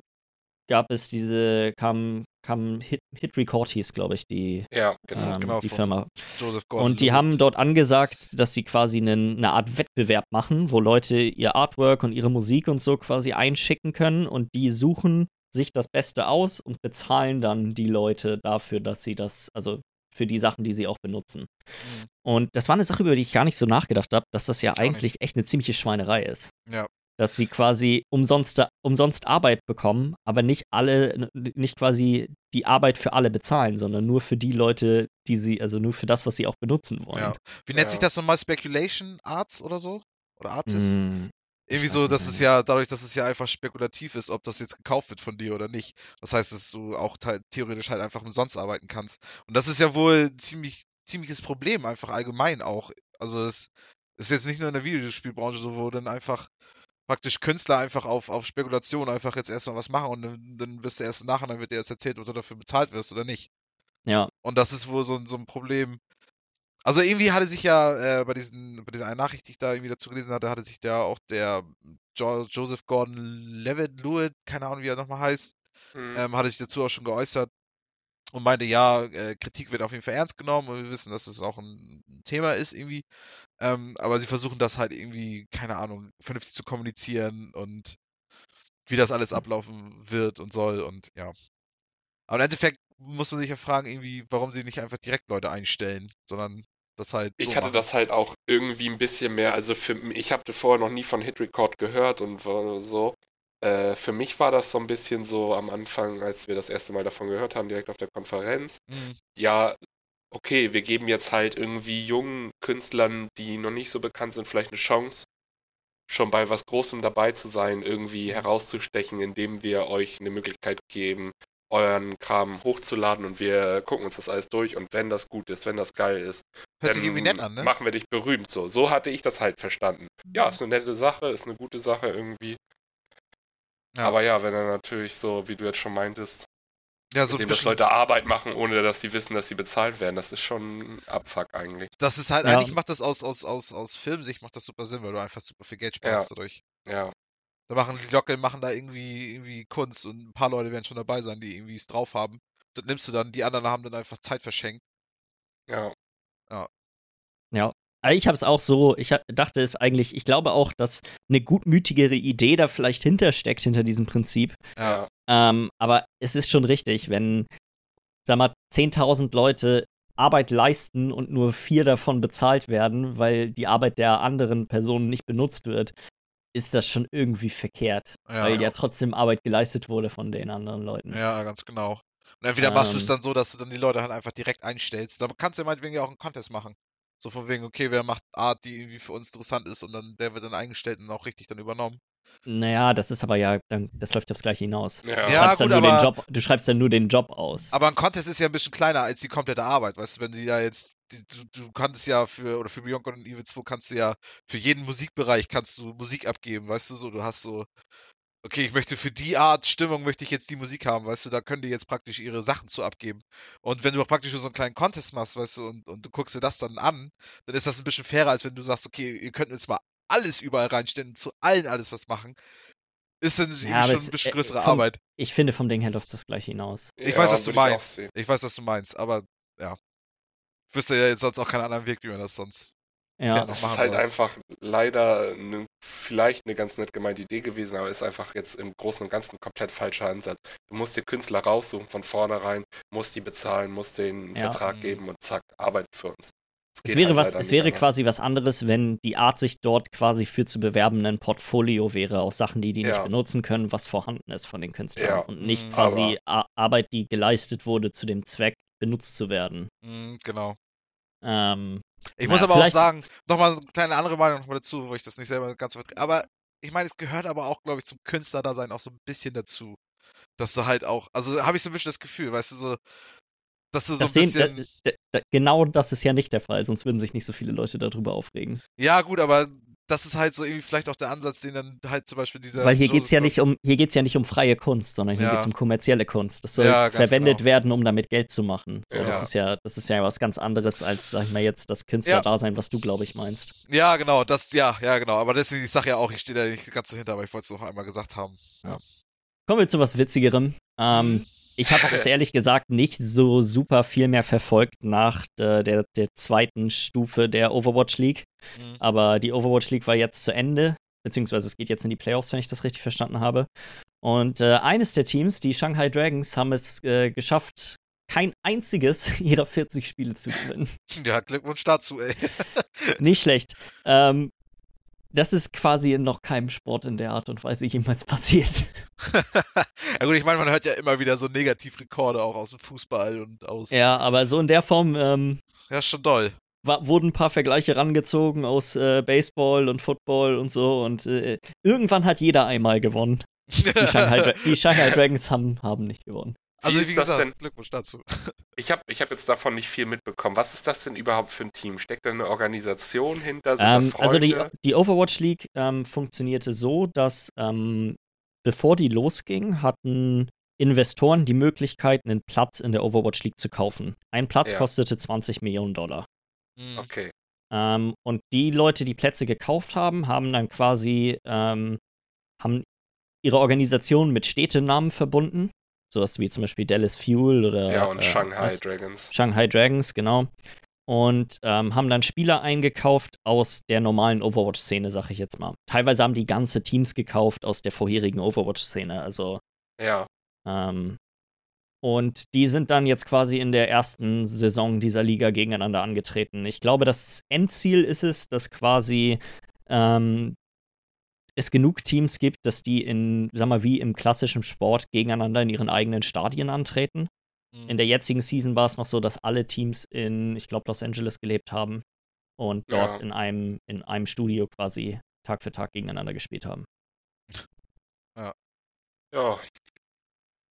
[SPEAKER 1] gab es diese, kam, kam Hit, Hit Record hieß, glaube ich, die,
[SPEAKER 2] Ja, genau.
[SPEAKER 1] ähm,
[SPEAKER 3] genau,
[SPEAKER 1] die Firma.
[SPEAKER 3] Joseph Gordon.
[SPEAKER 1] Und die haben dort angesagt, dass sie quasi einen, eine Art Wettbewerb machen, wo Leute ihr Artwork und ihre Musik und so quasi einschicken können und die suchen sich das Beste aus und bezahlen dann die Leute dafür, dass sie das, also für die Sachen, die sie auch benutzen.
[SPEAKER 3] Mhm.
[SPEAKER 1] Und das war eine Sache, über die ich gar nicht so nachgedacht habe, dass das ja
[SPEAKER 3] nicht.
[SPEAKER 1] eigentlich echt eine ziemliche Schweinerei ist.
[SPEAKER 3] Ja.
[SPEAKER 1] Dass sie quasi umsonst, umsonst Arbeit bekommen, aber nicht alle, nicht quasi die Arbeit für alle bezahlen, sondern nur für die Leute, die sie, also nur für das, was sie auch benutzen wollen.
[SPEAKER 3] Ja. Wie nennt
[SPEAKER 2] Ja.
[SPEAKER 3] sich das nochmal? Speculation Arts oder so? Oder Artist?
[SPEAKER 1] Mm,
[SPEAKER 3] Irgendwie so, dass es ja, dadurch, dass es ja einfach spekulativ ist, ob das jetzt gekauft wird von dir oder nicht. Das heißt, dass du auch theoretisch halt einfach umsonst arbeiten kannst. Und das ist ja wohl ein ziemlich, ziemliches Problem, einfach allgemein auch. Also es ist jetzt nicht nur in der Videospielbranche so, wo dann einfach praktisch Künstler einfach auf, auf Spekulation einfach jetzt erstmal was machen und dann, dann wirst du erst nachher, dann wird dir erst erzählt, ob du dafür bezahlt wirst oder nicht.
[SPEAKER 1] ja,
[SPEAKER 3] Und das ist wohl so, so ein Problem. Also irgendwie hatte sich ja äh, bei diesen, bei dieser einen Nachricht, die ich da irgendwie dazu gelesen hatte, hatte sich da auch der jo Joseph Gordon Levitt, Lewitt, keine Ahnung, wie er nochmal heißt,
[SPEAKER 2] Mhm.
[SPEAKER 3] ähm, hatte sich dazu auch schon geäußert und meinte, ja, äh, Kritik wird auf jeden Fall ernst genommen und wir wissen, dass es auch ein Thema ist irgendwie. Ähm, aber sie versuchen das halt irgendwie, keine Ahnung, vernünftig zu kommunizieren und wie das alles ablaufen wird und soll und ja. Aber im Endeffekt muss man sich ja fragen, irgendwie, warum sie nicht einfach direkt Leute einstellen, sondern das halt. so
[SPEAKER 2] Ich hatte
[SPEAKER 3] machen.
[SPEAKER 2] das halt auch irgendwie ein bisschen mehr, also für ich habe vorher noch nie von Hit Record gehört und so. Äh, für mich war das so ein bisschen so am Anfang, als wir das erste Mal davon gehört haben, direkt auf der Konferenz.
[SPEAKER 3] Mhm.
[SPEAKER 2] Ja, okay, wir geben jetzt halt irgendwie jungen Künstlern, die noch nicht so bekannt sind, vielleicht eine Chance, schon bei was Großem dabei zu sein, irgendwie herauszustechen, indem wir euch eine Möglichkeit geben, euren Kram hochzuladen und wir gucken uns das alles durch und wenn das gut ist, wenn das geil ist,
[SPEAKER 3] Hört
[SPEAKER 2] dann
[SPEAKER 3] sich irgendwie nett an, ne?
[SPEAKER 2] machen wir dich berühmt. So, so hatte ich das halt verstanden. Ja, ist eine nette Sache, ist eine gute Sache irgendwie.
[SPEAKER 3] Ja.
[SPEAKER 2] Aber ja, wenn er natürlich so, wie du jetzt schon meintest,
[SPEAKER 3] Ja, so
[SPEAKER 2] mit dem das
[SPEAKER 3] bisschen,
[SPEAKER 2] Leute Arbeit machen, ohne dass sie wissen, dass sie bezahlt werden, das ist schon ein Abfuck eigentlich.
[SPEAKER 3] das ist halt,
[SPEAKER 1] Ja.
[SPEAKER 3] eigentlich macht das aus, aus, aus, aus Filmsicht macht das super Sinn, weil du einfach super viel Geld sparst dadurch.
[SPEAKER 2] Ja,
[SPEAKER 3] Da machen die Locke machen da irgendwie, irgendwie Kunst und ein paar Leute werden schon dabei sein, die irgendwie es drauf haben. Das nimmst du dann, die anderen haben dann einfach Zeit verschenkt.
[SPEAKER 2] ja.
[SPEAKER 1] Ja. Also Ich habe es auch so, ich dachte es eigentlich, ich glaube auch, dass eine gutmütigere Idee da vielleicht hintersteckt, hinter diesem Prinzip.
[SPEAKER 2] Ja,
[SPEAKER 1] Ähm, aber es ist schon richtig, wenn, sag mal, 10.000 Leute Arbeit leisten und nur vier davon bezahlt werden, weil die Arbeit der anderen Personen nicht benutzt wird, ist das schon irgendwie verkehrt.
[SPEAKER 3] Ja,
[SPEAKER 1] weil
[SPEAKER 3] ja.
[SPEAKER 1] ja trotzdem Arbeit geleistet wurde von den anderen Leuten.
[SPEAKER 3] Ja, ganz genau. Und entweder machst du es
[SPEAKER 1] Ähm.
[SPEAKER 3] dann so, dass du dann die Leute halt einfach direkt einstellst. Da kannst du ja meinetwegen ja auch einen Contest machen. So von wegen, okay, wer macht Art, die irgendwie für uns interessant ist und dann der wird dann eingestellt und auch richtig dann übernommen.
[SPEAKER 1] Naja, das ist aber ja, dann, das läuft aufs Gleiche hinaus.
[SPEAKER 2] Ja.
[SPEAKER 1] Du,
[SPEAKER 3] Ja,
[SPEAKER 1] schreibst dann
[SPEAKER 3] gut,
[SPEAKER 1] nur den Job, du schreibst dann nur den Job aus.
[SPEAKER 3] Aber ein Contest ist ja ein bisschen kleiner als die komplette Arbeit, weißt du, wenn du da jetzt, die, du, du kannst ja für, oder für Beyond Good und Evil 2 kannst du ja, für jeden Musikbereich kannst du Musik abgeben, weißt du, so, du hast so, okay, ich möchte für die Art Stimmung möchte ich jetzt die Musik haben, weißt du, da können die jetzt praktisch ihre Sachen zu abgeben. Und wenn du auch praktisch so einen kleinen Contest machst, weißt du, und, und du guckst dir das dann an, dann ist das ein bisschen fairer, als wenn du sagst, okay, ihr könnt jetzt mal alles überall reinstellen und zu allen alles was machen. Ist dann irgendwie
[SPEAKER 1] aber
[SPEAKER 3] schon
[SPEAKER 1] es-
[SPEAKER 3] ein bisschen
[SPEAKER 1] äh,
[SPEAKER 3] größere
[SPEAKER 1] vom-
[SPEAKER 3] Arbeit.
[SPEAKER 1] ich finde, vom Ding her läuft das Gleiche hinaus.
[SPEAKER 3] Ich
[SPEAKER 2] ja,
[SPEAKER 3] weiß, was du
[SPEAKER 2] ich
[SPEAKER 3] meinst.
[SPEAKER 2] sehen.
[SPEAKER 3] Ich weiß, was du meinst, aber ja. Ich wüsste ja jetzt sonst auch keinen anderen Weg, wie man das sonst.
[SPEAKER 1] Ja,
[SPEAKER 3] Ja.
[SPEAKER 2] Das ist halt
[SPEAKER 3] soll.
[SPEAKER 2] einfach leider ne, vielleicht eine ganz nett gemeinte Idee gewesen, aber ist einfach jetzt im Großen und Ganzen ein komplett falscher Ansatz. Du musst dir Künstler raussuchen von vornherein, musst die bezahlen, musst denen einen
[SPEAKER 1] Ja.
[SPEAKER 2] Vertrag
[SPEAKER 3] Mhm.
[SPEAKER 2] geben und zack, Arbeit für uns.
[SPEAKER 1] Es wäre
[SPEAKER 2] halt
[SPEAKER 1] was, es wäre quasi was anderes, wenn die Art sich dort quasi für zu bewerben ein Portfolio wäre aus Sachen, die die
[SPEAKER 2] Ja.
[SPEAKER 1] nicht benutzen können, was vorhanden ist von den Künstlern
[SPEAKER 2] Ja.
[SPEAKER 1] und nicht
[SPEAKER 3] Mhm.
[SPEAKER 1] quasi Ar- Arbeit, die geleistet wurde, zu dem Zweck benutzt zu werden.
[SPEAKER 3] Mhm, genau.
[SPEAKER 1] Ähm,
[SPEAKER 3] Ich muss aber auch sagen, nochmal eine kleine andere Meinung nochmal dazu, wo ich das nicht selber ganz vertrete. Aber ich meine, es gehört aber auch, glaube ich, zum Künstlerdasein auch so ein bisschen dazu. Dass du halt auch, also habe ich so ein bisschen das Gefühl, weißt du, so, dass du so
[SPEAKER 1] das
[SPEAKER 3] ein
[SPEAKER 1] sehen,
[SPEAKER 3] bisschen.
[SPEAKER 1] da, da, da, genau das ist ja nicht der Fall, sonst würden sich nicht so viele Leute darüber aufregen.
[SPEAKER 3] Ja, gut, aber das ist halt so irgendwie vielleicht auch der Ansatz, den dann halt zum Beispiel dieser.
[SPEAKER 1] Weil hier geht's ja
[SPEAKER 3] Joseph-
[SPEAKER 1] nicht um, hier geht's ja nicht um freie Kunst, sondern hier
[SPEAKER 3] Ja.
[SPEAKER 1] geht's um kommerzielle Kunst. Das soll
[SPEAKER 3] Ja,
[SPEAKER 1] verwendet
[SPEAKER 3] genau.
[SPEAKER 1] werden, um damit Geld zu machen. So,
[SPEAKER 2] Ja.
[SPEAKER 1] Das ist ja, das ist ja was ganz anderes als, sag ich mal, jetzt das Künstlerdasein, was du, glaube ich, meinst.
[SPEAKER 3] Ja, genau, das, ja, ja, genau. Aber deswegen, ich sage ja auch, ich stehe da nicht ganz so hinter, aber ich wollte es noch einmal gesagt haben.
[SPEAKER 1] Kommen wir zu was Witzigerem. Ähm,
[SPEAKER 3] Mhm.
[SPEAKER 1] Ich habe es ehrlich gesagt nicht so super viel mehr verfolgt nach der, der, der zweiten Stufe der Overwatch League.
[SPEAKER 3] Mhm.
[SPEAKER 1] Aber die Overwatch League war jetzt zu Ende, beziehungsweise es geht jetzt in die Playoffs, wenn ich das richtig verstanden habe. Und äh, eines der Teams, die Shanghai Dragons, haben es äh, geschafft, kein einziges ihrer 40 Spiele zu gewinnen.
[SPEAKER 3] Ja, Glückwunsch dazu, ey.
[SPEAKER 1] Nicht schlecht. Ähm, das ist quasi in noch keinem Sport in der Art und Weise jemals passiert.
[SPEAKER 3] ja gut, ich meine, man hört ja immer wieder so Negativrekorde auch aus dem Fußball und aus.
[SPEAKER 1] Ja, aber so in der Form ähm,
[SPEAKER 3] Ja, ist schon doll.
[SPEAKER 1] wa- wurden ein paar Vergleiche rangezogen aus äh, Baseball und Football und so. Und äh, irgendwann hat jeder einmal gewonnen. Die Shanghai, Dra die Shanghai Dragons haben, haben nicht gewonnen.
[SPEAKER 3] Also,
[SPEAKER 2] ist
[SPEAKER 3] wie
[SPEAKER 2] das
[SPEAKER 3] gesagt,
[SPEAKER 2] denn?
[SPEAKER 3] Glückwunsch dazu.
[SPEAKER 2] Ich habe ich hab jetzt davon nicht viel mitbekommen. Was ist das denn überhaupt für ein Team? Steckt da eine Organisation hinter? Sind das
[SPEAKER 1] Ähm, also die, die Overwatch League ähm, funktionierte so, dass ähm, bevor die losging, hatten Investoren die Möglichkeit, einen Platz in der Overwatch League zu kaufen. Ein Platz
[SPEAKER 2] Ja.
[SPEAKER 1] kostete 20 Millionen Dollar.
[SPEAKER 3] Mhm.
[SPEAKER 2] Okay.
[SPEAKER 1] Ähm, und die Leute, die Plätze gekauft haben, haben dann quasi ähm, haben ihre Organisation mit Städtenamen verbunden. Sowas wie zum Beispiel Dallas Fuel oder
[SPEAKER 2] ja, und
[SPEAKER 1] äh,
[SPEAKER 2] Shanghai
[SPEAKER 1] was-
[SPEAKER 2] Dragons.
[SPEAKER 1] Shanghai Dragons, genau. Und ähm, haben dann Spieler eingekauft aus der normalen Overwatch-Szene, sag ich jetzt mal. Teilweise haben die ganze Teams gekauft aus der vorherigen Overwatch-Szene. Also
[SPEAKER 2] Ja,
[SPEAKER 1] ähm, und die sind dann jetzt quasi in der ersten Saison dieser Liga gegeneinander angetreten. Ich glaube, das Endziel ist es, dass quasi ähm, es genug Teams gibt, dass die in, sag mal, wie im klassischen Sport gegeneinander in ihren eigenen Stadien antreten.
[SPEAKER 3] Mhm.
[SPEAKER 1] In der jetzigen Season war es noch so, dass alle Teams in, ich glaube, Los Angeles gelebt haben und dort
[SPEAKER 2] Ja.
[SPEAKER 1] in einem, in einem Studio quasi Tag für Tag gegeneinander gespielt haben.
[SPEAKER 2] ja.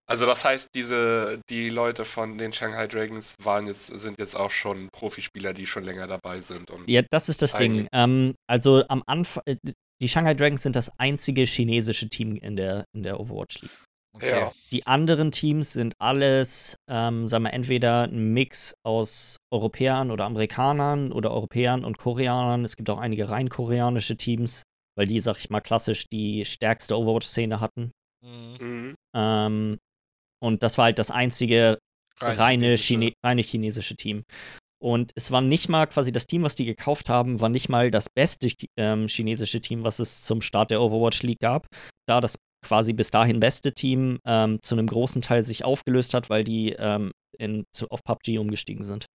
[SPEAKER 2] Also das heißt, diese, die Leute von den Shanghai Dragons waren jetzt, sind jetzt auch schon Profispieler, die schon länger dabei sind. Und
[SPEAKER 1] Ja, das ist das Ding. Ähm, also am Anfang, äh, die Shanghai Dragons sind das einzige chinesische Team in der, in der Overwatch League.
[SPEAKER 3] Okay.
[SPEAKER 2] Ja.
[SPEAKER 1] Die anderen Teams sind alles, ähm, sagen wir, entweder ein Mix aus Europäern oder Amerikanern oder Europäern und Koreanern. Es gibt auch einige rein koreanische Teams, weil die, sag ich mal, klassisch die stärkste Overwatch-Szene hatten.
[SPEAKER 3] Mhm.
[SPEAKER 2] Mhm.
[SPEAKER 1] Ähm, und das war halt das einzige
[SPEAKER 3] Rein
[SPEAKER 1] reine,
[SPEAKER 3] chinesische.
[SPEAKER 1] Chine reine chinesische Team. Und es war nicht mal quasi das Team, was die gekauft haben, war nicht mal das beste ähm, chinesische Team, was es zum Start der Overwatch League gab. Da das quasi bis dahin beste Team ähm, zu einem großen Teil sich aufgelöst hat, weil die ähm, in, zu, auf PUBG umgestiegen sind.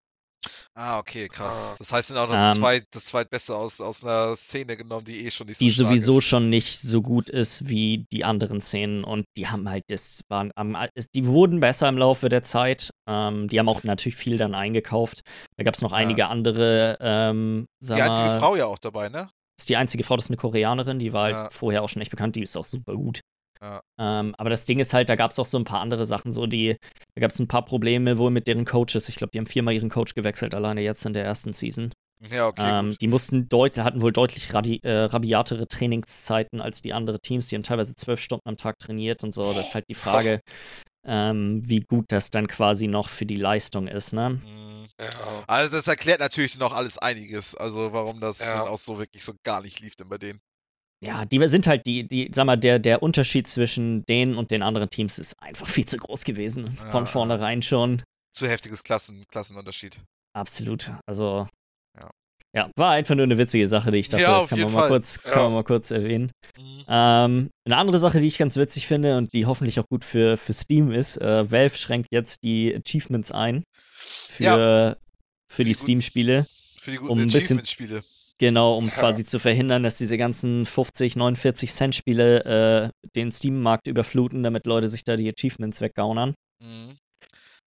[SPEAKER 3] Ah, okay, krass.
[SPEAKER 2] Ah.
[SPEAKER 3] Das heißt, sind auch noch das,
[SPEAKER 1] Ähm,
[SPEAKER 3] zweit, das zweitbeste aus, aus einer Szene genommen, die eh schon nicht so
[SPEAKER 1] die
[SPEAKER 3] stark
[SPEAKER 1] sowieso
[SPEAKER 3] ist.
[SPEAKER 1] schon nicht so gut ist wie die anderen Szenen und die haben halt das waren die wurden besser im Laufe der Zeit. Ähm, die haben auch natürlich viel dann eingekauft. Da gab es noch
[SPEAKER 3] Ja.
[SPEAKER 1] einige andere. Ähm,
[SPEAKER 3] Die einzige
[SPEAKER 1] mal,
[SPEAKER 3] Frau ja auch dabei, ne?
[SPEAKER 1] ist die einzige Frau, das ist eine Koreanerin, die war halt
[SPEAKER 3] Ja.
[SPEAKER 1] vorher auch schon echt bekannt, die ist auch super gut.
[SPEAKER 3] Ja.
[SPEAKER 1] Ähm, aber das Ding ist halt, da gab es auch so ein paar andere Sachen, so die, da gab es ein paar Probleme wohl mit deren Coaches. Ich glaube, die haben viermal ihren Coach gewechselt, alleine jetzt in der ersten Season.
[SPEAKER 3] Ja, okay.
[SPEAKER 1] ähm, die mussten deut hatten wohl deutlich radi äh, rabiatere Trainingszeiten als die anderen Teams. Die haben teilweise zwölf Stunden am Tag trainiert und so. Das ist halt die Frage, ähm, wie gut das dann quasi noch für die Leistung ist, ne?
[SPEAKER 3] Mhm.
[SPEAKER 2] Ja.
[SPEAKER 3] Also das erklärt natürlich noch alles einiges. Also warum das
[SPEAKER 2] Ja.
[SPEAKER 3] dann auch so wirklich so gar nicht lief denn bei denen.
[SPEAKER 1] Ja, die sind halt die, die, sag mal, der, der Unterschied zwischen denen und den anderen Teams ist einfach viel zu groß gewesen.
[SPEAKER 3] Ja.
[SPEAKER 1] Von vornherein schon.
[SPEAKER 3] Zu heftiges Klassen, Klassenunterschied.
[SPEAKER 1] Absolut. Also.
[SPEAKER 3] Ja.
[SPEAKER 1] Ja, war einfach nur eine witzige Sache, die ich dachte,
[SPEAKER 3] Ja,
[SPEAKER 1] das kann man, mal kurz, kann
[SPEAKER 2] Ja.
[SPEAKER 1] man mal kurz erwähnen.
[SPEAKER 3] Mhm.
[SPEAKER 1] Ähm, eine andere Sache, die ich ganz witzig finde und die hoffentlich auch gut für, für Steam ist, äh, Valve schränkt jetzt die Achievements ein für, für die
[SPEAKER 3] die
[SPEAKER 1] Steam-Spiele.
[SPEAKER 3] Für die guten
[SPEAKER 1] um ein bisschen-
[SPEAKER 3] Achievement-Spiele.
[SPEAKER 1] Genau, um
[SPEAKER 2] Ja.
[SPEAKER 1] quasi zu verhindern, dass diese ganzen 50, 49 Cent Spiele äh, den Steam-Markt überfluten, damit Leute sich da die Achievements weggaunern.
[SPEAKER 3] Mhm.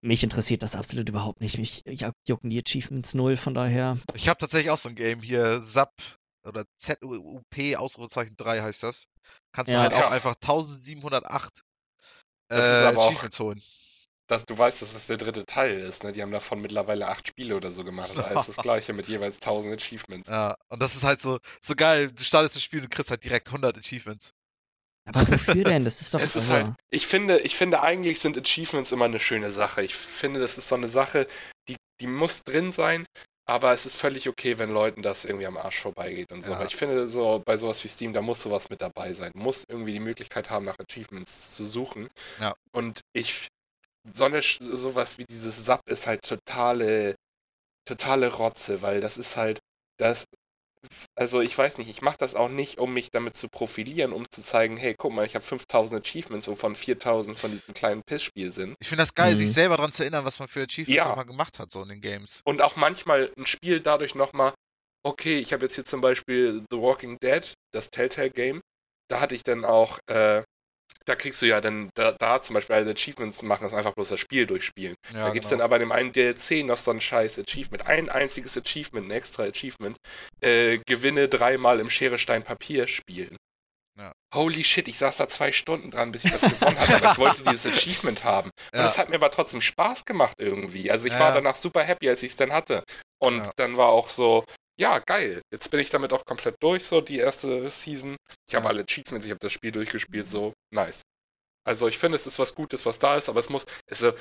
[SPEAKER 1] Mich interessiert das absolut überhaupt nicht. Mich jucken die Achievements null, von daher.
[SPEAKER 3] Ich habe tatsächlich auch so ein Game hier, ZAP oder ZUP, Ausrufezeichen 3 heißt das. Kannst du
[SPEAKER 1] Ja.
[SPEAKER 3] halt auch
[SPEAKER 2] Ja.
[SPEAKER 3] einfach 1708 äh,
[SPEAKER 2] Das ist aber auch-
[SPEAKER 3] Achievements holen.
[SPEAKER 2] Dass du weißt, dass das der dritte Teil ist, ne? Die haben davon mittlerweile acht Spiele oder so gemacht. Das heißt das gleiche mit jeweils 1000 Achievements.
[SPEAKER 3] Ja, und das ist halt so, so geil. Du startest das Spiel und du kriegst halt direkt 100 Achievements.
[SPEAKER 1] Aber wofür denn? Das ist doch.
[SPEAKER 2] Es ist halt, ich finde, ich finde eigentlich sind Achievements immer eine schöne Sache. Ich finde, das ist so eine Sache, die, die muss drin sein, aber es ist völlig okay, wenn Leuten das irgendwie am Arsch vorbeigeht und so.
[SPEAKER 3] Ja.
[SPEAKER 2] Ich finde, so bei sowas wie Steam, da muss sowas mit dabei sein. Du musst irgendwie die Möglichkeit haben, nach Achievements zu suchen.
[SPEAKER 3] Ja.
[SPEAKER 2] Und ich, so eine, sowas wie dieses SAP ist halt totale, totale Rotze, weil das ist halt, das, also ich weiß nicht, ich mache das auch nicht, um mich damit zu profilieren, um zu zeigen, hey, guck mal, ich habe 5000 Achievements, wovon 4000 von diesem kleinen Pissspiel sind.
[SPEAKER 3] Ich finde das geil,
[SPEAKER 1] Mhm.
[SPEAKER 3] sich selber daran zu erinnern, was man für Achievements
[SPEAKER 2] Ja.
[SPEAKER 3] gemacht hat, so in den Games.
[SPEAKER 2] Und auch manchmal ein Spiel dadurch nochmal, okay, ich habe jetzt hier zum Beispiel The Walking Dead, das Telltale Game, da hatte ich dann auch, äh, da kriegst du ja dann, da, da zum Beispiel alle Achievements machen, ist einfach bloß das Spiel durchspielen.
[SPEAKER 3] Ja,
[SPEAKER 2] da gibt es
[SPEAKER 3] genau.
[SPEAKER 2] dann aber in dem einen DLC noch so ein scheiß Achievement, ein einziges Achievement, ein extra Achievement, äh, gewinne dreimal im Schere, Stein, Papier spielen.
[SPEAKER 3] Ja.
[SPEAKER 2] Holy shit, ich saß da zwei Stunden dran, bis ich das gewonnen hatte, aber ich wollte dieses Achievement haben. Und
[SPEAKER 3] Ja.
[SPEAKER 2] es hat mir aber trotzdem Spaß gemacht irgendwie. Also ich
[SPEAKER 3] Ja.
[SPEAKER 2] war danach super happy, als ich es dann hatte. Und
[SPEAKER 3] Ja.
[SPEAKER 2] dann war auch so, ja, geil. Jetzt bin ich damit auch komplett durch, so die erste Season. Ich habe alle Achievements, ich habe das Spiel durchgespielt, so nice. Also ich finde, es ist was Gutes, was da ist, aber es muss, es äh,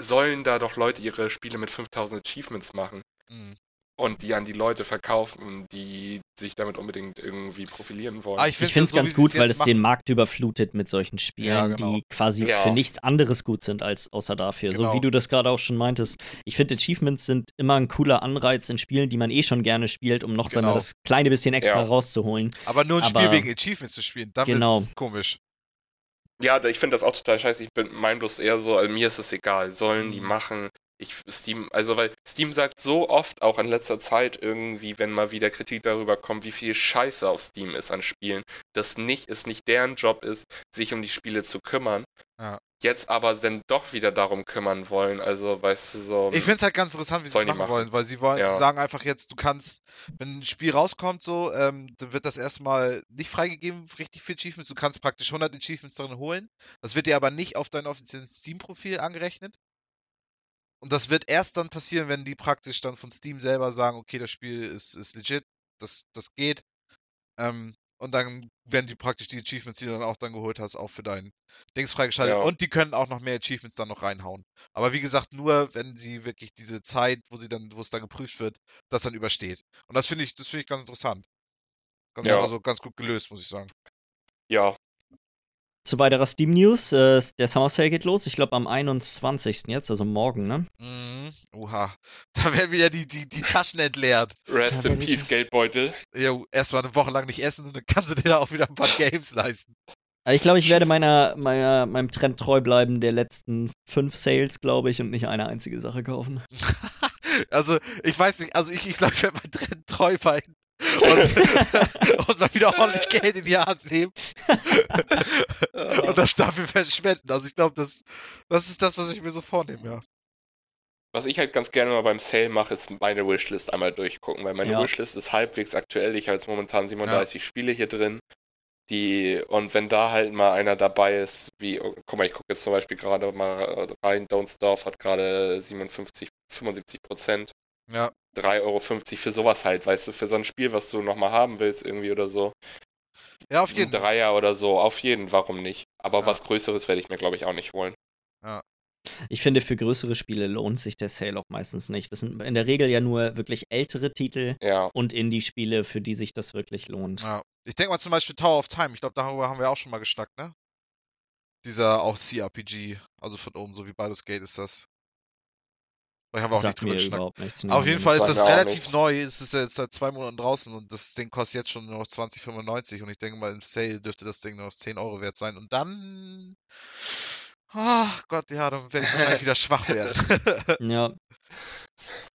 [SPEAKER 2] sollen da doch Leute ihre Spiele mit 5000 Achievements machen
[SPEAKER 3] Mhm.
[SPEAKER 2] Und die an die Leute verkaufen, die sich damit unbedingt irgendwie profilieren wollen.
[SPEAKER 3] Ah,
[SPEAKER 1] Ich finde es
[SPEAKER 3] so,
[SPEAKER 1] ganz gut, weil es den. Markt überflutet mit solchen Spielen,
[SPEAKER 3] Ja, genau.
[SPEAKER 1] die quasi
[SPEAKER 2] Ja.
[SPEAKER 1] für nichts anderes gut sind als außer dafür. So
[SPEAKER 3] Genau.
[SPEAKER 1] wie du das gerade auch schon meintest. Ich finde, Achievements sind immer ein cooler Anreiz in Spielen, die man eh schon gerne spielt, um noch
[SPEAKER 3] Genau.
[SPEAKER 1] das kleine bisschen extra
[SPEAKER 2] Ja.
[SPEAKER 1] rauszuholen.
[SPEAKER 3] Aber nur ein Spiel
[SPEAKER 1] Aber-
[SPEAKER 3] wegen Achievements zu spielen, dann
[SPEAKER 1] Genau.
[SPEAKER 3] wird's komisch.
[SPEAKER 2] Ja, ich finde das auch total scheiße. Ich bin mein bloß eher so, also mir ist es egal. Sollen die
[SPEAKER 3] Mhm.
[SPEAKER 2] machen. Ich Steam, also weil Steam sagt so oft auch in letzter Zeit irgendwie, wenn mal wieder Kritik darüber kommt, wie viel Scheiße auf Steam ist an Spielen, dass nicht es nicht deren Job ist, sich um die Spiele zu kümmern.
[SPEAKER 3] Ja.
[SPEAKER 2] jetzt aber dann doch wieder darum kümmern wollen. Also, weißt du, so.
[SPEAKER 3] Ich finde es halt ganz interessant, wie sie es machen,
[SPEAKER 2] machen.
[SPEAKER 3] wollen, weil sie wollen,
[SPEAKER 2] Ja.
[SPEAKER 3] sie sagen einfach jetzt, du kannst, wenn ein Spiel rauskommt, so, ähm, dann wird das erstmal nicht freigegeben, richtig für Achievements. Du kannst praktisch 100 Achievements darin holen. Das wird dir aber nicht auf dein offizielles Steam-Profil angerechnet. Und das wird erst dann passieren, wenn die praktisch dann von Steam selber sagen, okay, das Spiel ist, ist legit, das, das geht. Ähm, und dann werden die praktisch die Achievements, die du dann auch dann geholt hast, auch für dein Dings freigeschaltet.
[SPEAKER 2] Ja.
[SPEAKER 3] Und die können auch noch mehr Achievements dann noch reinhauen. Aber wie gesagt, nur wenn sie wirklich diese Zeit, wo sie dann, wo es dann geprüft wird, das dann übersteht. Und das finde ich, das finde ich ganz interessant. Ganz,
[SPEAKER 2] Ja.
[SPEAKER 3] Also ganz gut gelöst, muss ich sagen.
[SPEAKER 2] Ja,
[SPEAKER 1] Zu weiterer Steam News, äh, der Summer Sale geht los, ich glaube am 21. jetzt, also morgen, ne?
[SPEAKER 3] Mhm. Oha. Da werden wieder die, die, die Taschen entleert.
[SPEAKER 2] Rest in Peace,
[SPEAKER 1] bitte?
[SPEAKER 2] Geldbeutel.
[SPEAKER 3] Ja, erstmal eine Woche lang nicht essen und dann kannst du dir da auch wieder ein paar Games leisten.
[SPEAKER 1] Also ich glaube, ich werde meiner, meiner, meinem Trend treu bleiben der letzten fünf Sales, glaube ich, und nicht eine einzige Sache kaufen.
[SPEAKER 3] Also, ich weiß nicht, also ich, ich glaube, ich werde mein Trend treu bleiben. Und, und mal wieder ordentlich Geld in die Hand nehmen und das dafür verschwenden. Also ich glaube, das, das ist das, was ich mir so vornehme, ja.
[SPEAKER 2] Was ich halt ganz gerne mal beim Sale mache, ist meine Wishlist einmal durchgucken, weil meine
[SPEAKER 1] Ja.
[SPEAKER 2] Wishlist ist halbwegs aktuell. Ich habe jetzt momentan 37 Spiele hier drin. Die, und wenn da halt mal einer dabei ist, wie, oh, guck mal, ich gucke jetzt zum Beispiel gerade mal rein, Don't Starve hat gerade 57, 75 Prozent.
[SPEAKER 3] Ja,
[SPEAKER 2] 3,50 Euro für sowas halt, weißt du, für so ein Spiel, was du nochmal haben willst, irgendwie oder so.
[SPEAKER 3] ja auf
[SPEAKER 2] Ein
[SPEAKER 3] jeden Fall.
[SPEAKER 2] Dreier oder so, auf jeden, warum nicht? Aber
[SPEAKER 3] Ja.
[SPEAKER 2] was Größeres werde ich mir, glaube ich, auch nicht holen.
[SPEAKER 1] Ich finde, für größere Spiele lohnt sich der Sale auch meistens nicht. Das sind in der Regel ja nur wirklich ältere Titel
[SPEAKER 2] Ja,
[SPEAKER 1] und Indie-Spiele, für die sich das wirklich lohnt.
[SPEAKER 3] Ja. Ich denke mal zum Beispiel Tower of Time. Ich glaube, darüber haben wir auch schon mal geschnackt, ne? Dieser auch CRPG, also von oben, so wie Baldur's Gate ist das. Da haben wir auch nicht drüber geschnackt. auf jeden Fall ist das relativ
[SPEAKER 2] nichts.
[SPEAKER 3] neu. Es ist jetzt seit zwei Monaten draußen und das Ding kostet jetzt schon nur noch 20,95 und ich denke mal im Sale dürfte das Ding nur noch 10 Euro wert sein und dann. Oh Gott, ja, dann werde ich wahrscheinlich wieder schwach werden.
[SPEAKER 1] Ja,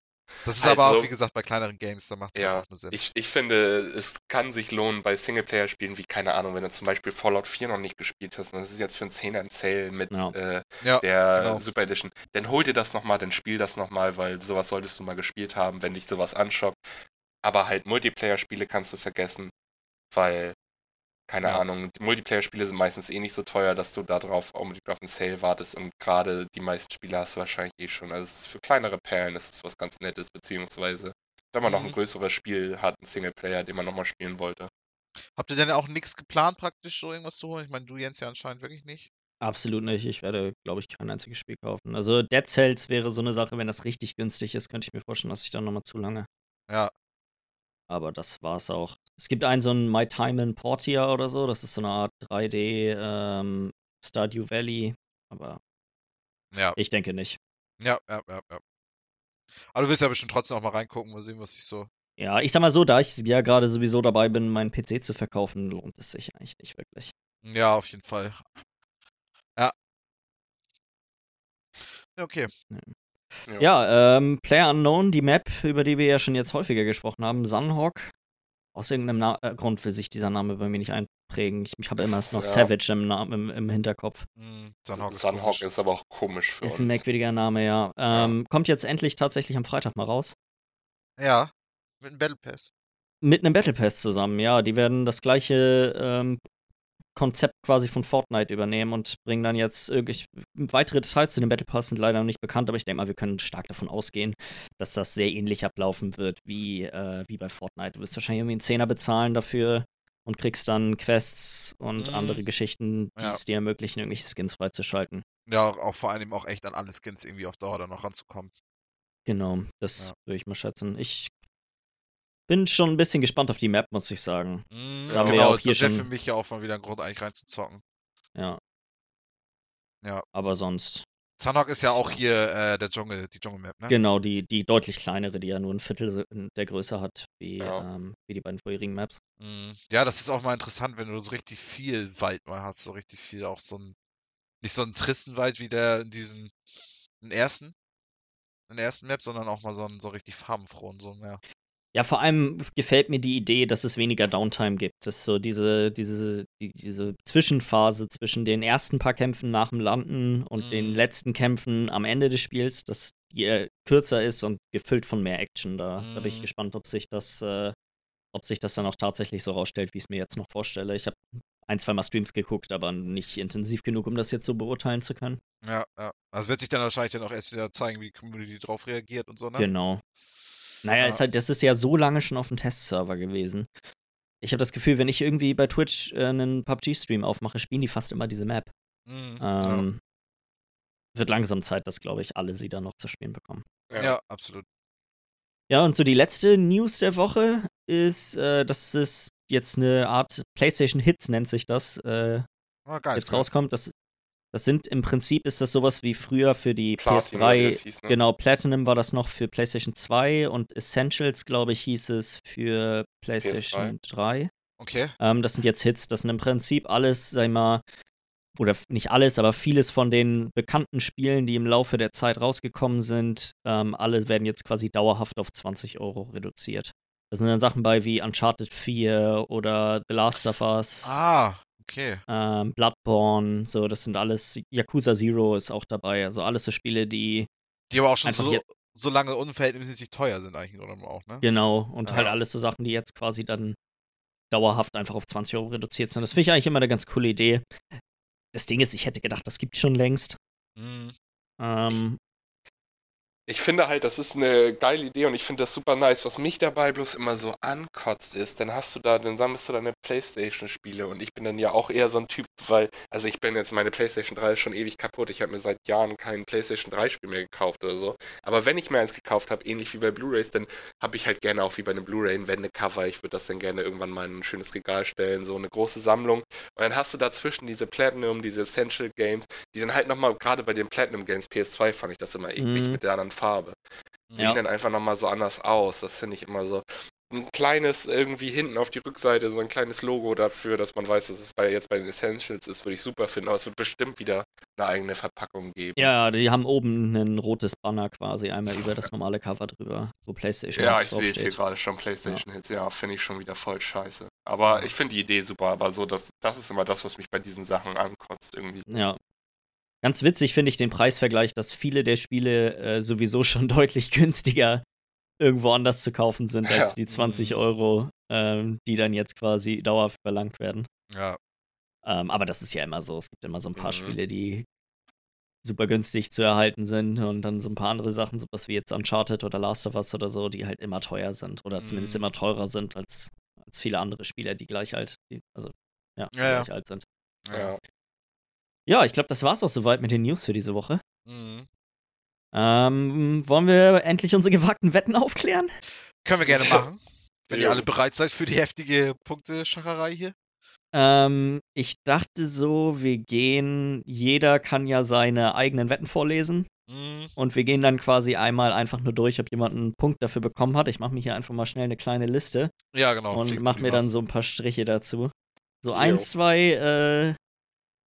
[SPEAKER 3] Das ist aber
[SPEAKER 2] Also-
[SPEAKER 3] auch, wie gesagt, bei kleineren Games, da macht es
[SPEAKER 2] Ja,
[SPEAKER 3] halt auch nur Sinn.
[SPEAKER 2] Ich, ich finde, es kann sich lohnen bei Singleplayer-Spielen wie, keine Ahnung, wenn du zum Beispiel Fallout 4 noch nicht gespielt hast und das ist jetzt für einen 10er im Sale mit
[SPEAKER 1] Ja.
[SPEAKER 2] äh,
[SPEAKER 3] ja,
[SPEAKER 2] der
[SPEAKER 3] genau.
[SPEAKER 2] Super Edition, dann hol dir das nochmal, dann spiel das nochmal, weil sowas solltest du mal gespielt haben, wenn dich sowas anschockt. Aber halt Multiplayer-Spiele kannst du vergessen, weil, keine
[SPEAKER 3] Ja.
[SPEAKER 2] Ahnung, die Multiplayer-Spiele sind meistens eh nicht so teuer, dass du darauf unbedingt auf den Sale wartest und gerade die meisten Spiele hast du wahrscheinlich eh schon. Also es ist für kleinere Perlen, das ist was ganz Nettes, beziehungsweise wenn man noch ein
[SPEAKER 3] Mhm.
[SPEAKER 2] größeres Spiel hat, einen Singleplayer, den man nochmal spielen wollte.
[SPEAKER 3] Habt ihr denn auch nichts geplant, praktisch so irgendwas zu holen? Ich meine, du Jens ja anscheinend wirklich nicht.
[SPEAKER 1] absolut nicht. Ich werde, glaube ich, kein einziges Spiel kaufen. Also Dead Cells wäre so eine Sache, wenn das richtig günstig ist, könnte ich mir vorstellen, dass ich dann nochmal zu lange.
[SPEAKER 3] Ja,
[SPEAKER 1] Aber das war's auch. Es gibt einen so einen My Time in Portia oder so. Das ist so eine Art 3D ähm, Stardew Valley. Aber
[SPEAKER 3] ja,
[SPEAKER 1] ich denke nicht.
[SPEAKER 3] ja, ja, ja, ja. Aber du willst ja bestimmt trotzdem auch mal reingucken, mal sehen, was sich so.
[SPEAKER 1] Ja, ich sag mal so, da ich ja gerade sowieso dabei bin, meinen PC zu verkaufen, lohnt es sich eigentlich nicht wirklich.
[SPEAKER 3] Ja, auf jeden Fall. Ja, okay.
[SPEAKER 1] Ja, ähm, Player Unknown, die Map, über die wir ja schon jetzt häufiger gesprochen haben, Sunhawk. Aus irgendeinem Na äh, Grund will sich dieser Name bei mir nicht einprägen. Ich, ich habe immer noch
[SPEAKER 2] ja.
[SPEAKER 1] Savage im, Namen, im, im Hinterkopf.
[SPEAKER 3] Hm, Sunhawk ist
[SPEAKER 2] Sunhawk ist aber auch komisch für
[SPEAKER 1] Ist
[SPEAKER 2] uns.
[SPEAKER 1] ein merkwürdiger Name, ja. Ähm, Kommt jetzt endlich tatsächlich am Freitag mal raus.
[SPEAKER 3] Ja, mit einem Battle Pass.
[SPEAKER 1] Mit einem Battle Pass zusammen, ja. Die werden das gleiche ähm, Konzept quasi von Fortnite übernehmen und bringen dann jetzt irgendwie weitere Details zu dem Battle Pass sind leider noch nicht bekannt, aber ich denke mal, wir können stark davon ausgehen, dass das sehr ähnlich ablaufen wird wie, äh, wie bei Fortnite. Du wirst wahrscheinlich irgendwie einen Zehner bezahlen dafür und kriegst dann Quests und
[SPEAKER 3] Mhm.
[SPEAKER 1] andere Geschichten, die
[SPEAKER 3] Ja.
[SPEAKER 1] es dir ermöglichen, irgendwelche Skins freizuschalten.
[SPEAKER 3] Ja, auch vor allem auch echt an alle Skins irgendwie auf Dauer da noch ranzukommen.
[SPEAKER 1] Genau, das
[SPEAKER 3] Ja.
[SPEAKER 1] würde ich mal schätzen. Ich bin schon ein bisschen gespannt auf die Map, muss ich sagen.
[SPEAKER 3] Mhm,
[SPEAKER 2] Da
[SPEAKER 3] genau,
[SPEAKER 1] auch hier
[SPEAKER 3] das wäre
[SPEAKER 1] schon-
[SPEAKER 3] für mich ja auch mal wieder ein Grund, eigentlich reinzuzocken.
[SPEAKER 1] Ja.
[SPEAKER 3] Ja.
[SPEAKER 1] Aber sonst,
[SPEAKER 3] Sunhawk ist ja auch hier äh, der Dschungel, die Dschungelmap, ne?
[SPEAKER 1] genau, die, die deutlich kleinere, die ja nur ein Viertel der Größe hat, wie,
[SPEAKER 2] Ja.
[SPEAKER 1] ähm, wie die beiden vorherigen Maps.
[SPEAKER 3] Mhm. Ja, das ist auch mal interessant, wenn du so richtig viel Wald mal hast, so richtig viel auch so ein, nicht so einen tristen Wald wie der in diesen, in ersten, in der ersten Map, sondern auch mal so einen so richtig farbenfrohen, so, ja.
[SPEAKER 1] Ja, vor allem gefällt mir die Idee, dass es weniger Downtime gibt. Dass so diese, diese, die, diese Zwischenphase zwischen den ersten paar Kämpfen nach dem Landen und
[SPEAKER 3] Mhm.
[SPEAKER 1] den letzten Kämpfen am Ende des Spiels, dass die äh, kürzer ist und gefüllt von mehr Action. Da, da bin ich
[SPEAKER 3] Mhm.
[SPEAKER 1] gespannt, ob sich das, äh, ob sich das dann auch tatsächlich so rausstellt, wie ich es mir jetzt noch vorstelle. Ich habe ein, zwei Mal Streams geguckt, aber nicht intensiv genug, um das jetzt so beurteilen zu können.
[SPEAKER 3] Ja, ja. Also wird sich dann wahrscheinlich dann auch erst wieder zeigen, wie die Community drauf reagiert und so, ne?
[SPEAKER 1] Genau. Naja,
[SPEAKER 3] Ja.
[SPEAKER 1] ist halt, das ist ja so lange schon auf dem Testserver gewesen. Ich habe das Gefühl, wenn ich irgendwie bei Twitch äh, einen PUBG-Stream aufmache, spielen die fast immer diese Map.
[SPEAKER 3] Mhm. ja.
[SPEAKER 1] Ähm, Wird langsam Zeit, dass, glaube ich, alle sie dann noch zu spielen bekommen.
[SPEAKER 2] Ja.
[SPEAKER 3] ja, absolut.
[SPEAKER 1] Ja, und so die letzte News der Woche ist, äh, dass es jetzt eine Art PlayStation Hits nennt sich das, äh,
[SPEAKER 3] Ah, geil.
[SPEAKER 1] jetzt rauskommt. Das, das sind im Prinzip ist das sowas wie früher für die
[SPEAKER 2] Platinum, oder wie
[SPEAKER 1] PS3.
[SPEAKER 2] das hieß, ne?
[SPEAKER 1] Genau, Platinum war das noch für PlayStation 2 und Essentials, glaube ich, hieß es für PlayStation 3.
[SPEAKER 3] Okay.
[SPEAKER 1] Ähm, das sind jetzt Hits. Das sind im Prinzip alles, sag ich mal, oder nicht alles, aber vieles von den bekannten Spielen, die im Laufe der Zeit rausgekommen sind, ähm, alle werden jetzt quasi dauerhaft auf 20 Euro reduziert. Da sind dann Sachen bei wie Uncharted 4 oder The Last of Us,
[SPEAKER 3] Ah, okay.
[SPEAKER 1] ähm, Bloodborne, so, das sind alles, Yakuza Zero ist auch dabei, also alles so Spiele, die
[SPEAKER 3] Die aber auch schon so, so lange unverhältnismäßig teuer sind eigentlich oder auch, ne?
[SPEAKER 1] Genau, und halt
[SPEAKER 2] Ja.
[SPEAKER 1] alles so Sachen, die jetzt quasi dann dauerhaft einfach auf 20 Euro reduziert sind. Das finde ich eigentlich immer eine ganz coole Idee. Das Ding ist, ich hätte gedacht, das gibt schon längst.
[SPEAKER 3] Mhm.
[SPEAKER 1] Ähm,
[SPEAKER 2] Ich finde halt, das ist eine geile Idee und ich finde das super nice. Was mich dabei bloß immer so ankotzt ist, dann hast du da, dann sammelst du deine Playstation-Spiele und ich bin dann ja auch eher so ein Typ, weil, also ich bin jetzt, meine Playstation 3 ist schon ewig kaputt. Ich habe mir seit Jahren kein Playstation 3-Spiel mehr gekauft oder so. Aber wenn ich mir eins gekauft habe, ähnlich wie bei Blu-Rays, dann habe ich halt gerne auch wie bei einem Blu-Ray ein Wendecover. Ich würde das dann gerne irgendwann mal in ein schönes Regal stellen, so eine große Sammlung. Und dann hast du dazwischen diese Platinum, diese Essential Games, die dann halt nochmal, gerade bei den Platinum Games, PS2 fand ich das immer eklig
[SPEAKER 1] Mhm.
[SPEAKER 2] mit der anderen Farbe. Sehen
[SPEAKER 1] Ja.
[SPEAKER 2] dann einfach nochmal so anders aus. Das finde ich immer so. Ein kleines, irgendwie hinten auf die Rückseite, so ein kleines Logo dafür, dass man weiß, dass es bei, jetzt bei den Essentials ist, würde ich super finden. Aber es wird bestimmt wieder eine eigene Verpackung geben.
[SPEAKER 1] ja, die haben oben ein rotes Banner quasi einmal über das normale Cover drüber, wo PlayStation
[SPEAKER 2] Ja, ich sehe es hier gerade schon, PlayStation Hits. Ja, finde ich schon wieder voll scheiße. Aber ich finde die Idee super. Aber so, das, das ist immer das, was mich bei diesen Sachen ankotzt irgendwie.
[SPEAKER 1] Ja. Ganz witzig finde ich den Preisvergleich, dass viele der Spiele äh, sowieso schon deutlich günstiger irgendwo anders zu kaufen sind als
[SPEAKER 2] Ja.
[SPEAKER 1] die 20
[SPEAKER 3] Mhm.
[SPEAKER 1] Euro, ähm, die dann jetzt quasi dauerhaft verlangt werden.
[SPEAKER 3] Ja.
[SPEAKER 1] Ähm, aber das ist ja immer so. Es gibt immer so ein paar
[SPEAKER 2] Mhm.
[SPEAKER 1] Spiele, die super günstig zu erhalten sind und dann so ein paar andere Sachen, sowas wie jetzt Uncharted oder Last of Us oder so, die halt immer teuer sind oder zumindest
[SPEAKER 3] Mhm.
[SPEAKER 1] immer teurer sind als, als viele andere Spieler, die gleich alt, die, also ja,
[SPEAKER 3] Ja, ja.
[SPEAKER 1] gleich alt sind.
[SPEAKER 2] Ja.
[SPEAKER 1] Ja, ich glaube, das war's auch soweit mit den News für diese Woche.
[SPEAKER 3] Mhm.
[SPEAKER 1] Ähm, wollen wir endlich unsere gewagten Wetten aufklären?
[SPEAKER 3] Können wir gerne machen. Wenn ihr
[SPEAKER 2] Jo.
[SPEAKER 3] alle bereit seid für die heftige Punkteschacherei hier.
[SPEAKER 1] Ähm, ich dachte so, wir gehen, jeder kann ja seine eigenen Wetten vorlesen
[SPEAKER 3] Mhm.
[SPEAKER 1] und wir gehen dann quasi einmal einfach nur durch, ob jemand einen Punkt dafür bekommen hat. Ich mache mir hier einfach mal schnell eine kleine Liste
[SPEAKER 3] Ja, genau.
[SPEAKER 1] und mache mir dann so ein paar Striche dazu. So
[SPEAKER 2] Jo.
[SPEAKER 1] ein, zwei äh,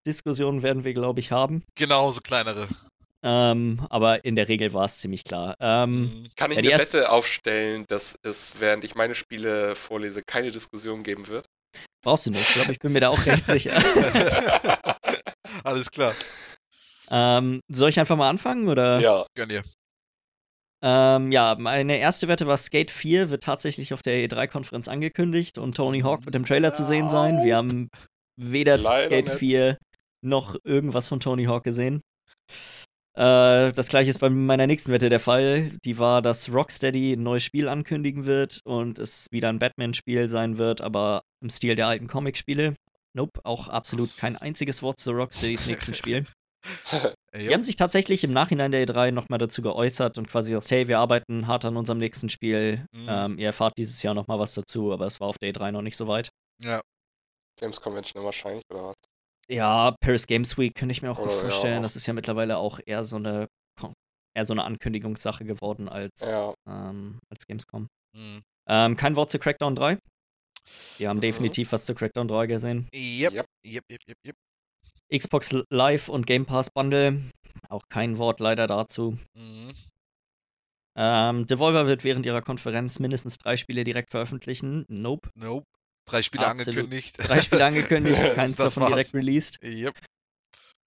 [SPEAKER 1] Diskussionen werden wir, glaube ich, haben.
[SPEAKER 3] Genau, so kleinere.
[SPEAKER 1] Ähm, aber in der Regel war es ziemlich klar. Ähm,
[SPEAKER 3] Mhm.
[SPEAKER 2] Kann ich
[SPEAKER 1] Ja,
[SPEAKER 2] eine
[SPEAKER 1] erste-
[SPEAKER 2] Wette aufstellen, dass es, während ich meine Spiele vorlese, keine Diskussion geben wird?
[SPEAKER 1] brauchst du nicht. Ich glaube, ich bin mir da auch recht sicher.
[SPEAKER 3] Alles klar.
[SPEAKER 1] Ähm, soll ich einfach mal anfangen oder?
[SPEAKER 2] ja.
[SPEAKER 3] Gönn ihr.
[SPEAKER 1] Ähm, ja, meine erste Wette war Skate 4 wird tatsächlich auf der E3-Konferenz angekündigt und Tony Hawk wird im Trailer zu sehen sein. Wir haben weder
[SPEAKER 2] Leider
[SPEAKER 1] Skate
[SPEAKER 2] nicht.
[SPEAKER 1] 4 noch irgendwas von Tony Hawk gesehen. Äh, das gleiche ist bei meiner nächsten Wette der Fall. Die war, dass Rocksteady ein neues Spiel ankündigen wird und es wieder ein Batman-Spiel sein wird, aber im Stil der alten Comic-Spiele. Nope, auch absolut kein einziges Wort zu Rocksteadys nächsten Spiel.
[SPEAKER 3] Ey,
[SPEAKER 1] Die haben sich tatsächlich im Nachhinein der E3 nochmal dazu geäußert und quasi gesagt, hey, wir arbeiten hart an unserem nächsten Spiel.
[SPEAKER 3] Mhm.
[SPEAKER 1] Ähm, ihr erfahrt dieses Jahr nochmal was dazu, aber es war auf der E3 noch nicht so weit.
[SPEAKER 3] Ja.
[SPEAKER 2] Games Convention wahrscheinlich, oder was?
[SPEAKER 1] Ja, Paris Games Week könnte ich mir auch gut
[SPEAKER 2] Oder, ja.
[SPEAKER 1] vorstellen. Das ist ja mittlerweile auch eher so eine eher so eine Ankündigungssache geworden als,
[SPEAKER 2] Ja.
[SPEAKER 1] ähm, als Gamescom.
[SPEAKER 3] Mhm.
[SPEAKER 1] Ähm, kein Wort zu Crackdown 3. Wir haben
[SPEAKER 2] Mhm.
[SPEAKER 1] definitiv was zu Crackdown 3 gesehen.
[SPEAKER 3] Yep.
[SPEAKER 2] Yep.
[SPEAKER 3] Yep, yep, yep, yep.
[SPEAKER 1] Xbox Live und Game Pass Bundle. Auch kein Wort leider dazu.
[SPEAKER 3] Mhm.
[SPEAKER 1] Ähm, Devolver wird während ihrer Konferenz mindestens drei Spiele direkt veröffentlichen. Nope.
[SPEAKER 3] Nope. Drei Spiele
[SPEAKER 1] Absolut.
[SPEAKER 3] angekündigt.
[SPEAKER 1] Drei Spiele angekündigt, keins davon direkt
[SPEAKER 3] war's.
[SPEAKER 1] released.
[SPEAKER 3] Yep.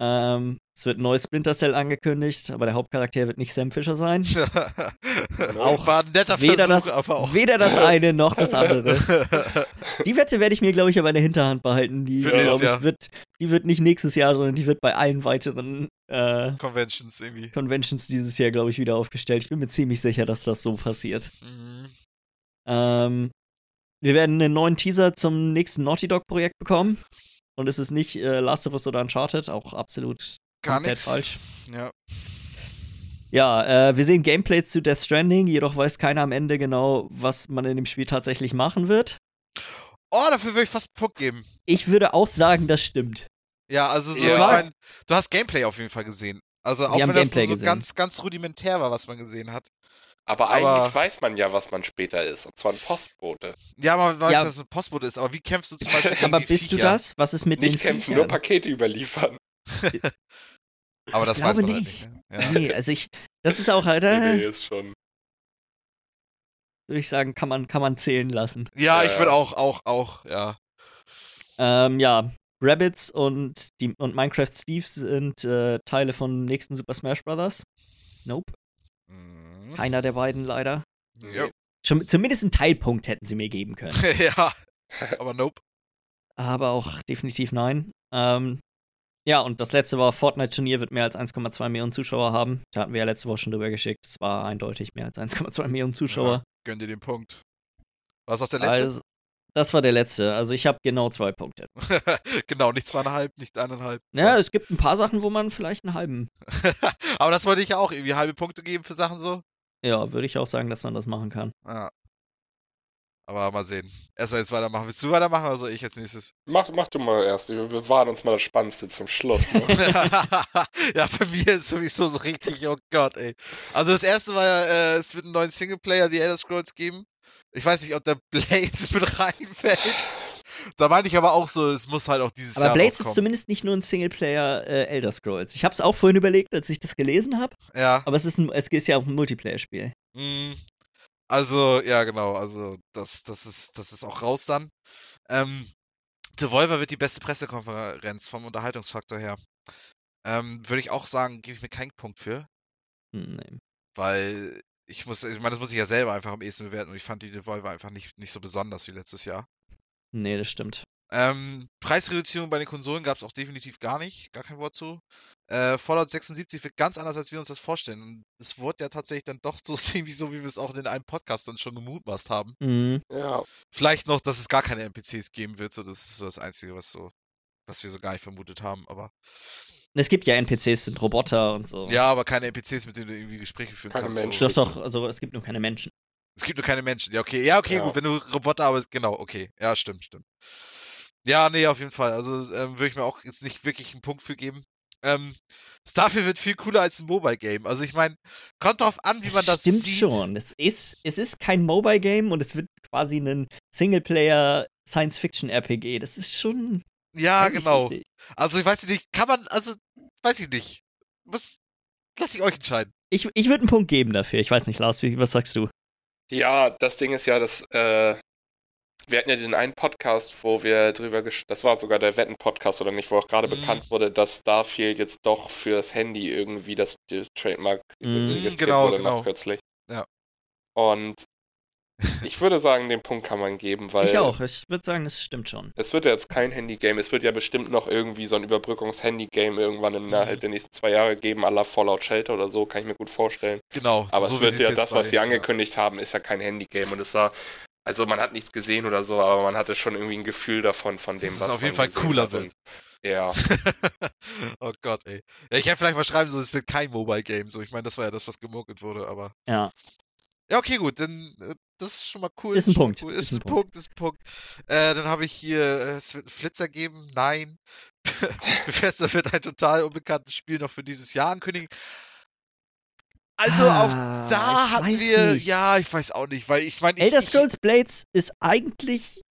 [SPEAKER 1] Ähm, es wird ein neues Splinter Cell angekündigt, aber der Hauptcharakter wird nicht Sam Fisher sein.
[SPEAKER 3] auch war ein netter
[SPEAKER 1] Weder
[SPEAKER 3] Versuch,
[SPEAKER 1] das,
[SPEAKER 3] aber auch.
[SPEAKER 1] weder das eine noch das andere. Die Wette werde ich mir, glaube ich, aber in der Hinterhand behalten. Die,
[SPEAKER 3] Für
[SPEAKER 1] glaub
[SPEAKER 3] nächstes
[SPEAKER 1] ich, wird, die wird nicht nächstes Jahr, sondern die wird bei allen weiteren äh,
[SPEAKER 3] Conventions irgendwie.
[SPEAKER 1] Conventions dieses Jahr, glaube ich, wieder aufgestellt. Ich bin mir ziemlich sicher, dass das so passiert.
[SPEAKER 3] Mhm.
[SPEAKER 1] Ähm, wir werden einen neuen Teaser zum nächsten Naughty Dog-Projekt bekommen. Und es ist nicht äh, Last of Us oder Uncharted, auch absolut
[SPEAKER 3] Gar
[SPEAKER 1] komplett
[SPEAKER 3] nichts.
[SPEAKER 1] falsch.
[SPEAKER 3] Ja.
[SPEAKER 1] Ja, äh, wir sehen Gameplays zu Death Stranding, jedoch weiß keiner am Ende genau, was man in dem Spiel tatsächlich machen wird.
[SPEAKER 3] Oh, dafür würde ich fast einen Punkt geben.
[SPEAKER 1] Ich würde auch sagen, das stimmt.
[SPEAKER 3] Ja, also so,
[SPEAKER 2] Ja.
[SPEAKER 3] ich mein, du hast Gameplay auf jeden Fall gesehen. Also auch
[SPEAKER 1] Wir haben
[SPEAKER 3] wenn das
[SPEAKER 1] Gameplay
[SPEAKER 3] nur so
[SPEAKER 1] gesehen.
[SPEAKER 3] ganz, ganz rudimentär war, was man gesehen hat.
[SPEAKER 2] Aber,
[SPEAKER 3] Aber-
[SPEAKER 2] eigentlich weiß man ja, was man später ist. Und zwar ein Postbote.
[SPEAKER 3] Ja, man weiß,
[SPEAKER 1] Ja.
[SPEAKER 3] dass es ein Postbote ist, aber wie kämpfst du zum Beispiel gegen
[SPEAKER 1] Aber
[SPEAKER 3] die
[SPEAKER 1] bist du
[SPEAKER 3] Viecher?
[SPEAKER 1] das? Was ist mit
[SPEAKER 2] Nicht
[SPEAKER 1] den
[SPEAKER 2] kämpfen,
[SPEAKER 1] Viechern?
[SPEAKER 2] nur Pakete überliefern.
[SPEAKER 3] Aber das
[SPEAKER 1] Ich
[SPEAKER 3] weiß man
[SPEAKER 1] nicht.
[SPEAKER 3] Halt nicht ne? ja.
[SPEAKER 1] Nee, also ich, das ist auch,
[SPEAKER 2] Nee,
[SPEAKER 1] Alter,
[SPEAKER 2] nee, ist schon.
[SPEAKER 1] würde ich sagen, kann man, kann man zählen lassen.
[SPEAKER 3] ja,
[SPEAKER 2] Ja,
[SPEAKER 3] ich würde
[SPEAKER 2] ja.
[SPEAKER 3] auch, auch, auch, ja.
[SPEAKER 1] Ähm, ja, Rabbits und, die, und Minecraft Steve sind äh, Teile von nächsten Super Smash Bros. Nope,
[SPEAKER 3] Mhm.
[SPEAKER 1] keiner der beiden leider.
[SPEAKER 3] Ja.
[SPEAKER 1] Schon, zumindest einen Teilpunkt hätten sie mir geben können.
[SPEAKER 3] ja, aber nope.
[SPEAKER 1] aber auch definitiv nein. Ähm, ja, und das letzte war, Fortnite-Turnier wird mehr als 1,2 Millionen Zuschauer haben. Da hatten wir ja letzte Woche schon drüber geschickt. Es war eindeutig mehr als 1,2 Millionen Zuschauer.
[SPEAKER 3] Ja, gönn dir den Punkt. Was ist auch der letzte?
[SPEAKER 1] Also, das war der letzte. Also ich habe genau zwei Punkte.
[SPEAKER 3] genau, nicht zweieinhalb, nicht eineinhalb.
[SPEAKER 1] Ja,
[SPEAKER 3] zwei.
[SPEAKER 1] es gibt ein paar Sachen, wo man vielleicht einen halben.
[SPEAKER 3] aber das wollte ich ja auch irgendwie halbe Punkte geben für Sachen so.
[SPEAKER 1] Ja, würde ich auch sagen, dass man das machen kann.
[SPEAKER 3] Ja. Aber mal sehen. Erstmal jetzt weitermachen. Willst du weitermachen oder soll ich als nächstes?
[SPEAKER 2] Mach, mach du mal erst. Wir bewahren uns mal das Spannendste zum Schluss. Ne?
[SPEAKER 3] ja, bei mir ist sowieso so richtig, oh Gott, ey. Also das erste war ja, äh, es wird einen neuen Singleplayer, die Elder Scrolls geben. Ich weiß nicht, ob der Blades mit reinfällt. Da meine ich aber auch so, es muss halt auch dieses
[SPEAKER 1] Aber
[SPEAKER 3] Jahr
[SPEAKER 1] Blades ist zumindest nicht nur ein Singleplayer äh, Elder Scrolls. Ich habe es auch vorhin überlegt, als ich das gelesen habe.
[SPEAKER 3] Ja.
[SPEAKER 1] Aber es ist, ein, es ist ja auch ein Multiplayer-Spiel.
[SPEAKER 3] Mm, Also, ja, genau. Also, das, das, ist, das ist auch raus dann. Ähm, Devolver wird die beste Pressekonferenz vom Unterhaltungsfaktor her. Ähm, Würde ich auch sagen, gebe ich mir keinen Punkt für,
[SPEAKER 1] Hm, nee.
[SPEAKER 3] weil ich muss, ich meine, das muss ich ja selber einfach am ehesten bewerten und ich fand die Devolver einfach nicht, nicht so besonders wie letztes Jahr.
[SPEAKER 1] Nee, das stimmt.
[SPEAKER 3] Ähm, Preisreduzierung bei den Konsolen gab es auch definitiv gar nicht, gar kein Wort zu. Äh, Fallout 76 wird ganz anders, als wir uns das vorstellen. Und es wurde ja tatsächlich dann doch so ziemlich so, wie wir es auch in einem Podcast dann schon gemutmaßt haben.
[SPEAKER 1] Mhm.
[SPEAKER 2] ja.
[SPEAKER 3] Vielleicht noch, dass es gar keine NPCs geben wird, so das ist so das Einzige, was so, was wir so gar nicht vermutet haben, aber.
[SPEAKER 1] Es gibt ja NPCs, sind Roboter und so.
[SPEAKER 3] Ja, aber keine NPCs, mit denen du irgendwie Gespräche führen
[SPEAKER 2] Keine
[SPEAKER 3] kannst.
[SPEAKER 2] Menschen.
[SPEAKER 1] Doch, doch, also es gibt nur keine Menschen.
[SPEAKER 3] Es gibt nur keine Menschen. Ja, okay. Ja, okay,
[SPEAKER 2] Ja.
[SPEAKER 3] gut, wenn du Roboter aber genau, okay. Ja, stimmt, stimmt. Ja, nee, auf jeden Fall. Also ähm, würde ich mir auch jetzt nicht wirklich einen Punkt für geben. Ähm, Starfield wird viel cooler als ein Mobile-Game. Also ich meine, kommt drauf an, wie man das
[SPEAKER 1] stimmt
[SPEAKER 3] sieht.
[SPEAKER 1] schon. Es ist, es ist kein Mobile-Game und es wird quasi ein Singleplayer-Science-Fiction-RPG. Das ist schon.
[SPEAKER 3] Ja, genau.
[SPEAKER 1] richtig.
[SPEAKER 3] Also ich weiß nicht, kann man, also, weiß ich nicht. Muss, lass ich euch entscheiden.
[SPEAKER 1] Ich, ich würde einen Punkt geben dafür. Ich weiß nicht, Lars, wie, was sagst du?
[SPEAKER 2] Ja, das Ding ist ja, dass äh, wir hatten ja den einen Podcast, wo wir drüber gesch das war sogar der Wetten-Podcast oder nicht, wo auch gerade
[SPEAKER 3] Mhm.
[SPEAKER 2] bekannt wurde, dass Starfield jetzt doch fürs Handy irgendwie das Trademark
[SPEAKER 1] Mhm,
[SPEAKER 2] registriert
[SPEAKER 3] genau,
[SPEAKER 2] wurde
[SPEAKER 3] genau.
[SPEAKER 2] noch kürzlich.
[SPEAKER 3] Ja.
[SPEAKER 2] Und ich würde sagen, den Punkt kann man geben, weil
[SPEAKER 1] ich auch. Ich würde sagen, das stimmt schon.
[SPEAKER 2] es wird ja jetzt kein Handy-Game, es wird ja bestimmt noch irgendwie so ein Überbrückungs-Handy-Game irgendwann
[SPEAKER 3] Mhm.
[SPEAKER 2] innerhalb der nächsten zwei Jahre geben, à la Fallout Shelter oder so, kann ich mir gut vorstellen.
[SPEAKER 3] Genau.
[SPEAKER 2] Aber
[SPEAKER 3] so
[SPEAKER 2] es wird ja das, was sie
[SPEAKER 3] ja.
[SPEAKER 2] angekündigt haben, ist ja kein Handy-Game und es war, also man hat nichts gesehen oder so, aber man hatte schon irgendwie ein Gefühl davon, von dem,
[SPEAKER 3] Dass es
[SPEAKER 2] was
[SPEAKER 3] auf jeden Fall cooler
[SPEAKER 2] hat
[SPEAKER 3] wird.
[SPEAKER 2] Ja,
[SPEAKER 3] oh Gott, ey. Ja, ich hätte vielleicht mal schreiben sollen, es wird kein Mobile-Game. So, ich meine, das war ja das, was gemunkelt wurde, aber.
[SPEAKER 1] Ja.
[SPEAKER 3] Ja, okay, gut, dann äh, das ist schon mal cool.
[SPEAKER 1] Ist ein Punkt,
[SPEAKER 3] Cool.
[SPEAKER 1] ist
[SPEAKER 3] Ist,
[SPEAKER 1] ein
[SPEAKER 3] ein Punkt, ist ein Punkt. Äh, dann habe ich hier, äh, es wird einen Flitzer geben. Nein. Bethesda wird ein total unbekanntes Spiel noch für dieses Jahr ankündigen. Also
[SPEAKER 1] Ah,
[SPEAKER 3] auch da hatten wir,
[SPEAKER 1] nicht.
[SPEAKER 3] ja, ich weiß auch nicht, weil ich meine, ich,
[SPEAKER 1] Elder Scrolls Blades ist eigentlich.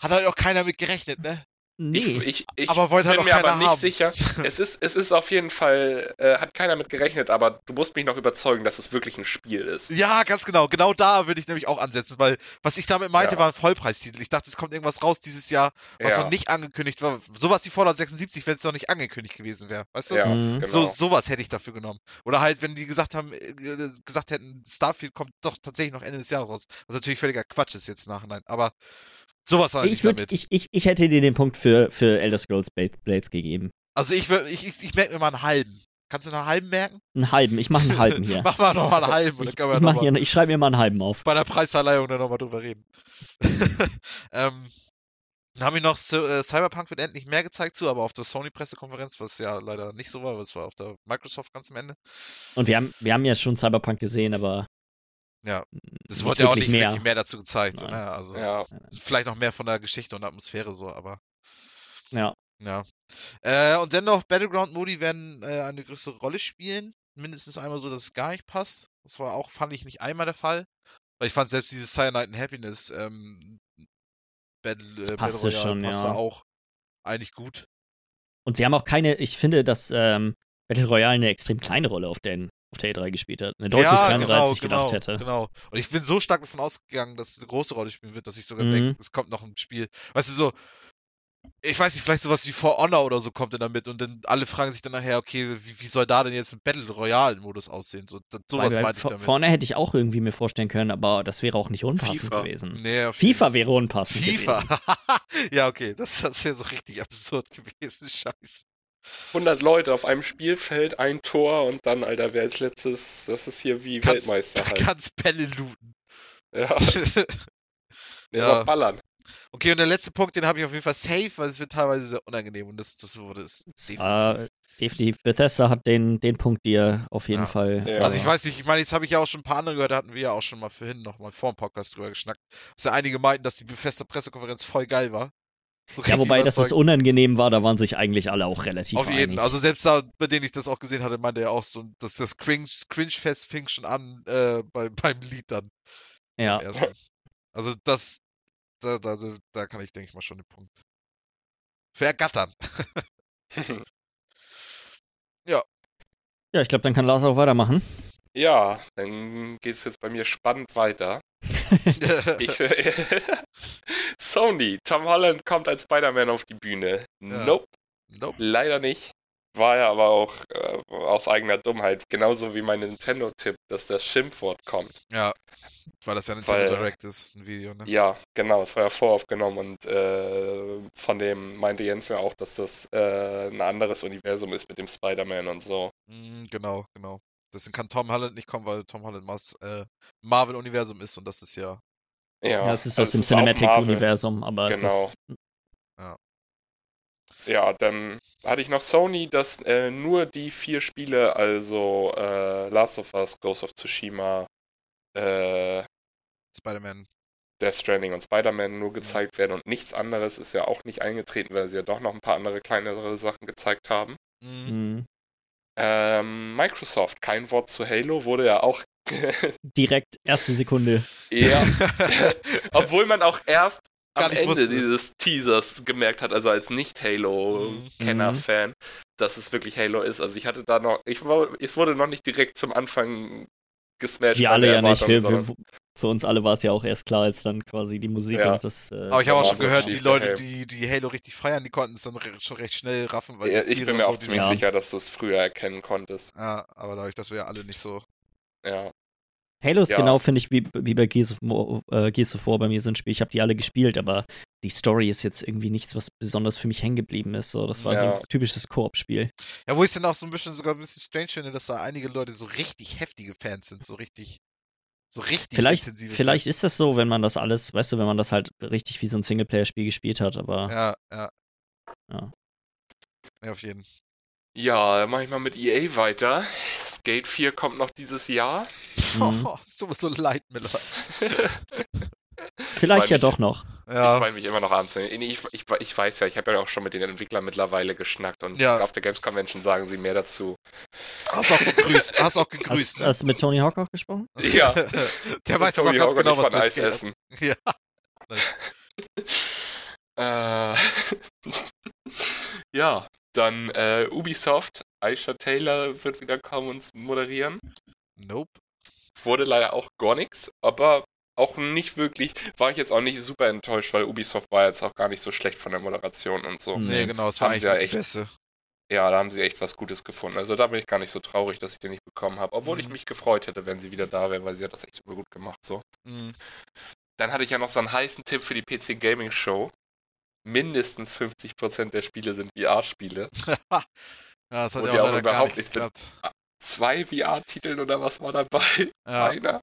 [SPEAKER 3] hat halt auch keiner mit gerechnet, ne?
[SPEAKER 1] Nee.
[SPEAKER 2] Ich, ich, ich
[SPEAKER 3] Aber wollte halt
[SPEAKER 2] bin mir aber nicht
[SPEAKER 3] haben.
[SPEAKER 2] sicher. Es ist, es ist auf jeden Fall, äh, hat keiner mit gerechnet, aber du musst mich noch überzeugen, dass es wirklich ein Spiel ist.
[SPEAKER 3] Ja, ganz genau. Genau da würde ich nämlich auch ansetzen, weil was ich damit meinte,
[SPEAKER 2] Ja.
[SPEAKER 3] war ein Vollpreistitel. Ich dachte, es kommt irgendwas raus dieses Jahr, was
[SPEAKER 2] Ja.
[SPEAKER 3] noch nicht angekündigt war. Sowas wie Fallout 76, wenn es noch nicht angekündigt gewesen wäre. Weißt du?
[SPEAKER 2] Ja,
[SPEAKER 1] Mhm.
[SPEAKER 2] genau.
[SPEAKER 3] So, sowas hätte ich dafür genommen. Oder halt, wenn die gesagt haben, äh, gesagt hätten, Starfield kommt doch tatsächlich noch Ende des Jahres raus. Was natürlich völliger Quatsch ist jetzt im nachhinein. Aber sowas war
[SPEAKER 1] Ich, würd,
[SPEAKER 3] damit.
[SPEAKER 1] ich, ich, ich hätte dir den Punkt für, für Elder Scrolls Blade- Blades gegeben.
[SPEAKER 3] also ich, würd- ich, ich, ich merke mir mal einen halben. Kannst du einen halben merken?
[SPEAKER 1] Einen halben. Ich mache einen halben hier.
[SPEAKER 3] Mach mal noch mal einen halben
[SPEAKER 1] ich, ich,
[SPEAKER 3] noch
[SPEAKER 1] hier, ich schreibe mir mal einen halben auf.
[SPEAKER 3] bei der Preisverleihung dann nochmal drüber reden. ähm, dann haben wir noch äh, Cyberpunk wird endlich mehr gezeigt zu, aber auf der Sony-Pressekonferenz, was ja leider nicht so war, was war auf der Microsoft ganz am Ende.
[SPEAKER 1] Und wir haben, wir haben ja schon Cyberpunk gesehen, aber.
[SPEAKER 3] Ja, Das wurde ja auch
[SPEAKER 1] wirklich
[SPEAKER 3] nicht
[SPEAKER 1] mehr.
[SPEAKER 3] wirklich mehr dazu gezeigt. So, ne? Also
[SPEAKER 2] Ja,
[SPEAKER 3] vielleicht noch mehr von der Geschichte und Atmosphäre so, aber
[SPEAKER 1] Ja.
[SPEAKER 3] ja. Äh, und dennoch, Battleground-Modi werden äh, eine größere Rolle spielen. Mindestens einmal so, dass es gar nicht passt. Das war auch, fand ich nicht einmal der Fall. Weil ich fand selbst dieses Cyanide and Happiness ähm, Battle, äh, Battle
[SPEAKER 1] passte
[SPEAKER 3] Royale
[SPEAKER 1] schon,
[SPEAKER 3] passte
[SPEAKER 1] ja.
[SPEAKER 3] auch eigentlich gut.
[SPEAKER 1] Und sie haben auch keine, ich finde, dass ähm, Battle Royale eine extrem kleine Rolle auf, den, auf der E3 gespielt hat. Eine deutlich kleinere, als ich
[SPEAKER 3] genau,
[SPEAKER 1] gedacht hätte.
[SPEAKER 3] Genau. Und ich bin so stark davon ausgegangen, dass es eine große Rolle spielen wird, dass ich sogar
[SPEAKER 1] Mhm.
[SPEAKER 3] denke, es kommt noch ein Spiel. Weißt du, so, ich weiß nicht, vielleicht sowas wie For Honor oder so kommt dann damit und dann alle fragen sich dann nachher, okay, wie, wie soll da denn jetzt ein Battle Royale-Modus aussehen? So, das, sowas
[SPEAKER 1] Weil,
[SPEAKER 3] meinte ich damit.
[SPEAKER 1] Vorne hätte ich auch irgendwie mir vorstellen können, aber das wäre auch nicht unpassend
[SPEAKER 2] FIFA.
[SPEAKER 1] gewesen.
[SPEAKER 3] Nee,
[SPEAKER 1] FIFA wäre unpassend
[SPEAKER 3] FIFA.
[SPEAKER 1] gewesen.
[SPEAKER 3] ja, okay, das, das wäre so richtig absurd gewesen. Scheiße.
[SPEAKER 2] 100 Leute auf einem Spielfeld, ein Tor und dann, Alter, wer als letztes, das ist hier wie
[SPEAKER 3] Kannst,
[SPEAKER 2] Weltmeister halt.
[SPEAKER 3] kannst Bälle looten.
[SPEAKER 2] Ja,
[SPEAKER 3] Ja.
[SPEAKER 2] ballern.
[SPEAKER 3] okay, und der letzte Punkt, den habe ich auf jeden Fall safe, weil es wird teilweise sehr unangenehm und das, das wurde es definitiv.
[SPEAKER 1] Äh, definitiv. Bethesda hat den, den Punkt dir auf jeden
[SPEAKER 3] Ja.
[SPEAKER 1] Fall.
[SPEAKER 2] Ja.
[SPEAKER 3] Also ich weiß nicht, ich meine, jetzt habe ich ja auch schon ein paar andere gehört, da hatten wir ja auch schon mal vorhin noch mal vor dem Podcast drüber geschnackt. Dass ja einige meinten, dass die Bethesda Pressekonferenz voll geil war. So
[SPEAKER 1] Ja, wobei, dass es
[SPEAKER 3] überzeugend.
[SPEAKER 1] unangenehm war, da waren sich eigentlich alle auch relativ
[SPEAKER 3] Auf jeden,
[SPEAKER 1] einig.
[SPEAKER 3] also selbst da, bei denen ich das auch gesehen hatte, meinte er auch so, dass das Cringe, Cringe-Fest fing schon an äh, bei, beim Lied dann.
[SPEAKER 1] ja.
[SPEAKER 3] Also das, da, da, also, da kann ich, denke ich mal, schon den Punkt vergattern.
[SPEAKER 1] ja, ich glaube, dann kann Lars auch weitermachen.
[SPEAKER 2] ja, dann geht's jetzt bei mir spannend weiter. Ich, Sony, Tom Holland kommt als Spider-Man auf die Bühne.
[SPEAKER 3] Ja.
[SPEAKER 2] Nope,
[SPEAKER 3] nope.
[SPEAKER 2] leider nicht. War ja aber auch äh, aus eigener Dummheit. Genauso wie mein Nintendo-Tipp, dass das Schimpfwort kommt.
[SPEAKER 3] Ja, weil das ja ein
[SPEAKER 2] Weil-
[SPEAKER 3] Nintendo Direct ist, ein Video, ne?
[SPEAKER 2] Ja, genau, es war ja voraufgenommen und äh, von dem meinte Jens ja auch, dass das äh, ein anderes Universum ist mit dem Spider-Man und so.
[SPEAKER 3] Mm, Genau, genau. Deswegen kann Tom Holland nicht kommen, weil Tom Holland Mas äh, Marvel-Universum ist und das ist ja.
[SPEAKER 2] Ja,
[SPEAKER 1] Ja, es ist
[SPEAKER 2] also
[SPEAKER 1] aus dem. Cinematic-Universum, aber
[SPEAKER 2] Genau.
[SPEAKER 1] es ist.
[SPEAKER 2] Ja, dann hatte ich noch Sony, dass äh, nur die vier Spiele, also äh, Last of Us, Ghost of Tsushima, äh,
[SPEAKER 3] Spider-Man.
[SPEAKER 2] Death Stranding und Spider-Man
[SPEAKER 3] Mhm.
[SPEAKER 2] nur gezeigt werden und nichts anderes ist ja auch nicht eingetreten, weil sie ja doch noch ein paar andere kleinere Sachen gezeigt haben.
[SPEAKER 3] Mm,
[SPEAKER 1] Mh,
[SPEAKER 2] Ähm, Microsoft, kein Wort zu Halo, wurde ja auch
[SPEAKER 1] direkt erste Sekunde.
[SPEAKER 2] eher, obwohl man auch erst
[SPEAKER 3] Gar
[SPEAKER 2] am Ende
[SPEAKER 3] wusste.
[SPEAKER 2] dieses Teasers gemerkt hat, also als
[SPEAKER 3] Mhm.
[SPEAKER 2] Nicht-Halo-Kenner-Fan, dass es wirklich Halo ist. Also ich hatte da noch, ich, war, ich wurde noch nicht direkt zum Anfang gesmashed.
[SPEAKER 1] Wir
[SPEAKER 2] bei
[SPEAKER 1] alle ja nicht. Wir, wir, für uns alle war es ja auch erst klar, als dann quasi die Musik
[SPEAKER 2] Ja.
[SPEAKER 1] und das. Äh,
[SPEAKER 3] Aber ich habe auch schon
[SPEAKER 2] so
[SPEAKER 3] gehört, die Leute, die, die Halo richtig feiern, die konnten es dann re schon recht schnell raffen, weil die
[SPEAKER 2] Ja, ich bin mir
[SPEAKER 3] so,
[SPEAKER 2] auch
[SPEAKER 3] die-
[SPEAKER 2] ziemlich
[SPEAKER 1] Ja.
[SPEAKER 2] sicher, dass du es früher erkennen konntest.
[SPEAKER 3] Ja, aber dadurch, dass wir ja alle nicht so.
[SPEAKER 2] Ja.
[SPEAKER 1] Halo ist
[SPEAKER 2] Ja.
[SPEAKER 1] genau, finde ich, wie, wie bei Gears of, äh, Gears of War bei mir so ein Spiel. Ich habe die alle gespielt, aber die Story ist jetzt irgendwie nichts, was besonders für mich hängen geblieben ist. So, das war so
[SPEAKER 2] Ja.
[SPEAKER 1] ein typisches Koop-Spiel.
[SPEAKER 3] Ja, wo ich dann auch so ein bisschen sogar ein bisschen strange finde, dass da einige Leute so richtig heftige Fans sind, so richtig. So richtig
[SPEAKER 1] Vielleicht,
[SPEAKER 3] intensive
[SPEAKER 1] vielleicht ist das so, wenn man das alles, weißt du, wenn man das halt richtig wie so ein Singleplayer-Spiel gespielt hat, aber
[SPEAKER 3] Fans. Ja, ja.
[SPEAKER 1] Ja.
[SPEAKER 3] Ja, auf jeden.
[SPEAKER 2] Ja, dann mache ich mal mit EA weiter. Skate 4 kommt noch dieses Jahr.
[SPEAKER 1] Mhm.
[SPEAKER 3] Oh, es tut mir so leid, Miller.
[SPEAKER 1] vielleicht ja doch noch.
[SPEAKER 2] Ich
[SPEAKER 3] Ja,
[SPEAKER 2] freue mich immer noch abends. Ich, ich, ich weiß ja, ich habe ja auch schon mit den Entwicklern mittlerweile geschnackt und
[SPEAKER 3] Ja.
[SPEAKER 2] auf der Games Convention sagen sie mehr dazu.
[SPEAKER 3] hast auch gegrüßt. Hast auch gegrüßt.
[SPEAKER 1] Hast,
[SPEAKER 3] ne?
[SPEAKER 1] hast du mit Tony Hawk auch gesprochen?
[SPEAKER 2] Ja.
[SPEAKER 3] Der weiß doch auch ganz
[SPEAKER 2] Hawk
[SPEAKER 3] genau,
[SPEAKER 2] ich
[SPEAKER 3] was
[SPEAKER 2] von Eis
[SPEAKER 3] Skate
[SPEAKER 2] essen.
[SPEAKER 3] Ja.
[SPEAKER 2] Äh, ja, dann äh, Ubisoft. Aisha Taylor wird wieder kommen und moderieren.
[SPEAKER 3] Nope.
[SPEAKER 2] Wurde leider auch gar nichts, aber auch nicht wirklich, war ich jetzt auch nicht super enttäuscht, weil Ubisoft war jetzt auch gar nicht so schlecht von der Moderation und so.
[SPEAKER 3] Nee, genau, es war eigentlich
[SPEAKER 2] sie ja
[SPEAKER 3] die
[SPEAKER 2] echt-
[SPEAKER 3] beste.
[SPEAKER 2] Ja, da haben sie echt was Gutes gefunden. Also da bin ich gar nicht so traurig, dass ich den nicht bekommen habe. Obwohl ich
[SPEAKER 3] Mhm.
[SPEAKER 2] mich gefreut hätte, wenn sie wieder da wäre, weil sie hat das echt immer gut gemacht. So.
[SPEAKER 3] Mhm.
[SPEAKER 2] Dann hatte ich ja noch so einen heißen Tipp für die PC Gaming Show. Mindestens 50% der Spiele sind VR-Spiele.
[SPEAKER 3] ja, das hat ja auch
[SPEAKER 2] auch überhaupt
[SPEAKER 3] gar nicht
[SPEAKER 2] mit-
[SPEAKER 3] geklappt.
[SPEAKER 2] Zwei VR-Titeln oder was war dabei?
[SPEAKER 3] Ja.
[SPEAKER 2] Einer?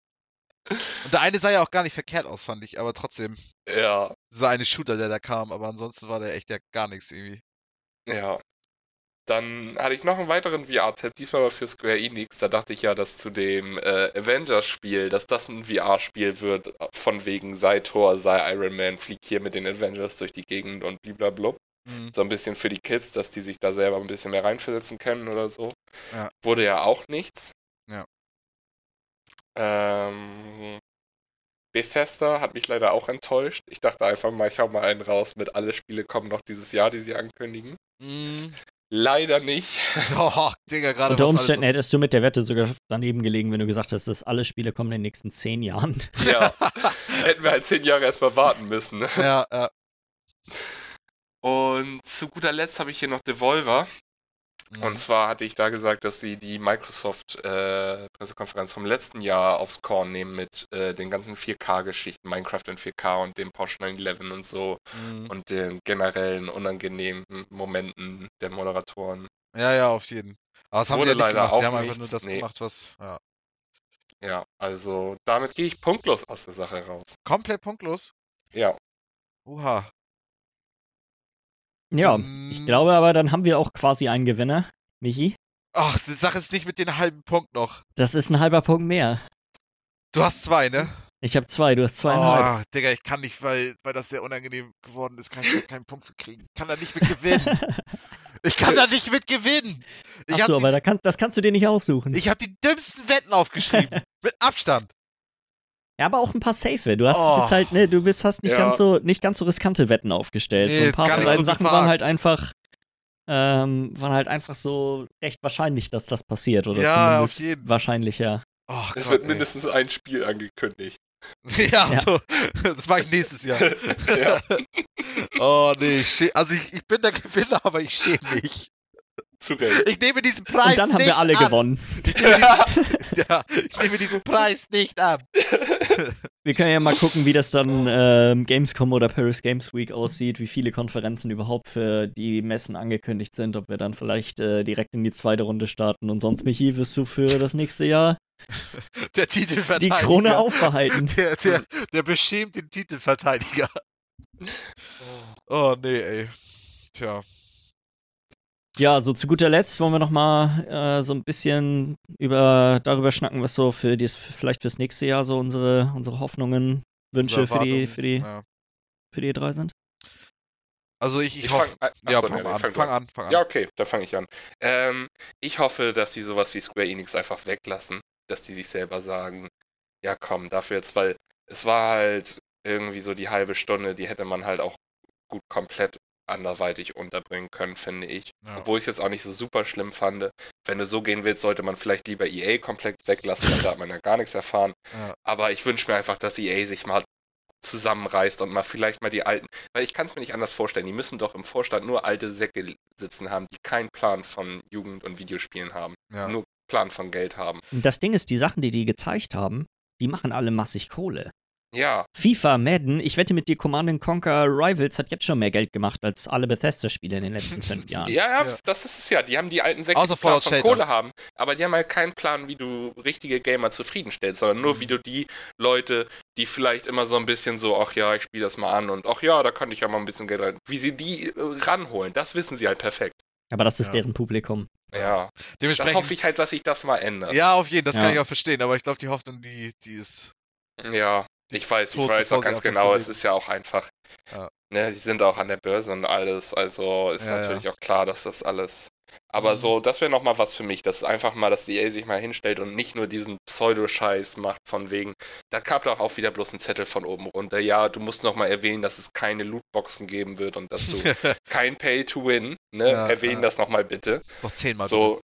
[SPEAKER 3] Und der eine sah ja auch gar nicht verkehrt aus, fand ich, aber trotzdem,
[SPEAKER 2] Ja,
[SPEAKER 3] so eine Shooter, der da kam, aber ansonsten war der echt ja gar nichts irgendwie.
[SPEAKER 2] ja. Dann hatte ich noch einen weiteren VR-Tipp, diesmal aber für Square Enix. Da dachte ich ja, dass zu dem äh, Avengers-Spiel, dass das ein VR-Spiel wird, von wegen sei Thor, sei Iron Man, fliegt hier mit den Avengers durch die Gegend und blablabla.
[SPEAKER 3] Mhm.
[SPEAKER 2] So ein bisschen für die Kids, dass die sich da selber ein bisschen mehr reinversetzen können oder so.
[SPEAKER 3] Ja.
[SPEAKER 2] Wurde ja auch nichts. Ähm, Bethesda hat mich leider auch enttäuscht. Ich dachte einfach mal, ich hau mal einen raus mit alle Spiele kommen noch dieses Jahr, die sie ankündigen.
[SPEAKER 3] Mhm.
[SPEAKER 2] Leider nicht.
[SPEAKER 3] Oh, Digga, gerade
[SPEAKER 1] Unter Umständen hättest du mit der Wette sogar daneben gelegen, wenn du gesagt hast, dass alle Spiele kommen in den nächsten zehn Jahren.
[SPEAKER 2] Ja. Hätten wir halt zehn Jahre erstmal warten müssen.
[SPEAKER 3] Ja, ja.
[SPEAKER 2] Und zu guter Letzt habe ich hier noch Devolver.
[SPEAKER 3] Mhm.
[SPEAKER 2] Und zwar hatte ich da gesagt, dass sie die Microsoft-Pressekonferenz vom letzten Jahr aufs Korn nehmen mit äh, den ganzen 4K-Geschichten, Minecraft in 4K und dem Porsche 911 und so
[SPEAKER 3] Mhm.
[SPEAKER 2] und den generellen unangenehmen Momenten der Moderatoren.
[SPEAKER 3] Ja, ja, auf jeden. Aber das haben
[SPEAKER 2] Wurde
[SPEAKER 3] sie ja
[SPEAKER 2] leider
[SPEAKER 3] gemacht. Sie
[SPEAKER 2] auch
[SPEAKER 3] haben einfach nur
[SPEAKER 2] nichts,
[SPEAKER 3] das
[SPEAKER 2] nee.
[SPEAKER 3] gemacht, was. Ja.
[SPEAKER 2] Ja, also damit gehe ich punktlos aus der Sache raus.
[SPEAKER 3] Komplett punktlos.
[SPEAKER 2] Ja,
[SPEAKER 3] Uha.
[SPEAKER 1] Ja,
[SPEAKER 3] Ähm,
[SPEAKER 1] ich glaube aber, dann haben wir auch quasi einen Gewinner. Michi,
[SPEAKER 3] Ach, die Sache ist nicht mit den halben Punkt noch.
[SPEAKER 1] das ist ein halber Punkt mehr.
[SPEAKER 3] Du hast zwei, ne?
[SPEAKER 1] Ich habe zwei, du hast zweieinhalb.
[SPEAKER 3] Oh, Digga, ich kann nicht, weil, weil das sehr unangenehm geworden ist, kann ich keinen Punkt für kriegen. Ich kann da nicht mit gewinnen. Ich kann da nicht mit gewinnen. Ich
[SPEAKER 1] Achso,
[SPEAKER 3] habe
[SPEAKER 1] aber da kann, das kannst du dir nicht aussuchen.
[SPEAKER 3] die, ich hab die dümmsten Wetten aufgeschrieben. mit Abstand.
[SPEAKER 1] Ja, aber auch ein paar safe. Du hast
[SPEAKER 3] Oh.
[SPEAKER 1] bist halt, ne, du bist, hast nicht
[SPEAKER 2] Ja.
[SPEAKER 1] ganz so nicht ganz so riskante Wetten aufgestellt. so
[SPEAKER 3] Nee,
[SPEAKER 1] ein paar von
[SPEAKER 3] nicht so
[SPEAKER 1] deinen Sachen waren halt einfach ähm, waren halt einfach so recht wahrscheinlich, dass das passiert oder
[SPEAKER 3] Ja,
[SPEAKER 1] zumindest
[SPEAKER 3] auf jeden.
[SPEAKER 1] wahrscheinlicher.
[SPEAKER 3] Oh,
[SPEAKER 2] es
[SPEAKER 3] Gott,
[SPEAKER 2] wird
[SPEAKER 3] ey.
[SPEAKER 2] mindestens ein Spiel angekündigt.
[SPEAKER 3] Ja,
[SPEAKER 1] Ja.
[SPEAKER 3] so. Das mache ich nächstes Jahr.
[SPEAKER 2] ja,
[SPEAKER 3] Oh, nee. Ich schä- also, ich, ich bin der Gewinner, aber ich schäme mich.
[SPEAKER 2] Zu Recht.
[SPEAKER 3] Ich nehme diesen Preis
[SPEAKER 1] Und dann haben
[SPEAKER 3] nicht
[SPEAKER 1] wir alle
[SPEAKER 3] an.
[SPEAKER 1] gewonnen.
[SPEAKER 3] Ich nehme diesen, ja, ich nehme diesen Preis nicht an.
[SPEAKER 1] Wir können ja mal gucken, wie das dann ähm, Gamescom oder Paris Games Week aussieht, wie viele Konferenzen überhaupt für die Messen angekündigt sind, ob wir dann vielleicht äh, direkt in die zweite Runde starten. Und sonst, Michi, wirst du für das nächste Jahr
[SPEAKER 3] Der
[SPEAKER 1] die. Krone aufbehalten.
[SPEAKER 3] Der, der, der beschämt den Titelverteidiger. Oh, nee, ey. Tja.
[SPEAKER 1] Ja, so zu guter Letzt wollen wir noch mal äh, so ein bisschen über darüber schnacken, was so für dies, vielleicht fürs nächste Jahr so unsere, unsere Hoffnungen, Wünsche für die, für die,
[SPEAKER 3] Ja.
[SPEAKER 1] für die drei sind.
[SPEAKER 3] Also ich, ich,
[SPEAKER 2] Ich
[SPEAKER 3] hoffe.
[SPEAKER 2] fang,
[SPEAKER 3] Ja,
[SPEAKER 2] achso,
[SPEAKER 3] fang
[SPEAKER 2] nee,
[SPEAKER 3] an.
[SPEAKER 2] fang
[SPEAKER 3] Fang an, fang an.
[SPEAKER 2] Ja, okay, da fange ich an. Ähm, ich hoffe, dass sie sowas wie Square Enix einfach weglassen, dass die sich selber sagen, ja komm, dafür jetzt, weil es war halt irgendwie so die halbe Stunde, die hätte man halt auch gut komplett anderweitig unterbringen können, finde ich.
[SPEAKER 3] Ja.
[SPEAKER 2] Obwohl ich es jetzt auch nicht so super schlimm fand. Wenn du so gehen willst, sollte man vielleicht lieber EA komplett weglassen, weil da hat man ja gar nichts erfahren.
[SPEAKER 3] Ja.
[SPEAKER 2] Aber ich wünsche mir einfach, dass EA sich mal zusammenreißt und mal vielleicht mal die alten, weil ich kann es mir nicht anders vorstellen. Die müssen doch im Vorstand nur alte Säcke sitzen haben, die keinen Plan von Jugend- und Videospielen haben,
[SPEAKER 3] Ja.
[SPEAKER 2] nur Plan von Geld haben.
[SPEAKER 1] Und das Ding ist, die Sachen, die die gezeigt haben, die machen alle massig Kohle.
[SPEAKER 2] Ja,
[SPEAKER 1] FIFA, Madden, ich wette mit dir, Command Conquer Rivals hat jetzt schon mehr Geld gemacht als alle Bethesda-Spiele in den letzten fünf Jahren.
[SPEAKER 2] ja, ja,
[SPEAKER 3] Ja.
[SPEAKER 2] das ist es ja. Die haben die alten Säcke, die Plan
[SPEAKER 3] Fallout
[SPEAKER 2] von. Kohle haben, aber die haben halt keinen Plan, wie du richtige Gamer zufriedenstellst, sondern nur
[SPEAKER 3] Mhm.
[SPEAKER 2] wie du die Leute, die vielleicht immer so ein bisschen so, ach ja, ich spiele das mal an und ach ja, da kann ich ja mal ein bisschen Geld rein, wie sie die äh, ranholen, das wissen sie halt perfekt.
[SPEAKER 1] Aber das ist
[SPEAKER 3] Ja.
[SPEAKER 1] deren Publikum.
[SPEAKER 2] Ja, das
[SPEAKER 3] Dementsprechend.
[SPEAKER 2] hoffe ich halt, dass sich das mal ändert.
[SPEAKER 3] Ja, auf jeden, das kann
[SPEAKER 1] Ja.
[SPEAKER 3] ich auch verstehen, aber ich glaube, die Hoffnung, die, die ist.
[SPEAKER 2] Ja, ich weiß, ich weiß auch ganz genau, es ist ja auch einfach.
[SPEAKER 3] Ja.
[SPEAKER 2] Ne, die sind auch an der Börse und alles, also ist
[SPEAKER 3] Ja, ja.
[SPEAKER 2] natürlich auch klar, dass das alles Aber
[SPEAKER 3] Mhm.
[SPEAKER 2] so, das wäre nochmal was für mich, dass einfach mal, dass die EA sich mal hinstellt und nicht nur diesen Pseudo-Scheiß macht von wegen, da kam doch auch wieder bloß ein Zettel von oben runter. Ja, du musst nochmal erwähnen, dass es keine Lootboxen geben wird und dass du kein Pay-to-Win, ne?
[SPEAKER 3] Ja,
[SPEAKER 2] Erwähnen
[SPEAKER 3] ja.
[SPEAKER 2] das nochmal bitte.
[SPEAKER 3] Noch zehnmal.
[SPEAKER 2] So,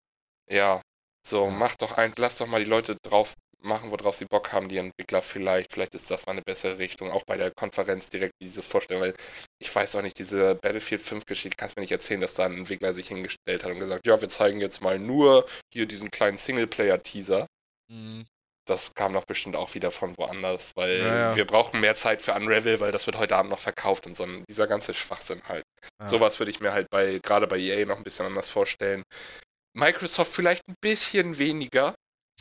[SPEAKER 2] ja, so,
[SPEAKER 3] Ja.
[SPEAKER 2] mach doch ein, lass doch mal die Leute drauf machen, worauf sie Bock haben, die Entwickler vielleicht. Vielleicht ist das mal eine bessere Richtung, auch bei der Konferenz direkt, wie sie das vorstellen, weil ich weiß auch nicht, diese Battlefield 5 Geschichte, kannst mir nicht erzählen, dass da ein Entwickler sich hingestellt hat und gesagt, ja, wir zeigen jetzt mal nur hier diesen kleinen Singleplayer-Teaser.
[SPEAKER 3] Mhm.
[SPEAKER 2] Das kam doch bestimmt auch wieder von woanders, weil
[SPEAKER 3] Ja, ja.
[SPEAKER 2] wir brauchen mehr Zeit für Unravel, weil das wird heute Abend noch verkauft und so dieser ganze Schwachsinn halt.
[SPEAKER 3] Ja.
[SPEAKER 2] Sowas würde ich mir halt bei, gerade bei EA noch ein bisschen anders vorstellen. Microsoft vielleicht ein bisschen weniger,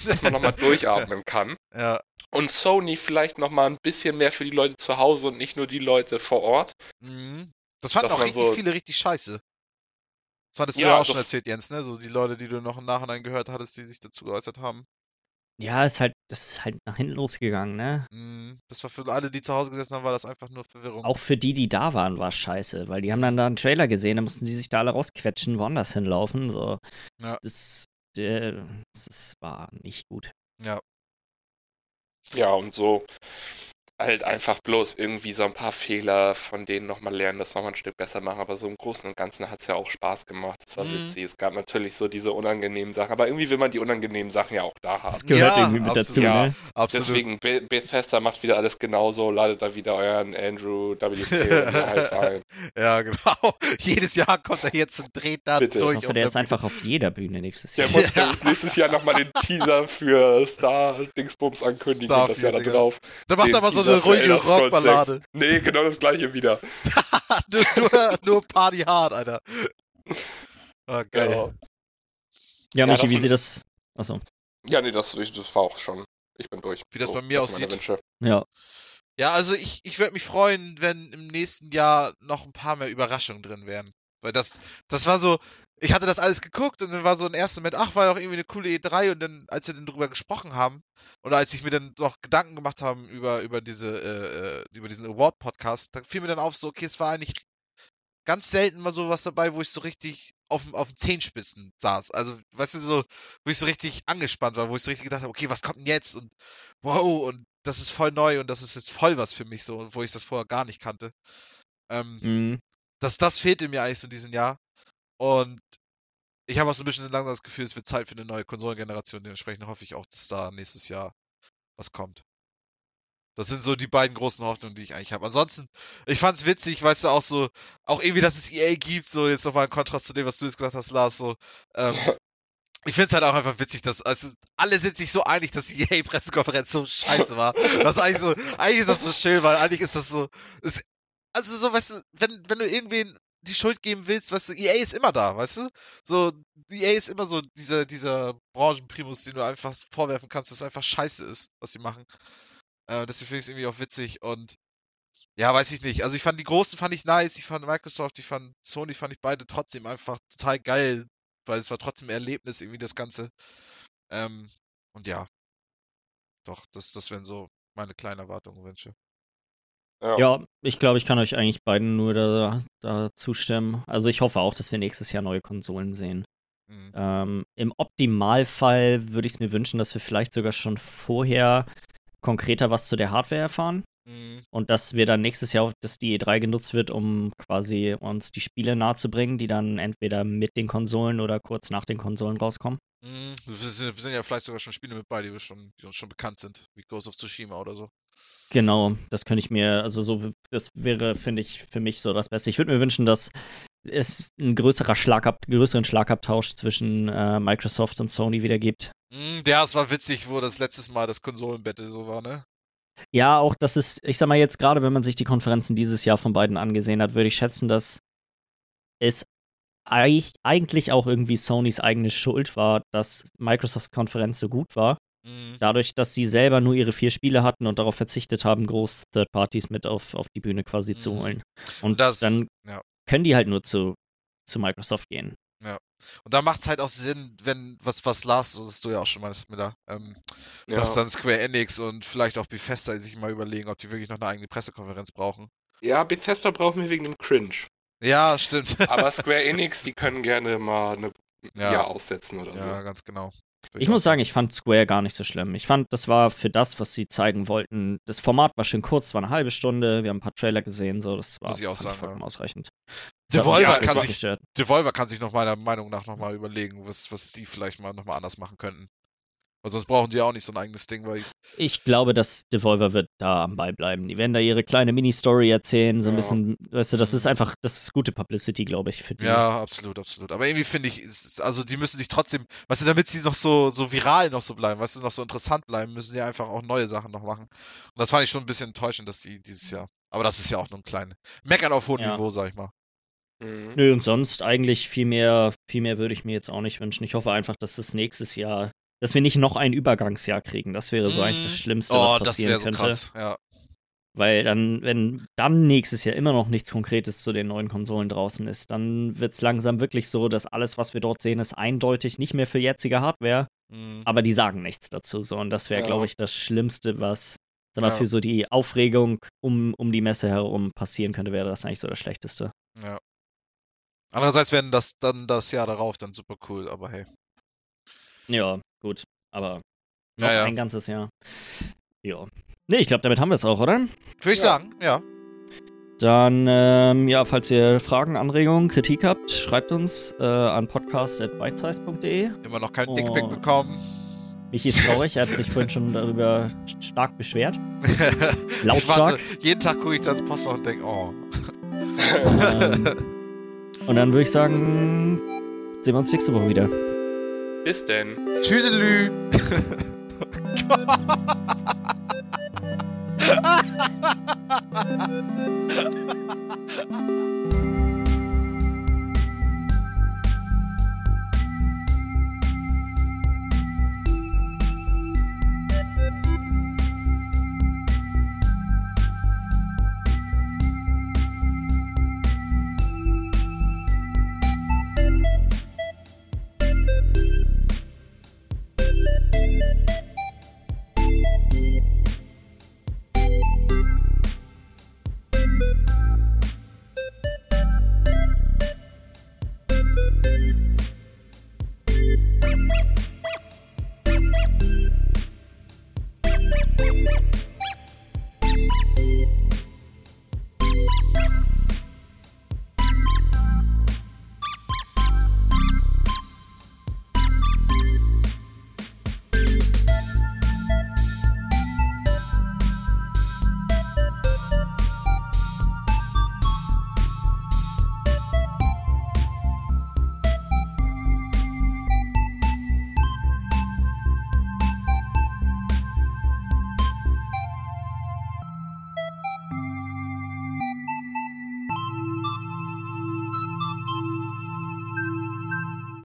[SPEAKER 2] dass man nochmal durchatmen kann.
[SPEAKER 3] Ja,
[SPEAKER 2] Und Sony vielleicht nochmal ein bisschen mehr für die Leute zu Hause und nicht nur die Leute vor Ort.
[SPEAKER 3] mhm. Das fanden auch richtig
[SPEAKER 2] so-
[SPEAKER 3] viele richtig scheiße. Das hattest du
[SPEAKER 2] Ja,
[SPEAKER 3] ja auch
[SPEAKER 2] also
[SPEAKER 3] schon erzählt, Jens, ne? So die Leute, die du noch im Nachhinein gehört hattest, die sich dazu geäußert haben.
[SPEAKER 1] Ja, ist halt, das ist halt nach hinten losgegangen, ne?
[SPEAKER 3] Mhm. Das war für alle, die zu Hause gesessen haben, war das einfach nur Verwirrung.
[SPEAKER 1] Auch für die, die da waren, war es scheiße, weil die haben dann da einen Trailer gesehen, da mussten die sich da alle rausquetschen, woanders hinlaufen. So.
[SPEAKER 3] Ja.
[SPEAKER 1] Das, äh, das ist- war nicht gut.
[SPEAKER 3] Ja.
[SPEAKER 2] Ja, und so halt einfach bloß irgendwie so ein paar Fehler von denen nochmal lernen, das nochmal ein Stück besser machen. Aber so im Großen und Ganzen hat es ja auch Spaß gemacht. Es war
[SPEAKER 3] Mhm.
[SPEAKER 2] witzig. Es gab natürlich so diese unangenehmen Sachen, aber irgendwie will man die unangenehmen Sachen ja auch da haben.
[SPEAKER 1] Das gehört
[SPEAKER 3] Ja,
[SPEAKER 1] irgendwie mit
[SPEAKER 3] absolut.
[SPEAKER 1] dazu,
[SPEAKER 2] Ja.
[SPEAKER 1] ne?
[SPEAKER 3] Absolut.
[SPEAKER 2] Deswegen, Be Bethesda macht wieder alles genauso, ladet da wieder euren Andrew WP und wie heißt ein.
[SPEAKER 3] Ja, genau. Jedes Jahr kommt er jetzt und dreht da
[SPEAKER 2] Bitte.
[SPEAKER 3] durch.
[SPEAKER 1] Ich hoffe, der
[SPEAKER 3] der
[SPEAKER 1] ist einfach auf jeder Bühne nächstes
[SPEAKER 2] Der
[SPEAKER 1] Jahr.
[SPEAKER 2] muss glaub ich, nächstes Jahr nochmal den Teaser für Star Dingsbums ankündigen, das Jahr da
[SPEAKER 3] Starfield,
[SPEAKER 2] drauf.
[SPEAKER 3] Da macht er aber so
[SPEAKER 2] Teaser
[SPEAKER 3] eine ruhige Rockballade.
[SPEAKER 2] 6. Nee, genau das gleiche wieder.
[SPEAKER 3] nur, nur, nur Party hard, Alter. Ah, geil.
[SPEAKER 2] Ja.
[SPEAKER 1] Ja, Michi, wie sieht das? Achso.
[SPEAKER 2] Ja, nee, das, das war auch schon. Ich bin durch.
[SPEAKER 3] Wie das bei mir
[SPEAKER 2] das
[SPEAKER 3] aussieht.
[SPEAKER 1] Ja.
[SPEAKER 3] Ja, also ich, ich würde mich freuen, wenn im nächsten Jahr noch ein paar mehr Überraschungen drin wären. Weil das, das war so, ich hatte das alles geguckt und dann war so ein erster Moment, ach, war doch irgendwie eine coole E3 und dann, als wir dann drüber gesprochen haben, oder als ich mir dann noch Gedanken gemacht haben über, über diese, äh, äh, über diesen Award-Podcast, da fiel mir dann auf, so, okay, es war eigentlich ganz selten mal so was dabei, wo ich so richtig auf, auf den Zehenspitzen saß. Also, weißt du, so, wo ich so richtig angespannt war, wo ich so richtig gedacht habe, okay, was kommt denn jetzt? Und wow, und das ist voll neu und das ist jetzt voll was für mich so, wo ich das vorher gar nicht kannte. Ähm,
[SPEAKER 1] Mhm.
[SPEAKER 3] Das, das fehlte mir eigentlich so diesen Jahr. Und ich habe auch so ein bisschen langsam das Gefühl, es wird Zeit für eine neue Konsolengeneration. Dementsprechend hoffe ich auch, dass da nächstes Jahr was kommt. Das sind so die beiden großen Hoffnungen, die ich eigentlich habe. Ansonsten, ich fand's witzig, weißt du, auch so, auch irgendwie, dass es EA gibt, so jetzt nochmal im Kontrast zu dem, was du jetzt gesagt hast, Lars, so, ähm, ich find's halt auch einfach witzig, dass, also, alle sind sich so einig, dass die EA-Pressekonferenz so scheiße war. Das ist eigentlich so, eigentlich ist das so schön, weil eigentlich ist das so, ist, also so, weißt du, wenn, wenn du irgendwen die Schuld geben willst, weißt du, EA ist immer da, weißt du? So, EA ist immer so dieser, dieser Branchenprimus, den du einfach vorwerfen kannst, dass es einfach scheiße ist, was sie machen. Äh, deswegen finde ich es irgendwie auch witzig und ja, weiß ich nicht. Also ich fand die großen fand ich nice, ich fand Microsoft, ich fand Sony, fand ich beide trotzdem einfach total geil, weil es war trotzdem ein Erlebnis irgendwie das Ganze. Ähm, und ja, doch, das, das wären so meine kleinen Erwartungen und Wünsche.
[SPEAKER 2] Ja.
[SPEAKER 1] Ja, ich glaube, ich kann euch eigentlich beiden nur da, da zustimmen. Also ich hoffe auch, dass wir nächstes Jahr neue Konsolen sehen.
[SPEAKER 3] Mhm.
[SPEAKER 1] Ähm, Im Optimalfall würde ich es mir wünschen, dass wir vielleicht sogar schon vorher konkreter was zu der Hardware erfahren
[SPEAKER 3] Mhm.
[SPEAKER 1] und dass wir dann nächstes Jahr, auch, dass die E3 genutzt wird, um quasi uns die Spiele nahezubringen, die dann entweder mit den Konsolen oder kurz nach den Konsolen rauskommen.
[SPEAKER 3] Mhm. Wir sind, wir sind ja vielleicht sogar schon Spiele mit bei, die, wir schon, die uns schon bekannt sind, wie Ghost of Tsushima oder so.
[SPEAKER 1] Genau, das könnte ich mir, also so, das wäre, finde ich, für mich so das Beste. Ich würde mir wünschen, dass es einen größerer Schlagab, größeren Schlagabtausch zwischen äh, Microsoft und Sony wieder gibt.
[SPEAKER 3] Mhm, ja, es war witzig, wo das letztes Mal das Konsolenbattle so war, ne?
[SPEAKER 1] Ja, auch das ist, ich sag mal jetzt gerade, wenn man sich die Konferenzen dieses Jahr von beiden angesehen hat, würde ich schätzen, dass es eig- eigentlich auch irgendwie Sonys eigene Schuld war, dass Microsofts Konferenz so gut war.
[SPEAKER 3] Mhm.
[SPEAKER 1] Dadurch, dass sie selber nur ihre vier Spiele hatten und darauf verzichtet haben, groß Third Parties mit auf, auf die Bühne quasi zu
[SPEAKER 3] Mhm.
[SPEAKER 1] holen. Und
[SPEAKER 3] Das-
[SPEAKER 1] dann
[SPEAKER 3] ja.
[SPEAKER 1] können die halt nur zu, zu Microsoft gehen.
[SPEAKER 3] Und da macht es halt auch Sinn, wenn, was, was Lars, so das du ja auch schon meinst, Miller, ähm,
[SPEAKER 2] Ja.
[SPEAKER 3] dass dann Square Enix und vielleicht auch Bethesda sich mal überlegen, ob die wirklich noch eine eigene Pressekonferenz brauchen.
[SPEAKER 2] ja, Bethesda brauchen wir wegen dem Cringe.
[SPEAKER 3] Ja, stimmt.
[SPEAKER 2] Aber Square Enix, die können gerne mal eine Jahr
[SPEAKER 3] Ja,
[SPEAKER 2] aussetzen oder so.
[SPEAKER 3] ja, ganz genau.
[SPEAKER 1] Ich muss sagen, ich fand Square gar nicht so schlimm. Ich fand, das war für das, was sie zeigen wollten. Das Format war schön kurz, war eine halbe Stunde. Wir haben ein paar Trailer gesehen, so das war
[SPEAKER 3] sagen,
[SPEAKER 1] vollkommen
[SPEAKER 3] ja.
[SPEAKER 1] ausreichend.
[SPEAKER 3] Devolver kann sich-. Devolver kann sich noch meiner Meinung nach nochmal überlegen, was, was die vielleicht mal nochmal anders machen könnten. Weil sonst brauchen die ja auch nicht so ein eigenes Ding, weil
[SPEAKER 1] Ich glaube, dass Devolver wird da am Ball bleiben. Die werden da ihre kleine Mini-Story erzählen, so ein
[SPEAKER 2] Ja.
[SPEAKER 1] bisschen, weißt du, das ist einfach, das ist gute Publicity, glaube ich, für die.
[SPEAKER 3] Ja, absolut, absolut. Aber irgendwie finde ich, also die müssen sich trotzdem, weißt du, damit sie noch so, so viral noch so bleiben, weißt du, noch so interessant bleiben, müssen die einfach auch neue Sachen noch machen. Und das fand ich schon ein bisschen enttäuschend, dass die dieses Jahr. Aber das ist ja auch nur ein kleines. Meckern auf hohem
[SPEAKER 1] Ja.
[SPEAKER 3] Niveau, sag ich mal.
[SPEAKER 2] Mhm.
[SPEAKER 1] Nö, und sonst eigentlich viel mehr, viel mehr würde ich mir jetzt auch nicht wünschen. Ich hoffe einfach, dass das nächstes Jahr, dass wir nicht noch ein Übergangsjahr kriegen. Das wäre so eigentlich das
[SPEAKER 3] Mhm.
[SPEAKER 1] Schlimmste,
[SPEAKER 3] Oh,
[SPEAKER 1] was
[SPEAKER 3] das
[SPEAKER 1] passieren
[SPEAKER 3] wäre so
[SPEAKER 1] könnte.
[SPEAKER 3] krass, ja.
[SPEAKER 1] Weil dann, wenn dann nächstes Jahr immer noch nichts Konkretes zu den neuen Konsolen draußen ist, dann wird es langsam wirklich so, dass alles, was wir dort sehen, ist eindeutig nicht mehr für jetzige Hardware,
[SPEAKER 3] Mhm.
[SPEAKER 1] aber die sagen nichts dazu. So. Und das wäre,
[SPEAKER 2] Ja.
[SPEAKER 1] glaube ich, das Schlimmste, was sag mal,
[SPEAKER 3] Ja.
[SPEAKER 1] für so die Aufregung um, um die Messe herum passieren könnte, wäre das eigentlich so das Schlechteste.
[SPEAKER 3] Ja. Andererseits wären das dann das Jahr darauf dann super cool, aber hey.
[SPEAKER 1] Ja, gut. Aber noch
[SPEAKER 3] Ja, ja.
[SPEAKER 1] ein ganzes Jahr. Ja. Nee, ich glaube, damit haben wir es auch, oder?
[SPEAKER 3] Würde ich
[SPEAKER 2] Ja.
[SPEAKER 3] sagen, ja.
[SPEAKER 1] Dann, ähm, ja, falls ihr Fragen, Anregungen, Kritik habt, schreibt uns äh, an podcast.bitesize.de.
[SPEAKER 3] Immer noch kein
[SPEAKER 1] Oh.
[SPEAKER 3] Dickpick bekommen.
[SPEAKER 1] Michi ist traurig, er hat sich vorhin schon darüber stark beschwert.
[SPEAKER 3] ich
[SPEAKER 1] Lautstark.
[SPEAKER 3] warte, jeden Tag gucke ich das Postfach und denke, oh.
[SPEAKER 1] Ähm, und dann würde ich sagen, sehen wir uns nächste Woche wieder.
[SPEAKER 2] Bis denn.
[SPEAKER 3] Tschüsselü.